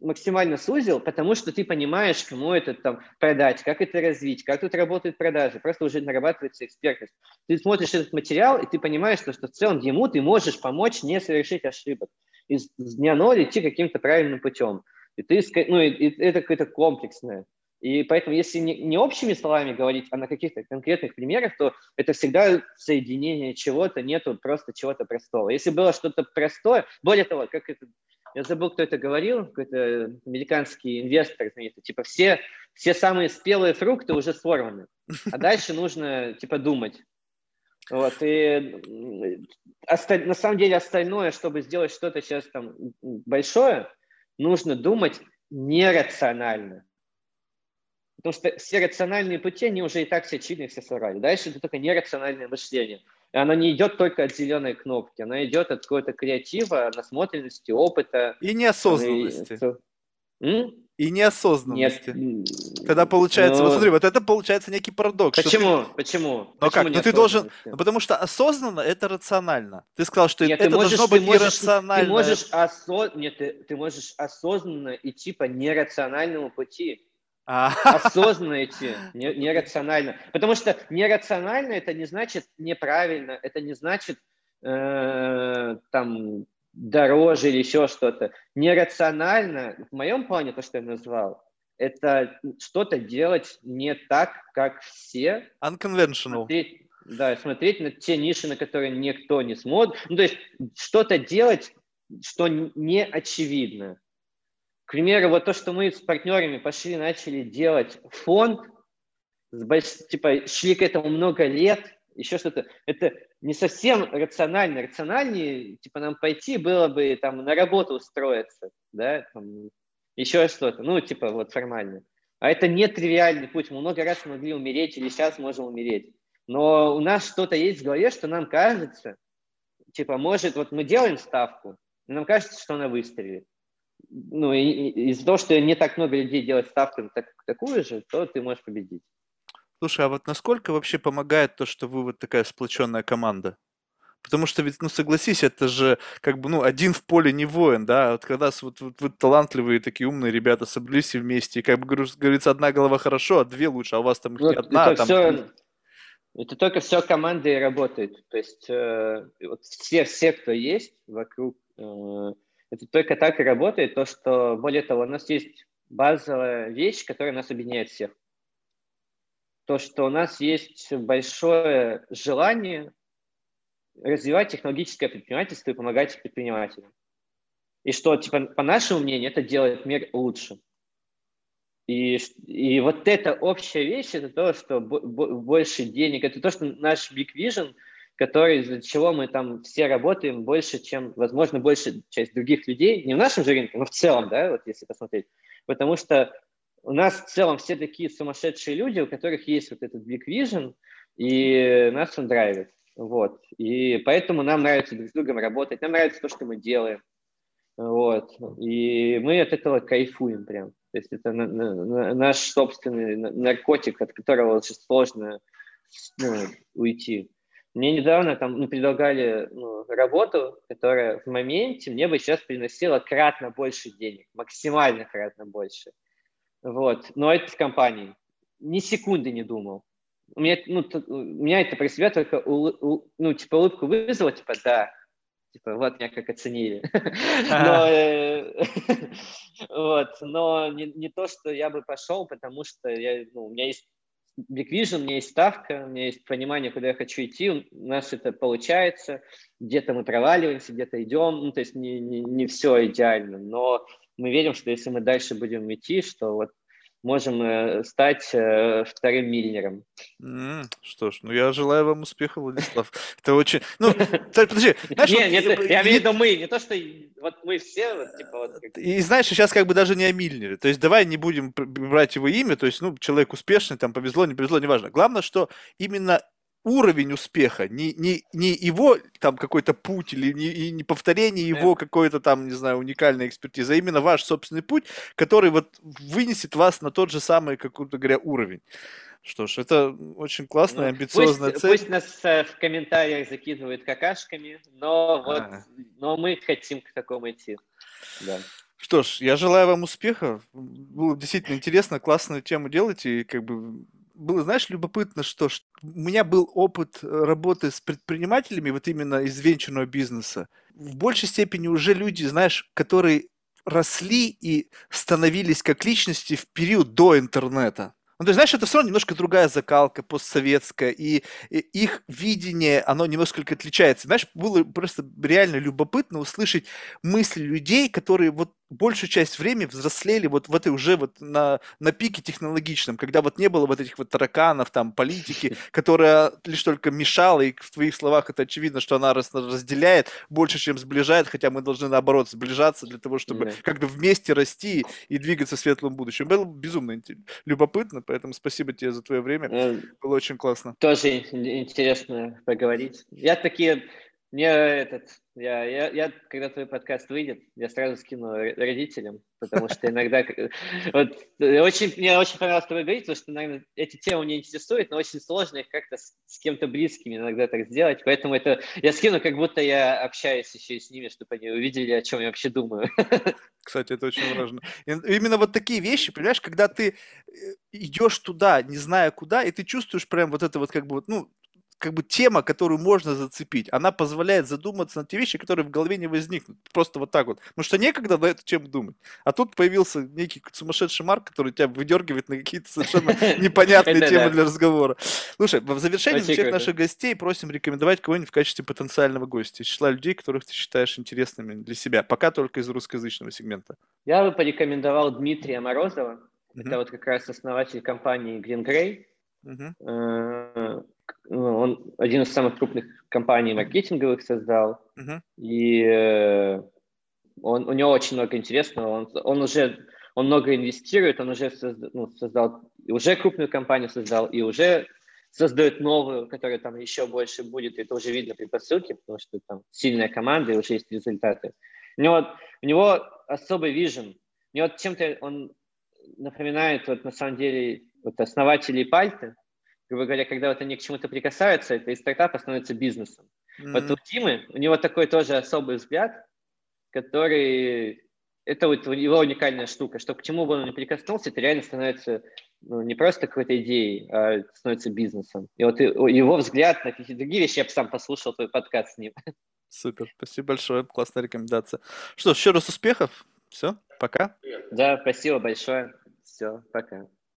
максимально сузил, потому что ты понимаешь, кому это там продать, как это развить, как тут работают продажи, просто уже нарабатывается экспертность. Ты смотришь этот материал, и ты понимаешь, что, что в целом ему ты можешь помочь не совершить ошибок. Из дня ноль идти каким-то правильным путем. И ты, ну, и, и это какое-то комплексное. И поэтому, если не, не общими словами говорить, а на каких-то конкретных примерах, то это всегда соединение чего-то, нету просто чего-то простого. Если было что-то простое, более того, как это я забыл, кто это говорил, какой-то американский инвестор, знаете, типа все, все самые спелые фрукты уже сорваны, а дальше нужно, типа, думать. Вот, и на самом деле остальное, чтобы сделать что-то сейчас там большое, нужно думать нерационально. Потому что все рациональные пути, они уже и так все чили, все сорвали. Дальше это только нерациональное мышление – и она не идет только от зеленой кнопки, она идет от какого-то креатива, насмотренности, опыта. И неосознанности. И, и неосознанности. Нет. Тогда получается, ну, вот смотри, вот это получается некий парадокс. Почему? Ты... Почему? Но Почему как? Ну ты должен, ну потому что осознанно это рационально. Ты сказал, что Нет, это можешь, должно быть можешь, иррационально. Ты можешь, осо... Нет, ты, ты можешь осознанно идти по нерациональному пути. А. Осознанно идти, не, нерационально. Потому что нерационально это не значит неправильно, это не значит э, там дороже или еще что-то. Нерационально, в моем плане, то, что я назвал, это что-то делать не так, как все. Unconventional. Смотреть, да, смотреть на те ниши, на которые никто не смотрит. Ну, то есть что-то делать, что не очевидно. К примеру, вот то, что мы с партнерами пошли, начали делать фонд, типа шли к этому много лет, еще что-то, это не совсем рационально. Рациональнее, типа, нам пойти было бы там на работу устроиться, да, там, еще что-то, ну, типа, вот формально. А это не тривиальный путь. Мы много раз могли умереть или сейчас можем умереть. Но у нас что-то есть в голове, что нам кажется, типа, может, вот мы делаем ставку, и нам кажется, что она выстрелит ну, из-за того, что не так много людей делают ставку на так, такую же, то ты можешь победить. Слушай, а вот насколько вообще помогает то, что вы вот такая сплоченная команда? Потому что ведь, ну согласись, это же как бы, ну, один в поле не воин, да, вот когда вот, вот вы талантливые такие умные ребята собрались вместе, и как бы говорится, одна голова хорошо, а две лучше, а у вас там вот одна, это там... Все, это только все команды работает, то есть э, вот все, все, кто есть вокруг, э, это только так и работает, то, что, более того, у нас есть базовая вещь, которая нас объединяет всех. То, что у нас есть большое желание развивать технологическое предпринимательство и помогать предпринимателям. И что, типа, по нашему мнению, это делает мир лучше. И, и вот эта общая вещь, это то, что больше денег, это то, что наш Big Vision – который, из-за чего мы там все работаем больше, чем, возможно, больше часть других людей, не в нашем же рынке, но в целом, да, вот если посмотреть. Потому что у нас в целом все такие сумасшедшие люди, у которых есть вот этот big vision, и нас он драйвит. Вот. И поэтому нам нравится друг с другом работать, нам нравится то, что мы делаем. Вот. И мы от этого кайфуем прям. То есть это на, на, на, наш собственный наркотик, от которого очень сложно ну, уйти. Мне недавно там ну, предлагали ну, работу, которая в моменте мне бы сейчас приносила кратно больше денег, максимально кратно больше. Вот. Но это в компании. Ни секунды не думал. У меня, ну, у меня это про себя только у, у, ну, типа улыбку вызвало, типа, да, типа, вот меня как оценили. Но, э, вот, но не, то, что я бы пошел, потому что ну, у меня есть Big Vision, у меня есть ставка, у меня есть понимание, куда я хочу идти, у нас это получается, где-то мы проваливаемся, где-то идем, ну, то есть не, не, не все идеально, но мы верим, что если мы дальше будем идти, что вот можем э, стать э, вторым Мильнером. Mm, что ж, ну я желаю вам успеха, Владислав. Это очень... Ну, подожди, знаешь... Не, вот, я имею в виду мы, не то, что вот мы все, вот, типа вот... И знаешь, сейчас как бы даже не о Мильнере. То есть давай не будем брать его имя, то есть, ну, человек успешный, там, повезло, не повезло, неважно. Главное, что именно уровень успеха, не, не, не его там какой-то путь или не, не повторение его какой-то там, не знаю, уникальной экспертизы, а именно ваш собственный путь, который вот вынесет вас на тот же самый, как то говоря, уровень. Что ж, это очень классная, ну, амбициозная пусть, цель. Пусть нас э, в комментариях закидывают какашками, но вот, а. но мы хотим к такому идти. Да. Что ж, я желаю вам успеха. Было действительно интересно, классную тему делаете. И как бы было, знаешь, любопытно, что, что у меня был опыт работы с предпринимателями, вот именно из венчурного бизнеса. В большей степени уже люди, знаешь, которые росли и становились как личности в период до интернета. Ну, то есть, знаешь, это все равно немножко другая закалка постсоветская, и, и их видение, оно немножко отличается. Знаешь, было просто реально любопытно услышать мысли людей, которые вот большую часть времени взрослели вот в этой уже вот на, на пике технологичном, когда вот не было вот этих вот тараканов, там, политики, которая лишь только мешала, и в твоих словах это очевидно, что она разделяет больше, чем сближает, хотя мы должны, наоборот, сближаться для того, чтобы да. как бы вместе расти и двигаться в светлом будущем. Было безумно любопытно, поэтому спасибо тебе за твое время, ну, было очень классно. Тоже интересно поговорить. Я такие мне этот, я, я, я, когда твой подкаст выйдет, я сразу скину родителям, потому что иногда, вот, очень, мне очень понравилось с тобой говорить, потому что, наверное, эти темы мне интересуют, но очень сложно их как-то с, с кем-то близкими иногда так сделать, поэтому это, я скину, как будто я общаюсь еще и с ними, чтобы они увидели, о чем я вообще думаю. Кстати, это очень важно. Именно вот такие вещи, понимаешь, когда ты э, идешь туда, не зная куда, и ты чувствуешь прям вот это вот как бы, ну, как бы тема, которую можно зацепить, она позволяет задуматься на те вещи, которые в голове не возникнут. Просто вот так вот. Потому что некогда на эту тему думать. А тут появился некий сумасшедший Марк, который тебя выдергивает на какие-то совершенно непонятные темы для разговора. Слушай, в завершении всех наших гостей просим рекомендовать кого-нибудь в качестве потенциального гостя из числа людей, которых ты считаешь интересными для себя. Пока только из русскоязычного сегмента. Я бы порекомендовал Дмитрия Морозова. Это вот как раз основатель компании Green Grey. Uh-huh. Он один из самых крупных компаний маркетинговых создал, uh-huh. и э, он, у него очень много интересного. Он, он уже он много инвестирует, он уже создал, ну, создал, уже крупную компанию создал, и уже создает новую, которая там еще больше будет, и это уже видно при посылке, потому что там сильная команда, и уже есть результаты. У него, у него особый вижен. У него чем-то он напоминает вот на самом деле вот основателей Пальты, грубо говоря, когда вот они к чему-то прикасаются, это из стартапа становится бизнесом. Mm-hmm. Вот у Тимы, у него такой тоже особый взгляд, который, это вот его уникальная штука, что к чему бы он ни прикоснулся, это реально становится ну, не просто какой-то идеей, а становится бизнесом. И вот его взгляд на какие-то другие вещи, я бы сам послушал твой подкаст с ним. Супер, спасибо большое, классная рекомендация. Что, еще раз успехов, все, пока. Да, спасибо большое, все, пока.